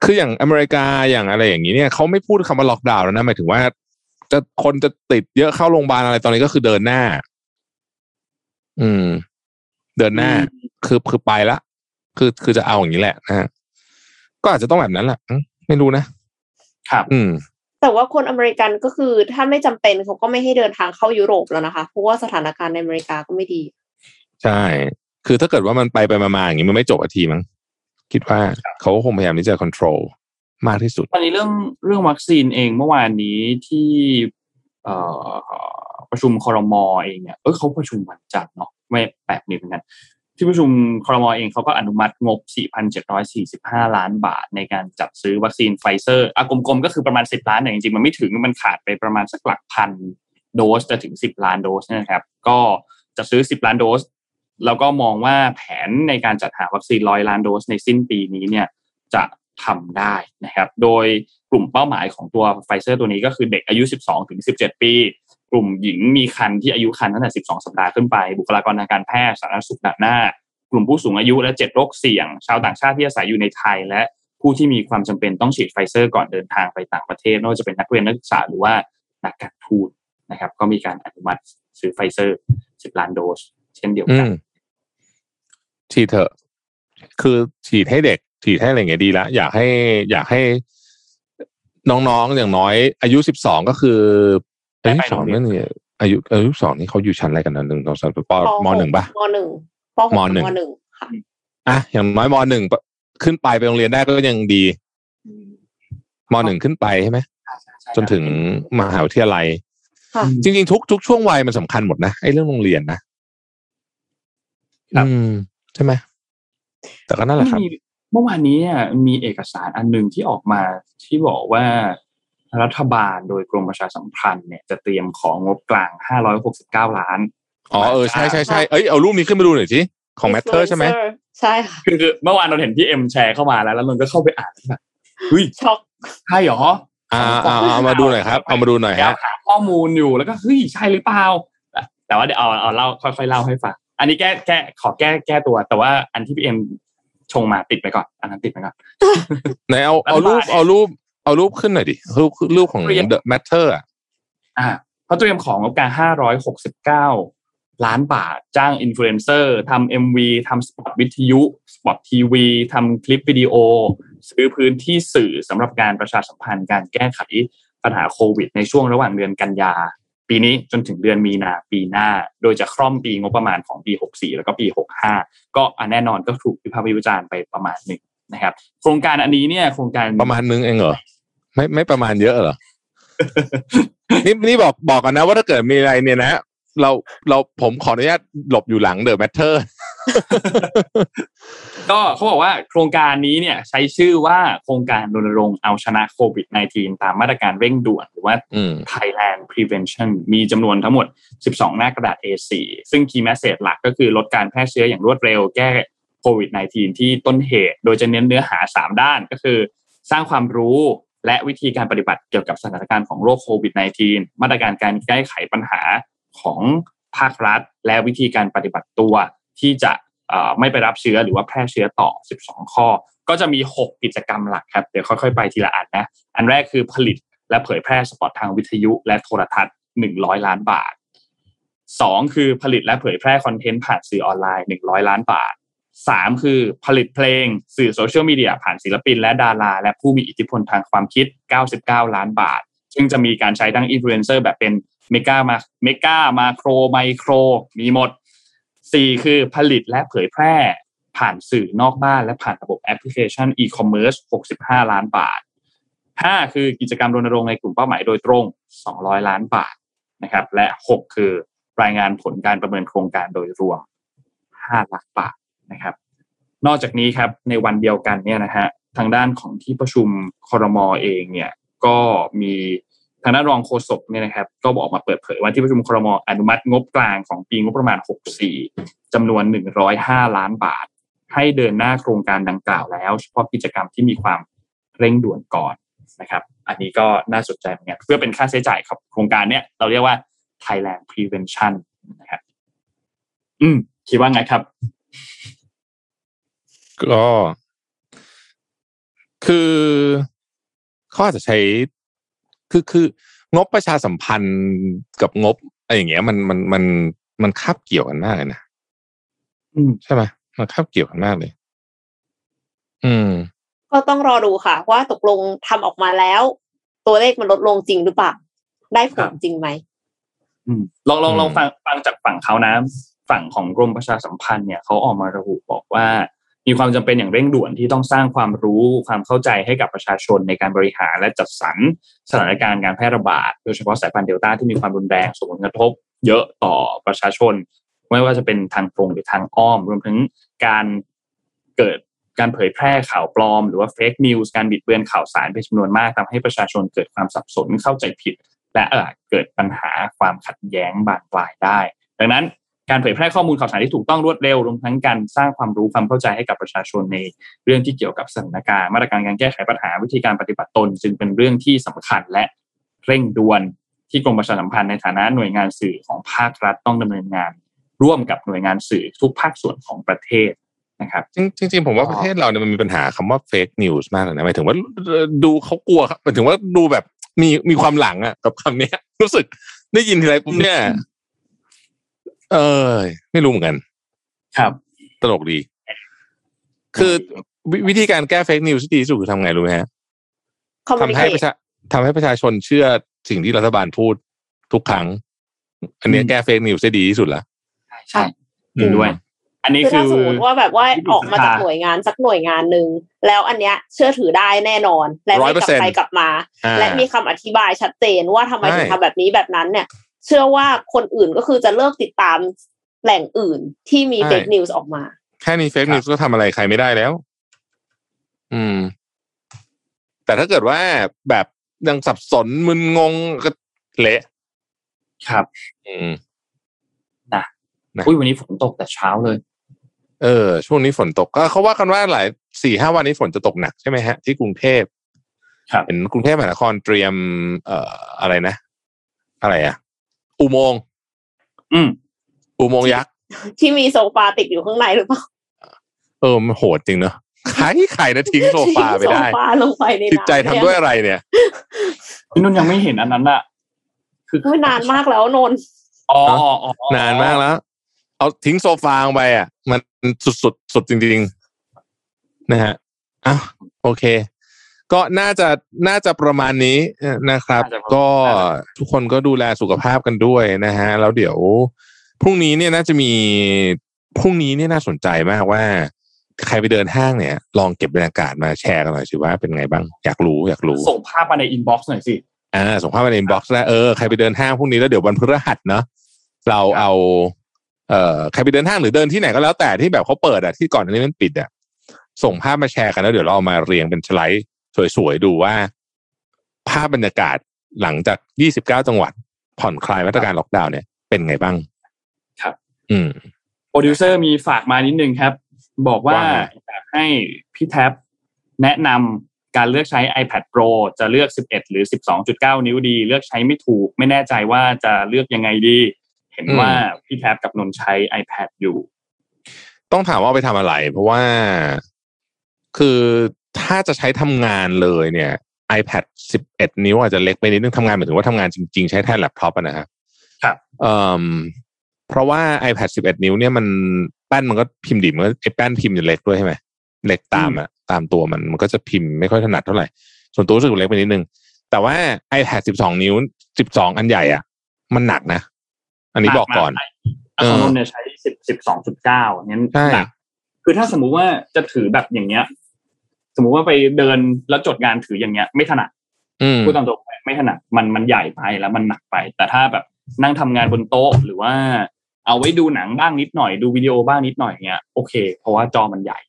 คืออย่างอเมริกาอย่างอะไรอย่างนี้เนี่ยเขาไม่พูดคำว่าล็อกดาวน์แล้วนะหมายถึงว่า จะคนจะติดเยอะเข้าโรงพยาบาลอะไรตอนนี้ก็คือเดินหน้า อืม เดินหน้า คือคือไปละ คือคือจะเอาอย่างนี้แหละนะฮะก็อาจจะต้องแบบนั้นแหละอืมไม่รู้นะๆครับ อืม แต่ว่าคนอเมริกันก็คือถ้าไม่จำเป็นเขาก็ไม่ให้เดินทางเข้ายุโรปแล้วนะคะเพราะว่าสถานการณ์ในอเมริกาก็ไม่ดี ใช่ คือถ้าเกิดว่ามันไปไปมาๆอย่างนี้มันไม่จบอาทีมั้งคิดว่าเขาก็คงพยายามที่จะ control มากที่สุดตอนนี้เรื่องเรื่องวัคซีนเองเมื่อวานนี้ที่ เอ่อ ประชุมคอรมอเองเนี่ยเออเขาประชุมวันจันทร์เนาะไม่แปลกเหมือนกันที่ประชุมคอรมอเองเขาก็อนุมัติงบ 4,745 ล้านบาทในการจัดซื้อวัคซีนไฟเซอร์อะกลมๆก็คือประมาณ 10 ล้านแต่จริงๆ มันไม่ถึงมันขาดไปประมาณสักหลักพันโดสจะถึง 10 ล้านโดสนะครับ ก็จะซื้อ 10 ล้านโดส แล้วก็มองว่าแผนในการจัดหาวัคซีนร้อยล้านโดสในสิ้นปีนี้เนี่ยจะทำได้นะครับ โดยกลุ่มเป้าหมายของตัวไฟเซอร์ตัวนี้ก็คือเด็กอายุ 12ถึง17 ปี กลุ่มหญิงมีครรภ์ที่อายุครรภ์ตั้งแต่ 12 สัปดาห์ขึ้นไป บุคลากรทางการแพทย์สาธารณสุขด่านหน้า กลุ่มผู้สูงอายุและ 7 โรคเสี่ยง ชาวต่างชาติที่อาศัยอยู่ในไทย และผู้ที่มีความจำเป็นต้องฉีดไฟเซอร์ก่อนเดินทางไปต่างประเทศไม่ว่าจะเป็นนักเรียนนักศึกษาหรือว่านักการทูตนะครับ ก็มีการอนุมัติซื้อไฟเซอร์ 10 ล้านโดส เช่นเดียวกันฉีดเถอะ คือฉีดให้เด็ก ฉีดให้อะไรอย่างเงี้ยดีละอยากให้อยากให้น้องๆอย่างน้อย อายุสิบสองก็คือ อายุสองนั่นนี่อายุอายุสองนี่เขาอยู่ชั้นอะไรกันนะหนึ่งสองสามปมหนึ่งปะมหนึ่งปหกมหนึ่งมหนึ่งค่ะอะอย่างน้อยมหนึ่งขึ้นไปไปโรงเรียนได้ก็ยังดีมหนึ่งขึ้นไปใช่ไหมจนถึงมหาวิทยาลัยค่ะจริง ๆ ทุกทุกช่วงวัยมันสำคัญหมดนะไอ้เรื่องโรงเรียนนะครับอืมใช่ไหมแต่ก็นั่นแหละครับมีเมื่อวานนี้เนี่ยมีเอกสารอันหนึ่งที่ออกมาที่บอกว่า รัฐบาลโดยกรมประชาสัมพันธ์เนี่ยจะเตรียมของงบกลาง 569 ล้าน อ๋อเออใช่ใช่ใช่เอ้ยเอารูปนี้ขึ้นมาดูหน่อยสิของ Matter ใช่ไหม influencer ใช่ค่ะคือคือเมื่อวานเราเห็นพี่เอ็มแชร์เข้ามาแล้วแล้วมันก็เข้าไปอ่านแล้วแบบเฮ้ยช็อกใช่เหรออ่าอ่าเอามาดูหน่อยครับ เอามาดูหน่อยแล้วฮะหาข้อมูลอยู่แล้วก็เฮ้ยใช่หรือเปล่าแต่แต่ว่าเดี๋ยวเอาเอาเล่าค่อยๆเล่าให้ฟังอันนี้แก้แก้ขอแก้แก้ตัว แต่ว่าอันที่พี่เอ็มชงมาติดไปก่อน อันนั้นติดไปก่อนไหนเอาเอารูปเอารูป เอารูปขึ้นหน่อยดิรูปรูปของเรียน The Matter อะอ่าเขาเตรียมของงบกลาง 569ล้านบาทจ้างอินฟลูเอนเซอร์ทำ MV ทำสปอตวิทยุสปอตทีวีทำคลิปวิดีโอ ซื้อพื้นที่สื่อสำหรับการประชาสัมพันธ์การแก้ไขปัญหาโควิด ในช่วงระหว่างเดือนกันยา ปีนี้จนถึงเดือนมีนาปีหน้า โดยจะคร่อมปีงบประมาณของปี 64 แล้วก็ปี 65 ก็อันแน่นอนก็ถูกวิพากษ์วิจารณ์ไปประมาณหนึ่งนะครับ โครงการอันนี้เนี่ยโครงการประมาณนึงเองเหรอ ไม่ไม่ประมาณเยอะเหรอนี่นี่บอกบอกกันนะว่าถ้าเกิดมีอะไรเนี่ยนะเราเราผมขออนุญาตหลบอยู่หลัง The Matter ก็เขาบอกว่าโครงการนี้เนี่ย ใช้ชื่อว่าโครงการรณรงค์เอาชนะโควิด -19 ตามมาตรการเร่งด่วนหรือว่าอืม Thailand Prevention มีจำนวนทั้งหมด 12 หน้ากระดาษ A4 ซึ่ง Key Message หลักก็คือลดการแพร่เชื้ออย่างรวดเร็วแก้โควิด -19 ที่ต้นเหตุ โดยจะเน้นเนื้อหา 3 ด้านก็คือ สร้างความรู้ และวิธีการปฏิบัติเกี่ยวกับสถานการณ์ของโรคโควิด -19 มาตรการการแก้ไขปัญหาของภาครัฐ และวิธีการปฏิบัติตัวที่จะไม่ไปรับเชื้อหรือว่าแพร่เชื้อต่อ 12 ข้อ ก็จะมี 6 กิจกรรมหลักครับ เดี๋ยวค่อย ๆ ไปทีละอันนะ อันแรกคือผลิตและเผยแพร่สปอตทางวิทยุ และโทรทัศน์ 100 ล้านบาท 2 คือผลิตและเผยแพร่คอนเทนต์ผ่านสื่อออนไลน์ 100 ล้านบาท 3คือผลิตเพลงสื่อโซเชียลมีเดียผ่านศิลปินและดารา และผู้มีอิทธิพลทางความคิด 99 ล้านบาท ซึ่งจะมีการใช้ทั้งอินฟลูเอนเซอร์แบบเป็น mega มา mega macro micro มีหมดสี่คือผลิตและเผยแพร่ ผ่านสื่อนอกบ้านและผ่านระบบแอปพลิเคชันอีคอมเมิร์ซ65 ล้านบาทห้าคือกิจกรรมรณรงค์ในกลุ่มเป้าหมายโดยตรง 200 ล้านบาทนะครับ และหกคือรายงานผลการประเมินโครงการโดยรวม 5 ล้านบาท นะครับ นอกจากนี้ครับในวันเดียวกันเนี่ยนะฮะทางด้านของที่ประชุมคอรมอเองเนี่ยก็มีทางด้านรองโฆษกเนี่ยนะครับ ก็บอกมาเปิดเผยว่าที่ประชุมคอรมออนุมัติงบกลางของปีงบประมาณ 64จำนวน 105 ล้านบาท ให้เดินหน้าโครงการดังกล่าวแล้ว เฉพาะกิจกรรมที่มีความเร่งด่วนก่อนนะครับ อันนี้ก็น่าสนใจเหมือนกันเพื่อเป็นค่าใช้จ่ายครับโครงการเนี้ยเราเรียกว่า Thailand Prevention นะครับ อืมคิดว่าไงครับ ก็ คือเขาอาจจะใช้คือคืองบประชาสัมพันธ์กับงบอะไรอย่างเงี้ย มันมันมันมันคาบเกี่ยวกันมากเลยนะอืมใช่ไหมมันคาบเกี่ยวกันมากเลย อืม ก็ต้องรอดูค่ะ ว่าตกลงทำออกมาแล้ว ตัวเลขมันลดลงจริงหรือเปล่า ได้ผครัลบจริงไหมอืมลองลองอืมลองฟังฟังจากฝั่งเขานะ ฝั่งของกรมประชาสัมพันธ์เนี่ยเขาออกมาระบุบอกว่า มีความจำเป็นอย่างเร่งด่วนที่ต้องสร้างความรู้ความเข้าใจให้กับประชาชนในการบริหารและจัดสรรสถานการณ์การแพร่ระบาด โดยเฉพาะสายพันธุ์เดลต้าที่มีความรุนแรงส่งผลกระทบ เยอะต่อประชาชน ไม่ว่าจะเป็นทางตรงหรือทางอ้อม รวมถึงการเกิดการเผยแพร่ข่าวปลอม หรือว่า fake news การบิดเบือนข่าวสารเป็นจำนวนมากทำให้ประชาชนเกิดความสับสนเข้าใจผิด และอาจเกิดปัญหาความขัดแย้งบานปลายได้ ดังนั้น การเผยแพร่ข้อมูลข่าวสารที่ถูกต้องรวดเร็วรวมทั้งการสร้างความรู้ความเข้าใจให้กับประชาชนในเรื่องที่เกี่ยวกับสถานการณ์มาตรการการแก้ไขปัญหาวิธีการปฏิบัติตน จึงเป็นเรื่องที่สำคัญและเร่งด่วนที่กรมประชาสัมพันธ์ในฐานะหน่วยงานสื่อของภาครัฐต้องดำเนินงาน ร่วมกับหน่วยงานสื่อทุกภาคส่วนของประเทศนะครับจริงจริงๆผมว่าประเทศเราเนี่ยมันมีปัญหาคำว่าเฟกนิวส์มากเลยนะหมายถึงว่าดูเขากลัวครับหมายถึงว่าดูแบบมีมีความหลังอะกับคำเนี้ยรู้สึกได้ยินทีไรปุ๊บเนี่ย เออไม่รู้เหมือนกัน ครับ ตลกดี คือวิวิธีการแก้ fake news ที่ดีที่สุดคือทำไงรู้ไหมฮะ communicate ทำให้ประชาทำให้ประชาชนเชื่อสิ่งที่รัฐบาลพูดทุกครั้ง อันเนี้ยอืมแก้ fake news ได้ดีที่สุดละใช่เห็นด้วยอันนี้คือคืถ้าสมมติว่าแบบว่าที่ปรึกษาออกมาจากหน่วยงานสักหน่วยงานหนึ่งแล้วอันเนี้ยเชื่อถือได้แน่นอน และไม่กลับ100%ไปกลับมาอ่าและมีคำอธิบายชัดเจนว่าทำไมใช่ถึงทำแบบนี้แบบนั้นเนี่ย เชื่อว่าคนอื่นก็คือจะเลิกติดตามแหล่งอื่นที่มี fake news ออกมา แค่นี้ fake news ก็ทำอะไรใครไม่ได้แล้ว อืม แต่ถ้าเกิดว่าแบบยังสับสนมึนงงก็เละครับ อืมนะอุ้ยวันนี้ฝนตกแต่เช้าเลย เออ ช่วงนี้ฝนตกก็เขาว่ากันว่าหลายสี่ห้าวันนี้ฝนจะตกหนักใช่ไหมฮะ ที่กรุงเทพครับเห็นกรุงเทพมหานครเตรียม เอ่ออะไรนะ อะไรอะ อุโมงค์อืมอุโมงค์ยักษ์ที่มีโซฟาติดอยู่ข้างในหรือเปล่าเออมันโหดจริงเนอะใครใครนะทิ้งโซฟาไปได้ทิ้งโซฟาลงไปในจิตใจทำน้ำด้วยอะไรเนี่ยพี่นุ่นยังไม่เห็นอันนั้นอะคือไม่นานมากแล้วนนท์อ๋ออ๋ออ๋อนานมากแล้ว เอาทิ้งโซฟาลงไปอะ มันสุดสุดสุดจริงๆนะฮะอ้าวโอเค ก็น่าจะน่าจะประมาณนี้นะครับ ก็ทุกคนก็ดูแลสุขภาพกันด้วยนะฮะแล้วเดี๋ยวพรุ่งนี้เนี่ยน่าจะมีพรุ่งนี้เนี่ยน่าสนใจมากว่า ใครไปเดินห้างเนี่ย ลองเก็บบรรยากาศมาแชร์กันหน่อยสิว่าเป็นไงบ้างอยากรู้อยากรู้ ส่งภาพมาใน inbox หน่อยสิอ่าส่งภาพมาใน inbox แล้วเออใครไปเดินห้างพรุ่งนี้แล้วเดี๋ยววันพฤหัสเนาะเราเอา เอ่อใครไปเดินห้างหรือเดินที่ไหนก็แล้วแต่ที่แบบเขาเปิดอะที่ก่อนอันนี้มันปิดอะส่งภาพมาแชร์กันแล้วเดี๋ยวเราเอามาเรียงเป็นสไลด์ สวยๆดูว่า ภาพบรรยากาศหลังจาก 29 จังหวัด ผ่อนคลายมาตรการล็อกดาวน์เนี่ยเป็นไงบ้าง ครับ อืมโปรดิวเซอร์มีฝากมานิดนึงครับ บอกว่าว่าไงอยากให้พี่แท็บแนะนำการเลือกใช้ iPad Pro จะเลือก 11 หรือ 12.9 นิ้วดี เลือกใช้ไม่ถูก ไม่แน่ใจว่าจะเลือกยังไงดี เห็นว่าพี่แท็บกับนนท์ใช้ iPad อยู่ ต้องถามว่าเอาไปทำอะไร เพราะว่าคือ ถ้าจะใช้ทำงานเลยเนี่ย iPad 11 นิ้วอาจจะเล็กไปนิดนึงทำงานหมายถึงว่าทำงานจริง ๆ ใช้แทนแล็ปท็อปอะนะครับครับเอ่อเพราะว่า iPad 11 นิ้วเนี่ยมันแป้นมันก็พิมพ์ดิมันก็ไอ้แป้นพิมพ์จะเล็กด้วยใช่ไหมเล็กตามอะตามตัวมันมันก็จะพิมพ์ไม่ค่อยถนัดเท่าไหร่ ส่วนตัวรู้สึกเล็กไปนิดนึง แต่ว่า iPad 12 นิ้ว 12 อันใหญ่อะ มันหนักนะ อันนี้บอกก่อนอะของนนท์เนี่ยใช้10 12.9งั้นใช่หนักคือถ้าสมมุติว่าจะถือแบบอย่างเงี้ย สมมุติว่าไปเดินแล้วจดงานถืออย่างเงี้ย ไม่ถนัดอืมพูดตามตรงไม่ถนัดมันมันใหญ่ไปแล้วมันหนักไป แต่ถ้าแบบนั่งทำงานบนโต๊ะหรือว่า เอาไว้ดูหนังบ้างนิดหน่อยดูวิดีโอบ้างนิดหน่อยเงี้ยโอเค เพราะว่าจอมันใหญ่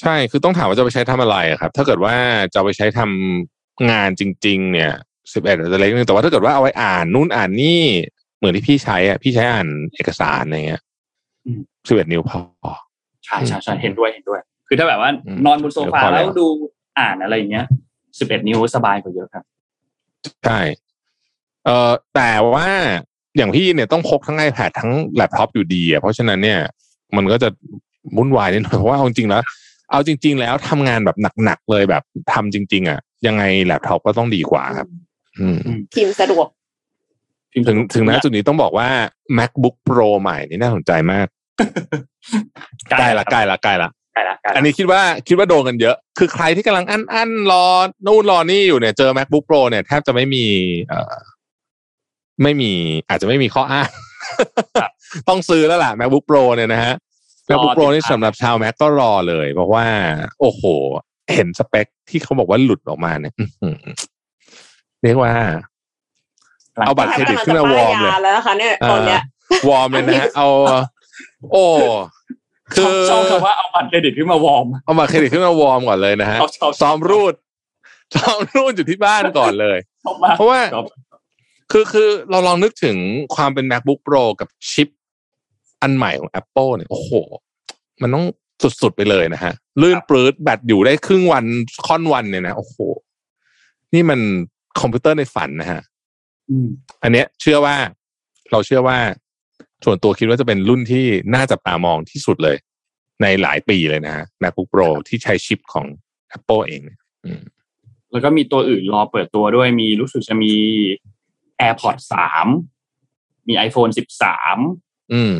ใช่คือต้องถามว่าจะไปใช้ทำอะไรอะครับ ถ้าเกิดว่าจะเอาไปใช้ทำงานจริง ๆ เนี่ย11อาจจะเล็กนึงแต่ว่าถ้าเกิดว่าเอาไว้อ่านนู่นอ่านนี่ เหมือนที่พี่ใช้อะพี่ใช้อ่านเอกสารอะไรเงี้ยอืม11นิ้วพอใช่ใช่ใช่เห็นด้วยเห็นด้วย คือถ้าแบบว่าอืมนอนบนโซฟาเดี๋ยวพอแล้แล้ววดูอ่านอะไรอย่างเงี้ยสิบเอ็ดนิ้วสบายกว่าเยอะครับ ใช่เอ่อแต่ว่าอย่างพี่เนี่ยต้องพกทั้ง iPad ทั้งแล็ปท็อปอยู่ดีอะเพราะฉะนั้นเนี่ย มันก็จะวุ่นวายนิดหน่อยเพราะว่าเอาจริงๆแล้ว เอาจริง ๆ แล้วทำงานแบบหนักๆเลยแบบทำจริง ๆ อะ ยังไงแล็ปท็อปก็ต้องดีกว่าครับอืมพิมพ์สะดวกถึงถึงณจุดนี้ต้องบอกว่า macbook pro ใหม่นี่น่าสนใจมากใกล้ละใกล้ละใกล้ละ ใกล้ละใกล้ละอันนี้คิดว่าคิดว่าโดนกันเยอะ คือใครที่กำลังอันอันรอนู่นรอนี่อยู่เนี่ยเจอ macbook pro เนี่ยแทบจะไม่มีเอ่อไม่มี อาจจะไม่มีข้ออ้างต้องซื้อแล้วล่ะ macbook pro เนี่ยนะฮะ macbook pro นี่สำหรับชาว mac ก็รอเลย เพราะว่า โอ้โห เห็นสเปคที่เขาบอกว่าหลุดออกมาเนี่ยอื้อหือเรียกว่า เอาบัตรเครดิตขึ้นมาวอร์มเลยกำลังจะป้ายยาแล้วนะคะเนี่ยตอนเนี้ยวอร์มเลยนะฮะเอา โอ้ช คือบอชอบคำว่าเอาบัตรเครดิตขึ้นมาวอร์มเอาบัตรเครดิตขึ้นมาวอร์มก่อนเลยนะฮะชอบชอบซ้อมรูดซ้อมรูดอยู่ที่บ้านก่อนเลยชอบมากเพราะว่าชอบคือคือเราลองนึกถึงความเป็น macbook pro กับชิป อันใหม่ของ Apple เนี่ยโอ้โห มันต้องสุดๆไปเลยนะฮะ ลื่นปลื้ดแบตอยู่ได้ครึ่งวันค่อนวันเนี่ยนะโอ้โห นี่มันคอมพิวเตอร์ในฝันนะฮะอืมอันเนี้ย เชื่อว่า เราเชื่อว่า ส่วนตัวคิดว่าจะเป็นรุ่นที่น่าจับตามองที่สุดเลย ในหลายปีเลยนะฮะ MacBook Pro ที่ใช้ชิปของ Apple เองเนี่ยอืมแล้วก็มีตัวอื่นรอเปิดตัวด้วยมีรู้สึกจะมี AirPods สามมี iPhone สิบสามอืม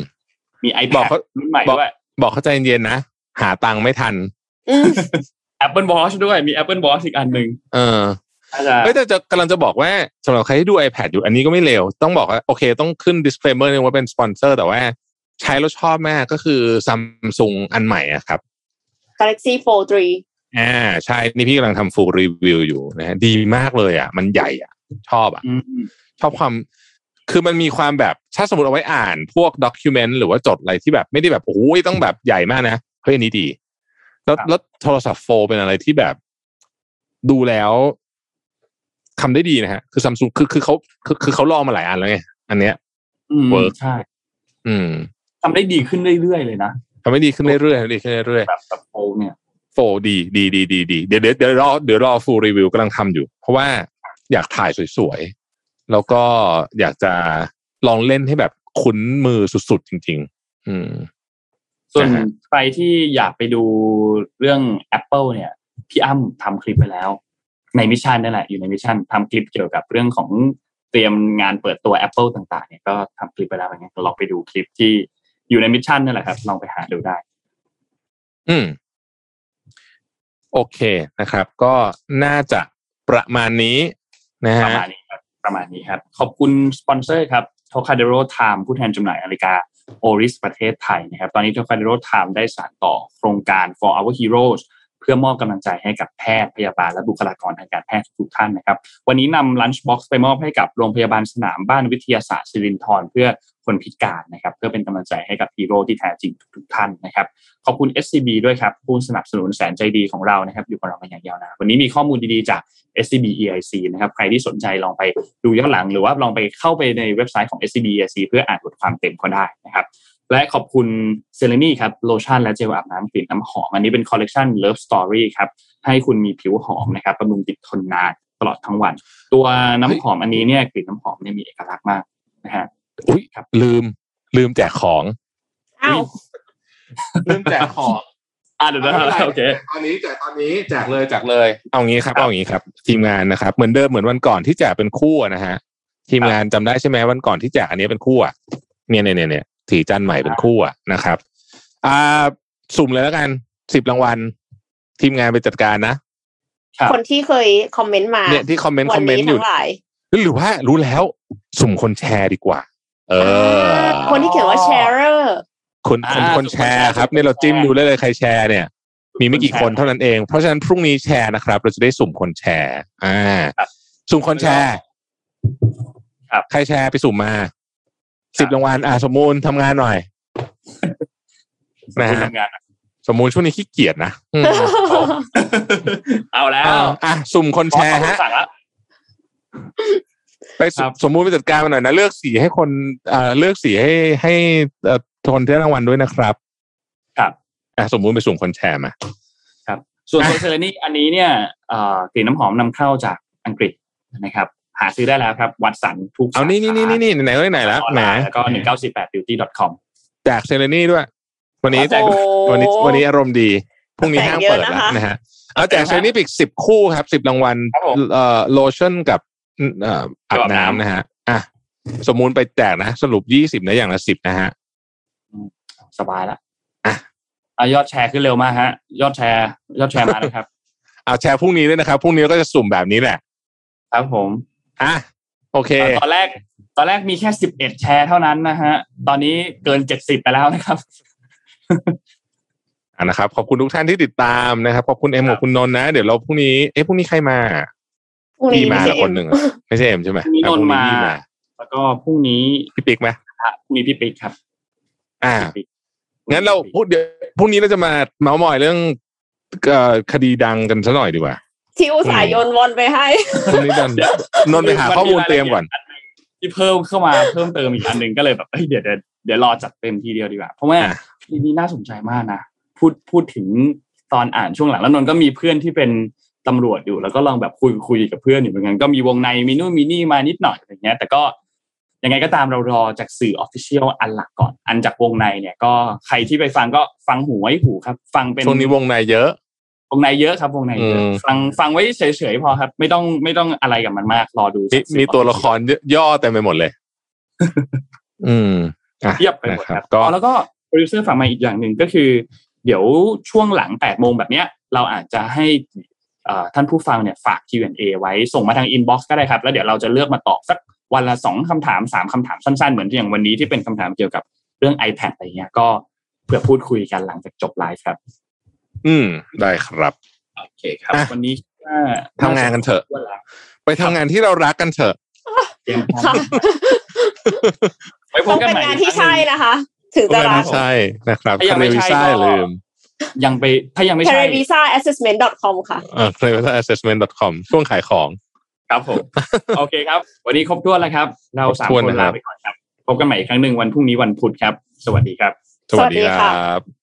มีบอก iPad เขารุ่นใหม่บอกด้วยบอกเข้าใจเย็นๆนะ หาตังค์ไม่ทันอืม Apple Watch ด้วยมี Apple Watch อีกอันหนึ่งเออน่าจะ เฮ้ยแต่จะกำลังจะบอกว่าสำหรับใครที่ดู iPad อยู่อันนี้ก็ไม่เลวต้องบอกว่าโอเคต้องขึ้น disclaimer นึงว่าเป็นสปอนเซอร์แต่ว่าใช้แล้วชอบมากก็คือซัมซุงอันใหม่อะครับ Galaxy Fold 3อ่าใช่นี่พี่กำลังทำ full review อยู่นะฮะดีมากเลยอะ มันใหญ่อะ ชอบอะอืมชอบความคือมันมีความแบบถ้าสมมติเอาไว้อ่านพวกด็อกิเมนต์หรือว่าจดอะไรที่แบบไม่ได้แบบโอ้ยต้องแบบใหญ่มากนะเฮ้ยอันนี้ดี แล้วแล้วโทรศัพท์ Fold เป็นอะไรที่แบบ ดูแล้ว ทำได้ดีนะฮะ คือซัมซุงคือคือเขาคือคือเขาลองมาหลายอันแล้วไงอันเนี้ยอืม Work ใช่ อืมทำได้ดีขึ้นเรื่อยๆเลยนะทำได้ดีขึ้นเรื่อยๆทำได้ดีขึ้นเรื่อยๆแบบแบบโฟเนี่ยโฟดีดีดีดีดีเดี๋ยวเดี๋ยวเดี๋ยวรอเดี๋ยวรอ full review กำลังทำอยู่ เพราะว่าอยากถ่ายสวยๆ แล้วก็อยากจะลองเล่นให้แบบคุ้นมือสุดๆ จริง ๆ อืม ส่วนนะฮะใครที่อยากไปดูเรื่อง Apple เนี่ย พี่อ้ำทำคลิปไปแล้ว ใน Mission นั่นแหละอยู่ใน Mission ทำคลิปเกี่ยวกับเรื่องของเตรียมงานเปิดตัว Apple ต่างๆเนี่ยก็ทำคลิปไปแล้วอย่างเงี้ยลองไปดูคลิปที่อยู่ใน Mission นั่นแหละครับลองไปหาดูได้ อืม โอเคนะครับ ก็น่าจะประมาณนี้นะปฮะระมาณนี้ครับประมาณนี้ครับ ขอบคุณสปอนเซอร์ครับ Trocadero Time ผู้แทนจำหน่ายนาฬิกา Oris ประเทศไทยนะครับ ตอนนี้ Trocadero Time ได้สานต่อโครงการ for our heroes เพื่อมอบกำลังใจให้กับแพทย์พยาบาลและบุคลากรทางการแพทย์ทุกท่านนะครับ วันนี้นำ lunch box ไปมอบให้กับโรงพยาบาลสนามบ้านวิทยาศาสตร์สิรินธรเพื่อคนพิการนะครับเพื่อเป็นกำลังใจให้กับฮีโร่ที่แท้จริงทุกๆท่านนะครับขอบคุณ SCB ด้วยครับผู้สนับสนุนแสนใจดีของเรานะครับอยู่กับเรามาอย่างยาวนานวันนี้มีข้อมูลดีๆจาก SCB EIC นะครับใครที่สนใจลองไปดูย้อนหลัง หรือว่าลองไปเข้าไปในเว็บไซต์ของ SCB EIC เพื่ออ่านบทความเต็มก็ได้นะครับ และขอบคุณเซเลนีครับโลชั่นและเจลอาบน้ำกลิ่นน้ำหอม อันนี้เป็นคอลเลกชัน Love Story ครับ ให้คุณมีผิวหอมนะครับบำรุงติดทนนานตลอดทั้งวัน ตัวน้ำหอมอันนี้เนี่ยกลิ่นน้ำหอมเนี่ยมีเอกลักษณ์มากนะฮะอุ้ยลืมลืมแจกของอ้าวลืมแจกของอ่าเดี๋ยวนะโอเคตอนนี้แจกตอนนี้แจกเลยแจกเลย เอางี้ครับเอางี้ครับ ทีมงานนะครับ เหมือนเดิมเหมือนวันก่อนที่แจกเป็นคู่อะนะฮะทีมงานจำได้ใช่ไหมวันก่อนที่แจกอันนี้เป็นคู่อะเนี่ยเนี่ยเนี่ยเนี่ย สีจันใหม่เป็นคู่อะนะครับ อ่าสุ่มเลยแล้วกันสิบรางวัล ทีมงานไปจัดการนะครับคนที่เคยคอมเมนต์มาเนี่ยที่คอมเมนต์วัคอมเมนนี้ต์อยู่ทั้งหลายหรือว่ารู้แล้ว สุ่มคนแชร์ดีกว่า เออ คนที่เขียนว่า sharer คนคนอ่าคนแชร์สุ่มคนแชร์ครับเนี่ยเราจิ้มสุ่มคนแชร์ดูได้เลยใครแชร์เนี่ย มีไม่กี่คนแชร์คนเท่านั้นเอง เพราะฉะนั้นพรุ่งนี้แชร์นะครับ เราจะได้สุ่มคนแชร์ อ่าครับสุ่มคนแชร์ครับใครแชร์ไปสุ่มมา สิบรางวัลอ่าสมมูลทำงานหน่อยนะฮะทำงานสมมูลช่วงนี้ขี้เกียจนะอืมเอาแล้วอ่าอะสุ่มคนแชร์ฮะสั่งแล้วไปสครับสมมูลไปจัดการมาหน่อยนะเลือกสีให้คนอ่าเลือกสีให้ให้เอ่อคนที่ได้รางวัลด้วยนะครับครับอะสมมูลไปสุ่มคนแชร์มาครับ ส่วนอะโซเซอร์นี่อันนี้เนี่ยเอ่อกลิ่นน้ำหอมนำเข้าจากอังกฤษนะครับ หาซื้อได้แล้วครับ วัดสันทุกเอานี่นี่นี่นี่นี่ไหนก็ไหนแล้วออนแหมไลน์แล้วก็หนึ่งเก้าสี่แปด beauty com แจกเซเลนี่ด้วย วันนี้แจกโอ้วันนี้วันนี้อารมณ์ดีพรุ่งนี้แจกห้างเยอะเปิดแล้วนะคะนะฮะเอาแจกเซเลนี่ไปอีกสิบคู่ครับสิบรางวัลครับผมเอ่อโลชั่นกับเอ่ออาบน้ำนะฮะอะสมมูลไปแจกนะ สรุปยี่สิบนะอย่างละสิบนะฮะสบายละอะอะยอดแชร์ขึ้นเร็วมากฮะ ยอดแชร์ ยอดแชร์มาเลยครับเอาแชร์พรุ่งนี้ด้วยนะครับพรุ่งนี้ก็จะสุ่มแบบนี้แหละ ครับผม อะโอเค ตอนแรก ตอนแรกมีแค่สิบเอ็ดแชร์เท่านั้นนะฮะ ตอนนี้เกินเจ็ดสิบไปแล้วนะครับอะนะครับ ขอบคุณทุกท่านที่ติดตามนะครับ ขอบคุณเอ็มครักับบคุณนนท์นะ เดี๋ยวเราพรุ่งนี้ เอ๊ะพรุ่งนี้ใครมาพรุ่งพี่นี้มาไม่ใช่ละคนหนึ่งอะไม่ใช่เอ็มใช่ไหมพรุ่งนี้อะนนท์มาพี่แล้วก็พรุ่งนี้พี่ปิ๊กไหมอะพรุ่งนี้พี่ปิ๊กครับ อ่าพี่ปิ๊กงั้นเราพูดเดี๋ยวพรุ่งนี้เราจะมาเมาส์มอยเรื่องเอ่อคดีดังกันซะหน่อยดีกว่า ที่อุตส่าห์โยนวนไปให้พรุ่งนี้ดันนนท์ไปหาข้อมูลเตรียมก่อน ที่เพิ่มเข้ามาเพิ่มเติมอีกอันหนึ่งก็เลยแบบเฮ้ยเดี๋ยวเดี๋ยวเดี๋ยวรอจัดเต็มทีเดียวดีกว่า เพราะว่าอะทีนี้น่าสนใจมากนะพูดพูดถึงตอนอ่านช่วงหลังแล้วนนท์ก็มีเพื่อนที่เป็นตำรวจอยู่แล้วก็ลองแบบคุยคุยกับเพื่อนอยู่เหมือนกันก็มีวงในมีนู่นมีนี่มานิดหน่อยอะไรเงี้ย แต่ก็ยังไงก็ตามเรารอจากสื่อออฟฟิเชียลอันหลักก่อน อันจากวงในเนี่ยก็ใครที่ไปฟังก็ฟังหูไว้หูครับ ฟังเป็นช่วงนี้วงในเยอะ วงในเยอะครับวงในเยอะอืมฟังฟังไว้เฉยๆพอครับ ไม่ต้องไม่ต้องอะไรกับมันมากรอดูมีจากสื่อมีตัวละครย่อเต็มไปหมดเลย อืมอะเทียบไปหมดนะครับก็อ๋อแล้วก็โปรดิวเซอร์ฝากมาอีกอย่างหนึ่งก็คือ เดี๋ยวช่วงหลัง8โมงแบบเนี้ย เราอาจจะให้เอ่อท่านผู้ฟังเนี่ยฝาก Q&A ไว้ส่งมาทาง inbox ก็ได้ครับ แล้วเดี๋ยวเราจะเลือกมาตอบสักวันละสองคำถามสามคำถามสั้นๆ เหมือนที่อย่างวันนี้ที่เป็นคำถามเกี่ยวกับเรื่อง iPad อะไรเงี้ยก็เพื่อพูดคุยกันหลังจากจบไลฟ์ครับ อืม ได้ครับ โอเคครับอะวันนี้ก็ทำงานกันเถอะว่าแล้วไปทำงานที่เรารักกันเถอะเตรียมพร้อมค่ะไว้พต้บองกันเป็นใหม่งานที่ใช่นะคะ ถึงจะครัรักบใช่นะครับถ้ายังคาไม่เรวิใช่ซ่าก็อย่าลืม ยังไปถ้ายังไม่ t e ใช่ r e v i s a assessment com ค่ะเอ่อ c a r e v i s a assessment com ช่วงขายของ ครับผม โอเคครับ วันนี้ครบถ้วนแล้วครับ เราสามครบถ้วนคนนะครัลาบไปก่อนครับ พบกันใหม่อีกครั้งหนึ่งวันพรุ่งนี้วันพุธครับ สวัสดีครับ สวัสดีสวัสดีคค่ะรับ